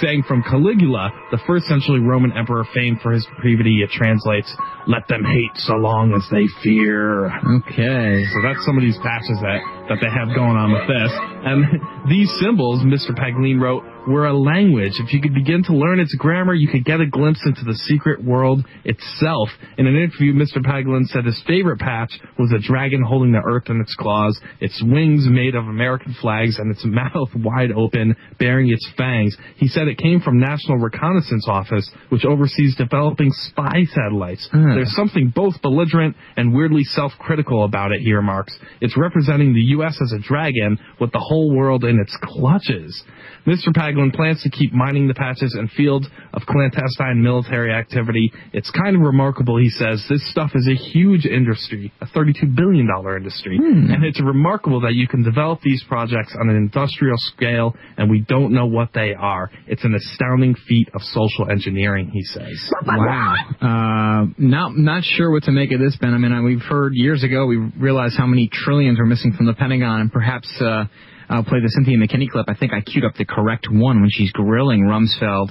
saying from Caligula, the first century Roman emperor famed for his brevity, it translates, let them hate so long as they fear. Okay. So that's some of these patches that, that they have going on with this. And these symbols, Mr. Paglen wrote, were a language. If you could begin to learn its grammar, you could get a glimpse into the secret world itself. In an interview, Mr. Paglen said his favorite patch was a dragon holding the earth in its claws, its wings made of American flags, and its mouth wide open, bearing its fangs. He said it came from National Reconnaissance Office, which oversees developing spy satellites. Hmm. There's something both belligerent and weirdly self-critical about it, he remarks. It's representing the U.S. as a dragon with the whole world in its clutches. Mr. Paglen plans to keep mining the patches and fields of clandestine military activity. It's kind of remarkable, he says. This stuff is a huge industry, a $32 billion industry. And it's remarkable that you can develop these projects on an industrial scale and we don't know what they are. It's an astounding feat of social engineering, he says. Wow. Uh, not not sure what to make of this, Ben. I mean, we've heard years ago. We realized how many trillions were missing from the Pentagon, and perhaps uh, I'll play the Cynthia McKinney clip. I think I queued up the correct one when she's grilling Rumsfeld,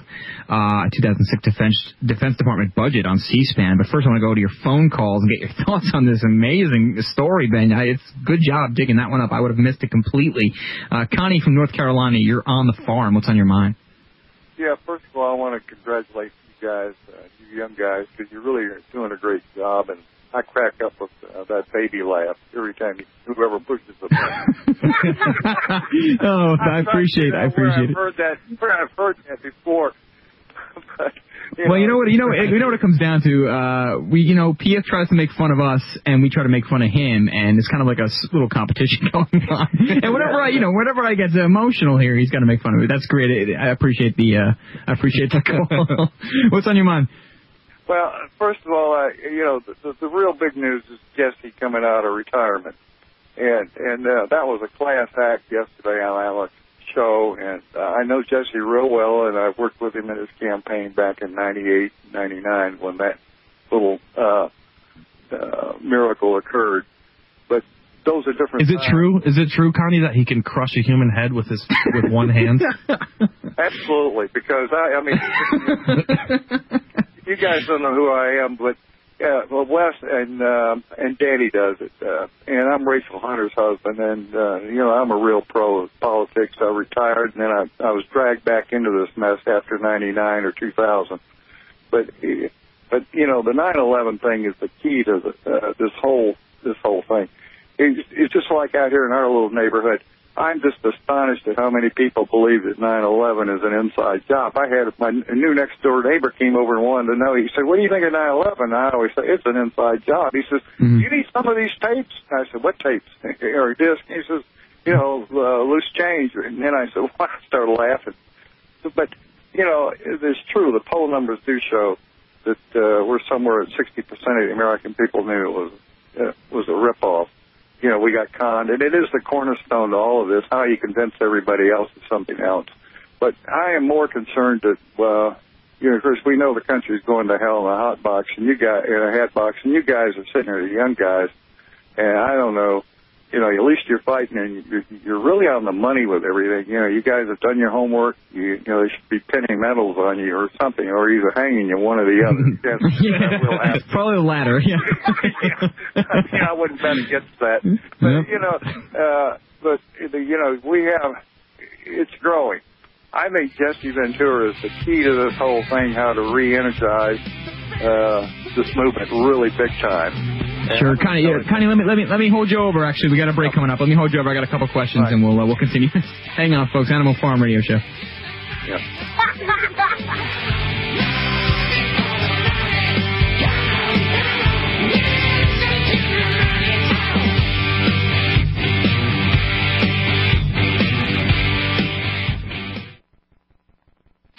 uh, 2006 Defense Defense Department budget on C-SPAN. But first, I want to go to your phone calls and get your thoughts on this amazing story, Ben. It's good job digging that one up. I would have missed it completely. Uh, Connie from North Carolina, you're on the farm. What's on your mind? Yeah, first of all, I want to congratulate you guys, uh, you young guys, because you're really doing a great job. And I crack up with uh, that baby laugh every time you, whoever pushes the button. oh, I I'm trying appreciate it. I appreciate I've it. heard that. Where I've heard that before. but, well, you know what? You know, you know what it comes down to. Uh, we, you know, PF tries to make fun of us, and we try to make fun of him, and it's kind of like a little competition going on. And whenever I, you know, whenever I get emotional here, he's got to make fun of me. That's great. I appreciate the, uh, I appreciate the call. What's on your mind? Well, first of all, I, you know, the, the, the real big news is Jesse coming out of retirement, and and uh, that was a class act yesterday on Alex show, and uh, I know Jesse real well, and I worked with him in his campaign back in '98, '99 when that little uh, uh, miracle occurred. But those are different. Is it times. true? Is it true, Connie, that he can crush a human head with his with one hand? Absolutely, because I, I mean, you guys don't know who I am, but yeah, well, Wes and um, and Danny does it, uh, and I'm Rachel Hunter's husband, and uh, you know I'm a real pro of politics. I retired, and then I I was dragged back into this mess after '99 or 2000. But but you know the 9/11 thing is the key to the, uh, this whole this whole thing. It's, it's just like out here in our little neighborhood. I'm just astonished at how many people believe that 9/11 is an inside job. I had my new next door neighbor came over and wanted to know. He said, "What do you think of 9/11?" I always say it's an inside job. He says, "You need some of these tapes." I said, "What tapes?" or disc? He says, "You know, uh, loose change." And then I said, well, I started laughing. But you know, it's true. The poll numbers do show that uh, we're somewhere at 60% of the American people knew it was uh, was a ripoff you know, we got conned, and it is the cornerstone to all of this. How you convince everybody else is something else. But I am more concerned that, uh, you know, of course, we know the country's going to hell in a hot box, and you got in a hat box, and you guys are sitting here, the young guys, and I don't know, you know, at least you're fighting and you're, you're really on the money with everything. You know, you guys have done your homework. You, you know, they should be pinning medals on you or something, or either hanging you, one or the other. Yes, that will. Probably the latter. Yeah. yeah, I wouldn't bet against that. But Yep. you know, uh, but the- you know, we have it's growing. I think Jesse Ventura is the key to this whole thing, how to re-energize uh, this movement really big time. And Sure, Connie. Yeah, Connie, let me let me let me hold you over. Actually, we got a break coming up. Let me hold you over. I got a couple questions, and we'll uh, we'll continue. Hang on, folks. Animal Farm Radio Show.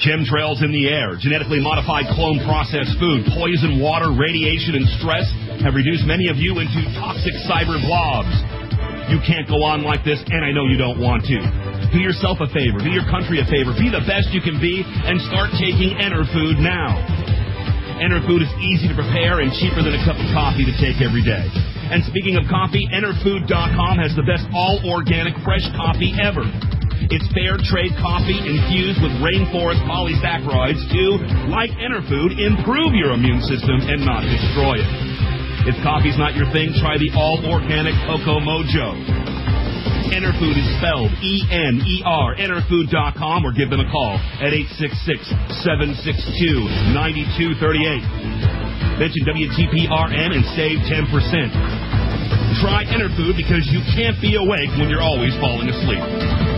Chemtrails in the air, genetically modified clone processed food, poison water, radiation, and stress have reduced many of you into toxic cyber blobs. You can't go on like this, and I know you don't want to. Do yourself a favor, do your country a favor, be the best you can be, and start taking Enerfood now. Enerfood is easy to prepare and cheaper than a cup of coffee to take every day. And speaking of coffee, Enerfood.com has the best all organic fresh coffee ever. It's fair trade coffee infused with rainforest polysaccharides to, like Enerfood, improve your immune system and not destroy it. If coffee's not your thing, try the all organic Cocoa Mojo. Enerfood is spelled E-N-E-R, Enerfood.com, or give them a call at 866-762-9238. Mention WTPRN and save 10%. Try Enerfood because you can't be awake when you're always falling asleep.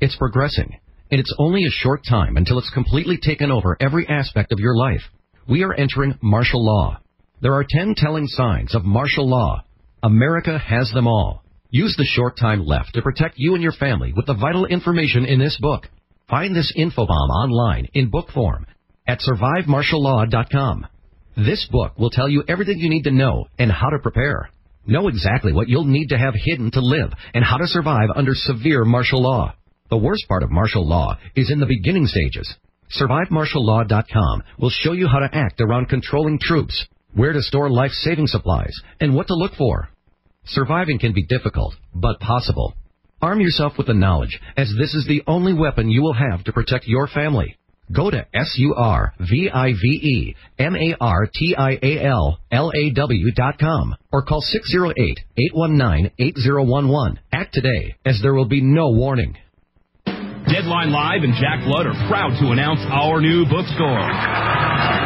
It's progressing, and it's only a short time until it's completely taken over every aspect of your life. We are entering martial law. There are 10 telling signs of martial law. America has them all. Use the short time left to protect you and your family with the vital information in this book. Find this infobomb online in book form at survivemartiallaw.com. This book will tell you everything you need to know and how to prepare. Know exactly what you'll need to have hidden to live and how to survive under severe martial law. The worst part of martial law is in the beginning stages. SurviveMartialLaw.com will show you how to act around controlling troops, where to store life-saving supplies, and what to look for. Surviving can be difficult, but possible. Arm yourself with the knowledge, as this is the only weapon you will have to protect your family. Go to S-U-R-V-I-V-E-M-A-R-T-I-A-L-L-A-W dot com or call 608-819-8011. Act today, as there will be no warning. Deadline Live and Jack Blood are proud to announce our new bookstore.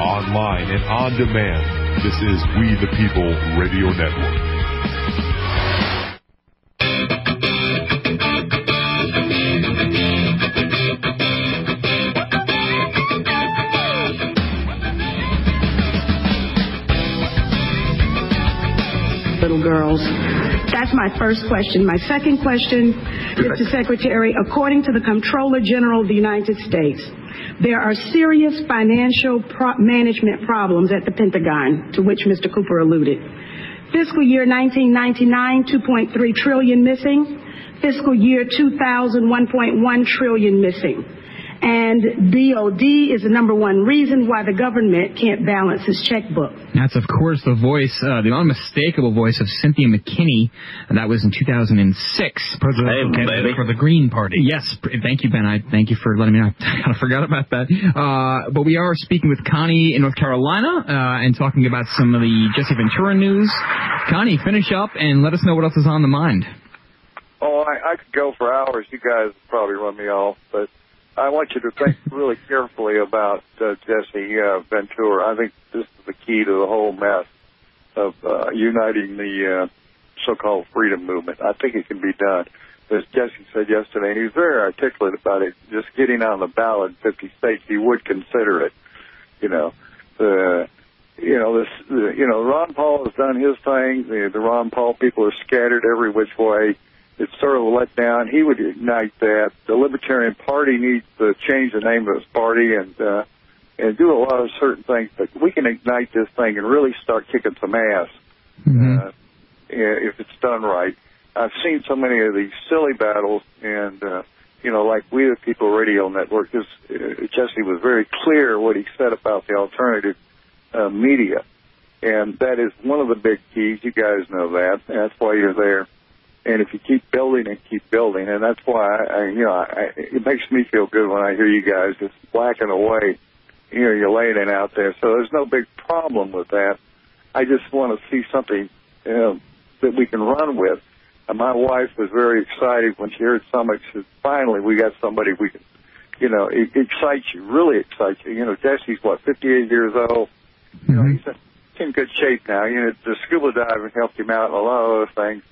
Online and on demand. This is We the People Radio Network. little girls. That's my first question. My second question, Mr. Secretary, according to the Comptroller General of the United States, there are serious financial pro- management problems at the Pentagon, to which Mr. Cooper alluded. Fiscal year 1999, 2.3 trillion missing. Fiscal year 2000, 1.1 trillion missing. And DOD is the number one reason why the government can't balance its checkbook. That's, of course, the voice, uh, the unmistakable voice of Cynthia McKinney. And that was in 2006. President Hey, baby. For the Green Party. Yes. Thank you, Ben. I thank you for letting me know. I kind of forgot about that. Uh, but we are speaking with Connie in North Carolina uh, and talking about some of the Jesse Ventura news. Connie, finish up and let us know what else is on the mind. Oh, I, I could go for hours. You guys probably run me off, but I want you to think really carefully about uh, Jesse uh, Ventura. I think this is the key to the whole mess of uh, uniting the uh, so-called freedom movement. I think it can be done. As Jesse said yesterday, and he was very articulate about it, just getting on the ballot in 50 states, he would consider it. You know, the you know this the, you know Ron Paul has done his thing. The, the Ron Paul people are scattered every which way. It's sort of a letdown. He would ignite that. The Libertarian Party needs to change the name of its party and uh, and do a lot of certain things. But we can ignite this thing and really start kicking some ass uh, if it's done right. I've seen so many of these silly battles, and uh, you know, like we the People Radio Network. This uh, Jesse was very clear what he said about the alternative uh, media, and that is one of the big keys. You guys know that. That's why you're there. And if you keep building and keep building, and that's why I, I you know, I, it makes me feel good when I hear you guys just whacking away. You know, you're laying it out there, so there's no big problem with that. I just want to see something you know, that we can run with. And my wife was very excited when she heard somebody said, "Finally, we got somebody we can." You know, it excites you, really excites you. You know, Jesse's what, 58 years old. You know, mm-hmm. he's in- in good shape now. You know, the scuba diving helped him out and a lot of other things,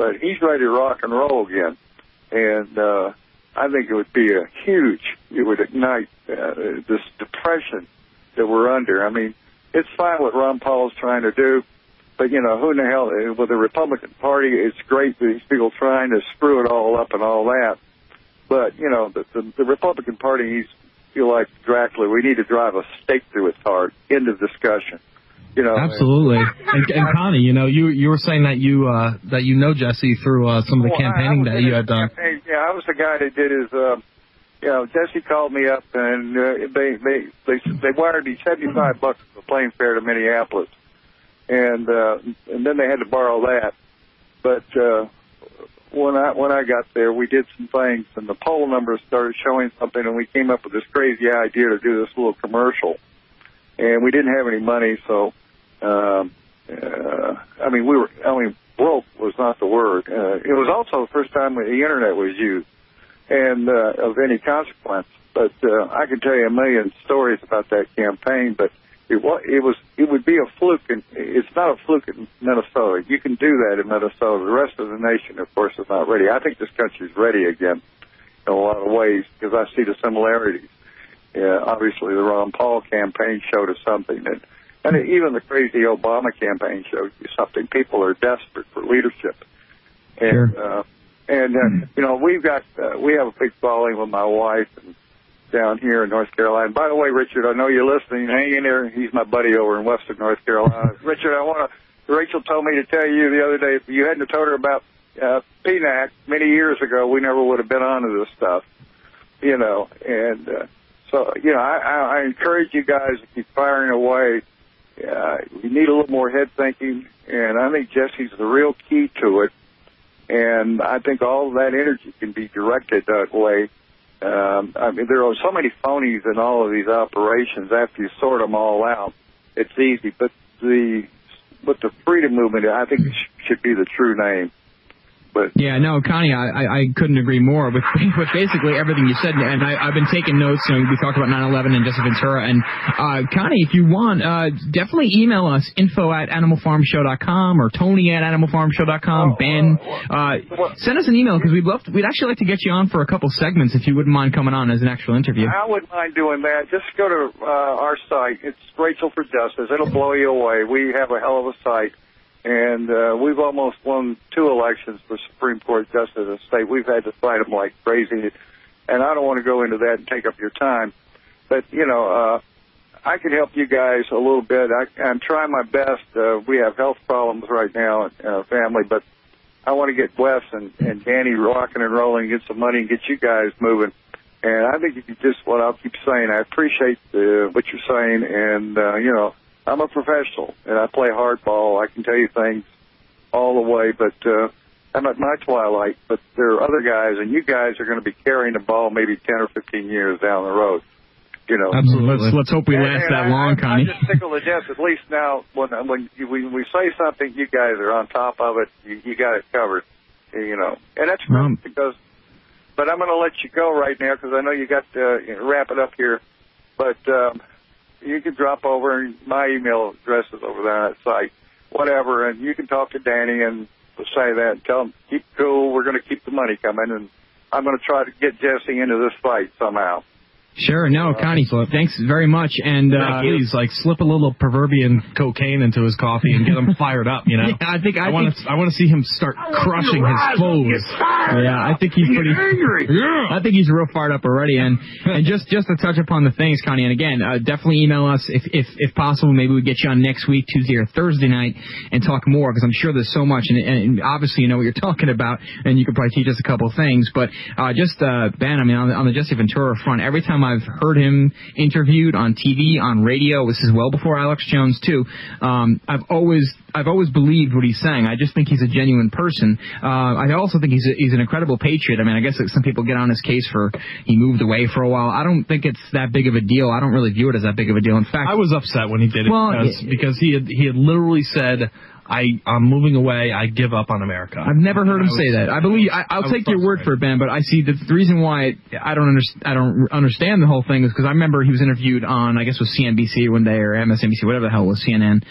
but he's ready to rock and roll again. And uh, I think it would be a huge. It would ignite uh, this depression that we're under. I mean, it's fine what Ron Paul's trying to do, but you know, who in the hell uh, with the Republican Party? It's great that these people trying to screw it all up and all that, but you know, the, the, the Republican Party needs feel like Dracula. We need to drive a stake through its heart. End of discussion. You know, Absolutely. And, and Connie, you know, you you were saying that you uh, that you know Jesse through uh, some of the Well, campaigning that you had done. campaign. Yeah, I was the guy that did his. Uh, you know, Jesse called me up and uh, they they they they wired me seventy five bucks for the plane fare to Minneapolis, and uh, and then they had to borrow that. But uh, when I when I got there, we did some things, and the poll numbers started showing something, and we came up with this crazy idea to do this little commercial, and we didn't have any money, so. Um, uh, I mean, we were. I mean, broke was not the word. Uh, it was also the first time the internet was used, and uh, of any consequence. But uh, I can tell you a million stories about that campaign. But it was. It was. It would be a fluke, and it's not a fluke in Minnesota. You can do that in Minnesota. The rest of the nation, of course, is not ready. I think this country's ready again in a lot of ways because I see the similarities. Yeah, obviously, the Ron Paul campaign showed us something that and even the crazy Obama campaign showed you something. People are desperate for leadership. And, uh, and, uh, you know, we've got, uh, we have a big following with my wife and down here in North Carolina. By the way, Richard, I know you're listening. Hang in there. He's my buddy over in Western North Carolina. Richard, I want to, Rachel told me to tell you the other day, if you hadn't told her about, uh, PNAC many years ago, we never would have been onto this stuff, you know, and, uh, so, you know, I, I, I encourage you guys to keep firing away. Uh, you need a little more head thinking, and I think Jesse's the real key to it. And I think all of that energy can be directed that way. Um, I mean, there are so many phonies in all of these operations. After you sort them all out, it's easy. But the but the freedom movement, I think, should be the true name. But Yeah, no, Connie, I, I, couldn't agree more with, with basically everything you said. And I, I've been taking notes. You know, we talked about 9/11 and Jesse Ventura. And uh, Connie, if you want, uh, definitely email us info at animalfarmshow.com or Tony at Oh, animalfarmshow.com. Ben, uh, send us an email because we'd love to, we'd actually like to get you on for a couple segments if you wouldn't mind coming on as an actual interview. I wouldn't mind doing that. Just go to uh, our site. It's Rachel for Justice. It'll blow you away. We have a hell of a site, and uh, we've almost won two elections for Supreme Court justice in the state. We've had to fight them like crazy, and I don't want to go into that and take up your time. But you know, uh, I can help you guys a little bit. I, I'm trying my best. Uh, we have health problems right now in our family, but I want to get Wes and, and Danny rocking and rolling, get some money, and get you guys moving. And I think you can just what I'll keep saying. I appreciate uh, what you're saying, and uh, you know, I'm a professional and I play hardball. I can tell you things all the way, but uh, I'm at my twilight. But there are other guys, and you guys are going to be carrying the ball maybe 10 or 15 years down the road. You know, Absolutely. Let's, let's hope we And- last and that I- long, I, Connie. I'm just tickled to death. At least now, when when you, when we say something, you guys are on top of it. You, you got it covered. You know, and that's great Um, because. But I'm going to let you go right now because I know you got to you know, wrap it up here. But um, you can drop over and my email address is over there on that site, whatever, and you can talk to Danny and say that and tell him keep cool. We're going to keep the money coming, and I'm going to try to get Jesse into this fight somehow. Sure, no, Connie, thanks very much. And uh, please, like, slip a little proverbian cocaine into his coffee and get him fired up. You know. Yeah, I think I, want to. I want to see him start crushing his foes. Yeah, I think he's pretty. angry. I think he's real fired up already. And and just just to touch upon the things, Connie. And again, uh, definitely email us if if if possible. Maybe we get you on next week, Tuesday or Thursday night, and talk more because I'm sure there's so much. And, and obviously, you know what you're talking about, and you could probably teach us a couple things. But uh, just uh, Ben, I mean, on the, on the Jesse Ventura front, every time I've heard him interviewed on TV, on radio, this is well before Alex Jones too. Um, I've always I've always believed what he's saying. I just think he's a genuine person. Uh, I also think he's a, he's an incredible patriot. I mean, I guess that some people get on his case for he moved away for a while. I don't think it's that big of a deal. I don't really view it as that big of a deal. In fact, I was upset when he did it Well, because, yeah. because he had he had literally said, "I I'm moving away. I give up on America." I've never heard him say that. I believe I, I I'll was take your word for it, Ben. But I see the, the reason why I don't understand. I don't understand the whole thing is because I remember he was interviewed on I guess it was CNBC one day or MSNBC, whatever the hell it was CNN.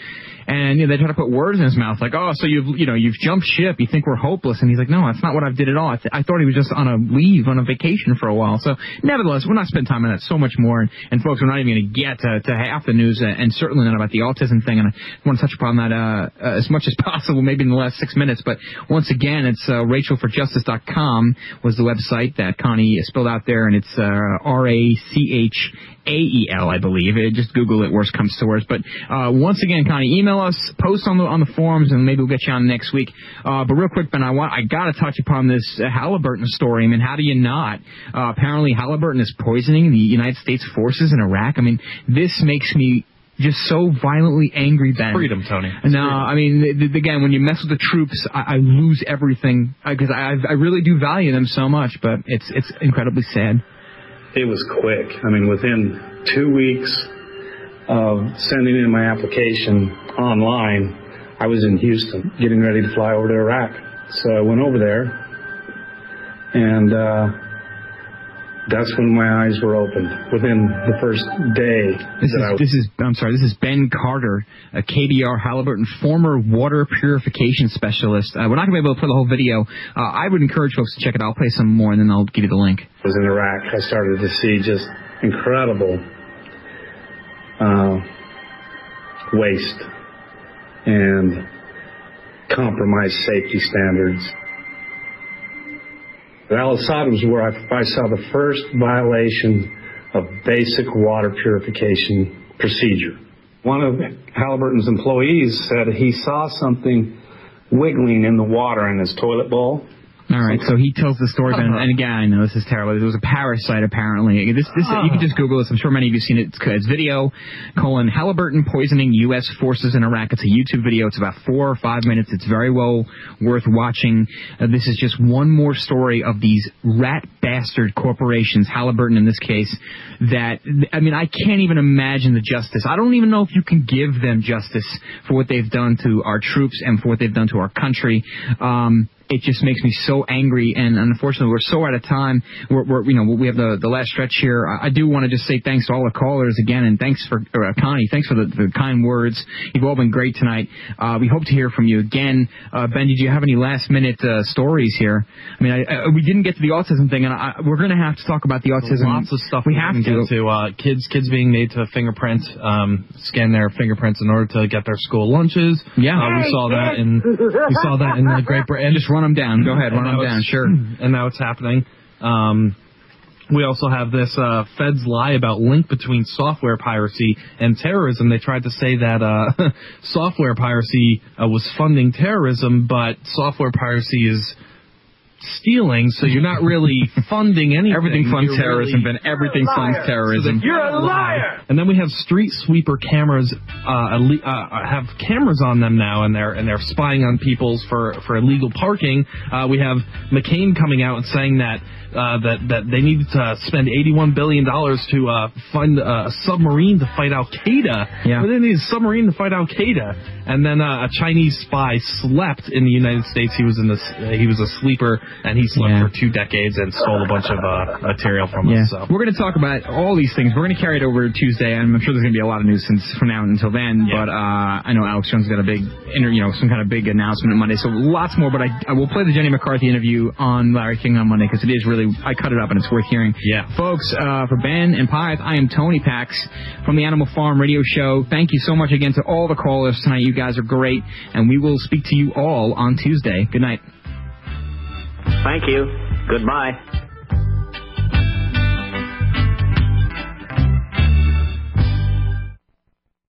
And you know, they try to put words in his mouth, like, "Oh, so you've you know you've jumped ship. You think we're hopeless?" And he's like, "No, that's not what I did at all. I, th- I thought he was just on a leave, on a vacation for a while." So, nevertheless, we're not spending time on that so much more. And, and folks, we're not even going to get to, to half the news, uh, and certainly not about the autism thing. And I want to touch upon that uh, uh, as much as possible, maybe in the last six minutes. But once again, it's uh, RachelForJustice.com was the website that Connie spelled out there, and it's uh, R A C H A E L, I believe. Uh, Just Google it, worst comes to worst. But uh, once again, Connie, email us, post on the on the forums, and maybe we'll get you on next week. Uh, but real quick, Ben, I want I got to touch upon this Halliburton story. I mean, how do you not? Uh, apparently, Halliburton is poisoning the United States forces in Iraq. I mean, this makes me just so violently angry, Ben. freedom, Tony. No, I mean, th- th- again, when you mess with the troops, I, I lose everything because I, I really do value them so much. But it's it's incredibly sad. It was quick. I mean, within two weeks of sending in my application online, I was in Houston getting ready to fly over to Iraq. So I went over there, and uh, that's when my eyes were opened. Within the first day This I is this is I'm sorry. This is Ben Carter, a KBR Halliburton former water purification specialist. Uh, we're not going to be able to play the whole video. Uh, I would encourage folks to check it. out. I'll play some more and then I'll give you the link. was in Iraq, I started to see just incredible uh, waste and compromised safety standards. At Al Assad was where I, I saw the first violation of basic water purification procedure. One of Halliburton's employees said he saw something wiggling in the water in his toilet bowl. All right, so he tells the story, Ben, and again, I know this is terrible. There was a parasite apparently. This, this, you can just Google this. I'm sure many of you have seen it. It's, it's video colon Halliburton poisoning U.S. forces in Iraq. It's a YouTube video. It's about four or five minutes. It's very well worth watching. Uh, this is just one more story of these rat bastard corporations, Halliburton in this case. That I mean, I can't even imagine the justice. I don't even know if you can give them justice for what they've done to our troops and for what they've done to our country. Um, it just makes me so angry, and unfortunately, we're so out of time. We're, we're you know, we have the the last stretch here. I, I do want to just say thanks to all the callers again, and thanks for uh, Connie. Thanks for the, the kind words. You've all been great tonight. Uh, we hope to hear from you again. Uh, ben, did you have any last minute uh, stories here? I mean, I, uh, we didn't get to the autism thing, and I, we're going to have to talk about the autism. Lots of stuff We have to. get to. Uh, kids, kids being made to fingerprint, um, scan their fingerprints in order to get their school lunches. Yeah. uh, we saw that in we saw that in the Great Britain. Just run them down. Go ahead, run them down. Sure. And now it's happening. Um, we also have this uh, Feds lie about link between software piracy and terrorism. They tried to say that uh, software piracy uh, was funding terrorism, but software piracy is stealing, so you're not really funding anything. Everything funds You're terrorism, really- Ben. Everything funds terrorism. You're a liar. And then we have street sweeper cameras. Uh, uh, have cameras on them now, and they're and they're spying on people's for for illegal parking. Uh, we have McCain coming out and saying that. Uh, that that they need to spend 81 billion dollars to uh, fund uh, a submarine to fight Al Qaeda. Yeah. But they need a submarine to fight Al Qaeda. And then uh, a Chinese spy slept in the United States. He was in this. Uh, he was a sleeper, and he slept Yeah. for two decades and stole a bunch of uh, material from Yeah. us. So. We're going to talk about all these things. We're going to carry it over Tuesday, and I'm sure there's going to be a lot of news since from now until then. But uh, I know Alex Jones got a big, inter- you know, some kind of big announcement on Monday. So lots more. But I, I will play the Jenny McCarthy interview on Larry King on Monday because it is really I cut it up and it's worth hearing. Yeah, folks. Uh, for Ben and Pyth, I am Tony Pax from the Animal Farm Radio Show. Thank you so much again to all the callers tonight. You guys are great, and we will speak to you all on Tuesday. Good night. Thank you. Goodbye.